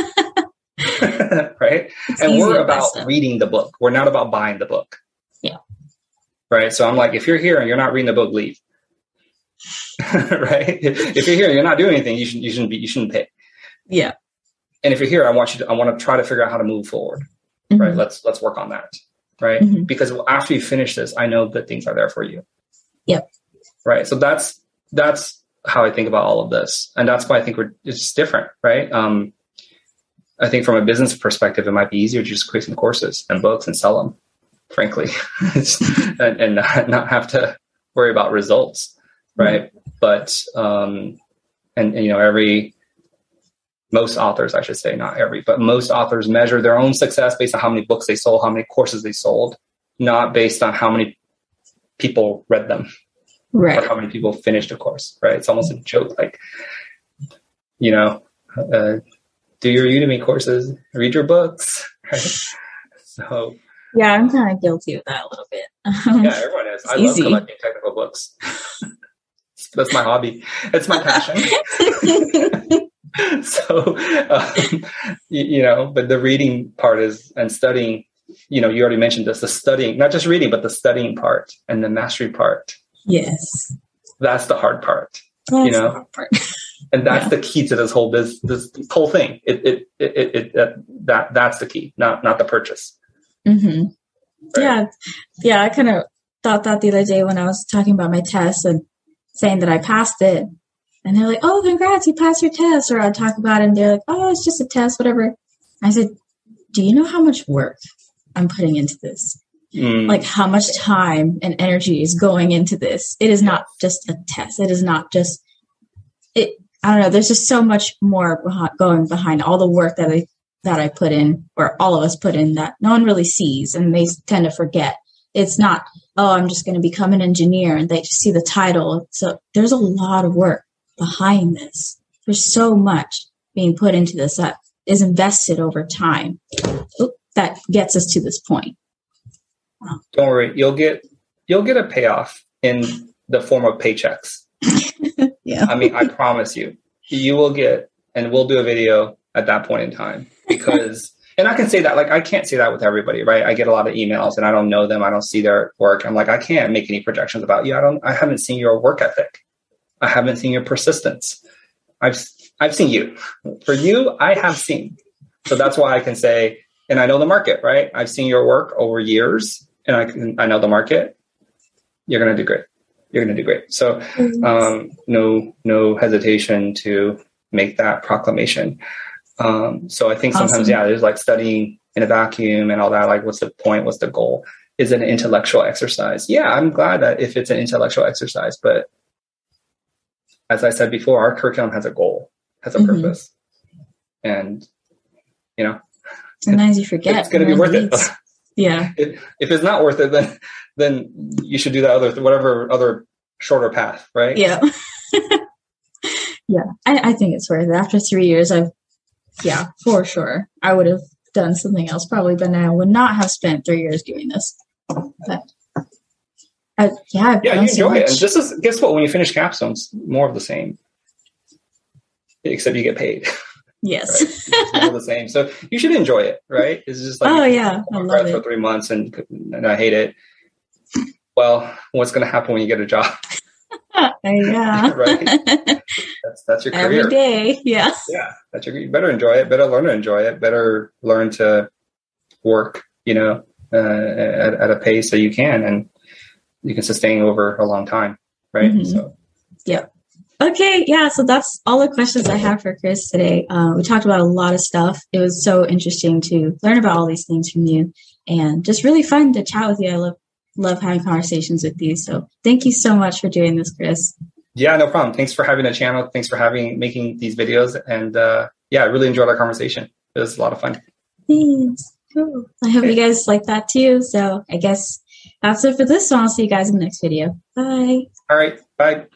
right? It's and we're about reading the book. We're not about buying the book. Yeah. Right. So I'm like, if you're here and you're not reading the book, leave. [LAUGHS] right? If you're here and you're not doing anything, you should you shouldn't be you shouldn't pay. Yeah. And if you're here, I want you to I want to try to figure out how to move forward. Mm-hmm. Right. Let's let's work on that. right? Mm-hmm. Because after you finish this, I know good things are there for you. Yep. Right. So that's that's how I think about all of this, and that's why I think we're it's different, right? Um, I think from a business perspective, it might be easier to just create some courses and books and sell them, frankly, [LAUGHS] and, and not, not, have to worry about results, right? Mm-hmm. But um, and, and you know every most authors, I should say, not every, but most authors measure their own success based on how many books they sold, how many courses they sold, not based on how many people read them, right? How many people finished a course, right? It's almost a joke, like you know, uh, do your Udemy courses, read your books, [LAUGHS] right? So yeah, I'm kind of guilty of that a little bit. [LAUGHS] yeah, everyone is. I easy. love collecting technical books. [LAUGHS] That's my hobby. It's my passion. so um, you, you, know but the reading part is and studying you know you already mentioned this the studying not just reading but the studying part and the mastery part yes that's the hard part that's you know part. [LAUGHS] and that's yeah. the key to this whole this this whole thing it it it, it, it that, that that's the key not not the purchase mm-hmm. right? yeah yeah i kind of thought that the other day when i was talking about my test and saying that i passed it and they're like, oh, congrats, you passed your test. Or I'd talk about it and they're like, oh, it's just a test, whatever. I said, do you know how much work I'm putting into this? Mm. Like how much time and energy is going into this? It is not just a test. It is not just it. I don't know. There's just so much more going behind all the work that I that I put in, or all of us put in, that no one really sees, and they tend to forget. It's not, oh, I'm just going to become an engineer, and they just see the title. So there's a lot of work behind this. There's so much being put into this that is invested over time that gets us to this point. Don't worry, you'll get you'll get a payoff in the form of paychecks. [LAUGHS] yeah. I mean, I promise you, you will get, and we'll do a video at that point in time because, and I can say that, like, I can't say that with everybody, right? I get a lot of emails and I don't know them. I don't see their work. I'm like, I can't make any projections about you. I don't, I haven't seen your work ethic. I haven't seen your persistence. I've I've seen you. For you, I have seen. So that's why I can say, and I know the market, right? I've seen your work over years, and I can I know the market. You're gonna do great. You're gonna do great. So um, no no hesitation to make that proclamation. Um, so I think sometimes, awesome. yeah, there's like studying in a vacuum and all that. Like, what's the point? What's the goal? Is it an intellectual exercise? Yeah, I'm glad that if it's an intellectual exercise, but as I said before, our curriculum has a goal, has a mm-hmm. purpose, and you know, sometimes you forget it's going to be worth it. [LAUGHS] yeah. If, if, it's not worth it, then then you should do that other whatever other shorter path, right? Yeah. [LAUGHS] yeah, I, I think it's worth it. After three years, I've yeah, for sure, I would have done something else probably, but I would not have spent three years doing this. But yeah, yeah, you enjoy it. And this is guess what? When you finish capstones, more of the same, except you get paid. [LAUGHS] Yes, right? the same. So you should enjoy it, right? It's just like oh yeah, I love it. for three months and and I hate it. Well, what's going to happen when you get a job? [LAUGHS] yeah, [LAUGHS] right. [LAUGHS] That's that's your career every day. Yeah, yeah. That's your. You better enjoy it. Better learn to enjoy it. Better learn to work. You know, uh, at, at a pace that you can and you can sustain over a long time, right? Mm-hmm. So, yeah. Okay, yeah. So that's all the questions I have for Chris today. Um, we talked about a lot of stuff. It was so interesting to learn about all these things from you, and just really fun to chat with you. I love love having conversations with you. So thank you so much for doing this, Chris. Yeah, no problem. Thanks for having a channel. Thanks for having making these videos, and uh, yeah, I really enjoyed our conversation. It was a lot of fun. Thanks. Cool. I hope you guys like that too. So I guess that's it for this. So I'll see you guys in the next video. Bye. All right. Bye.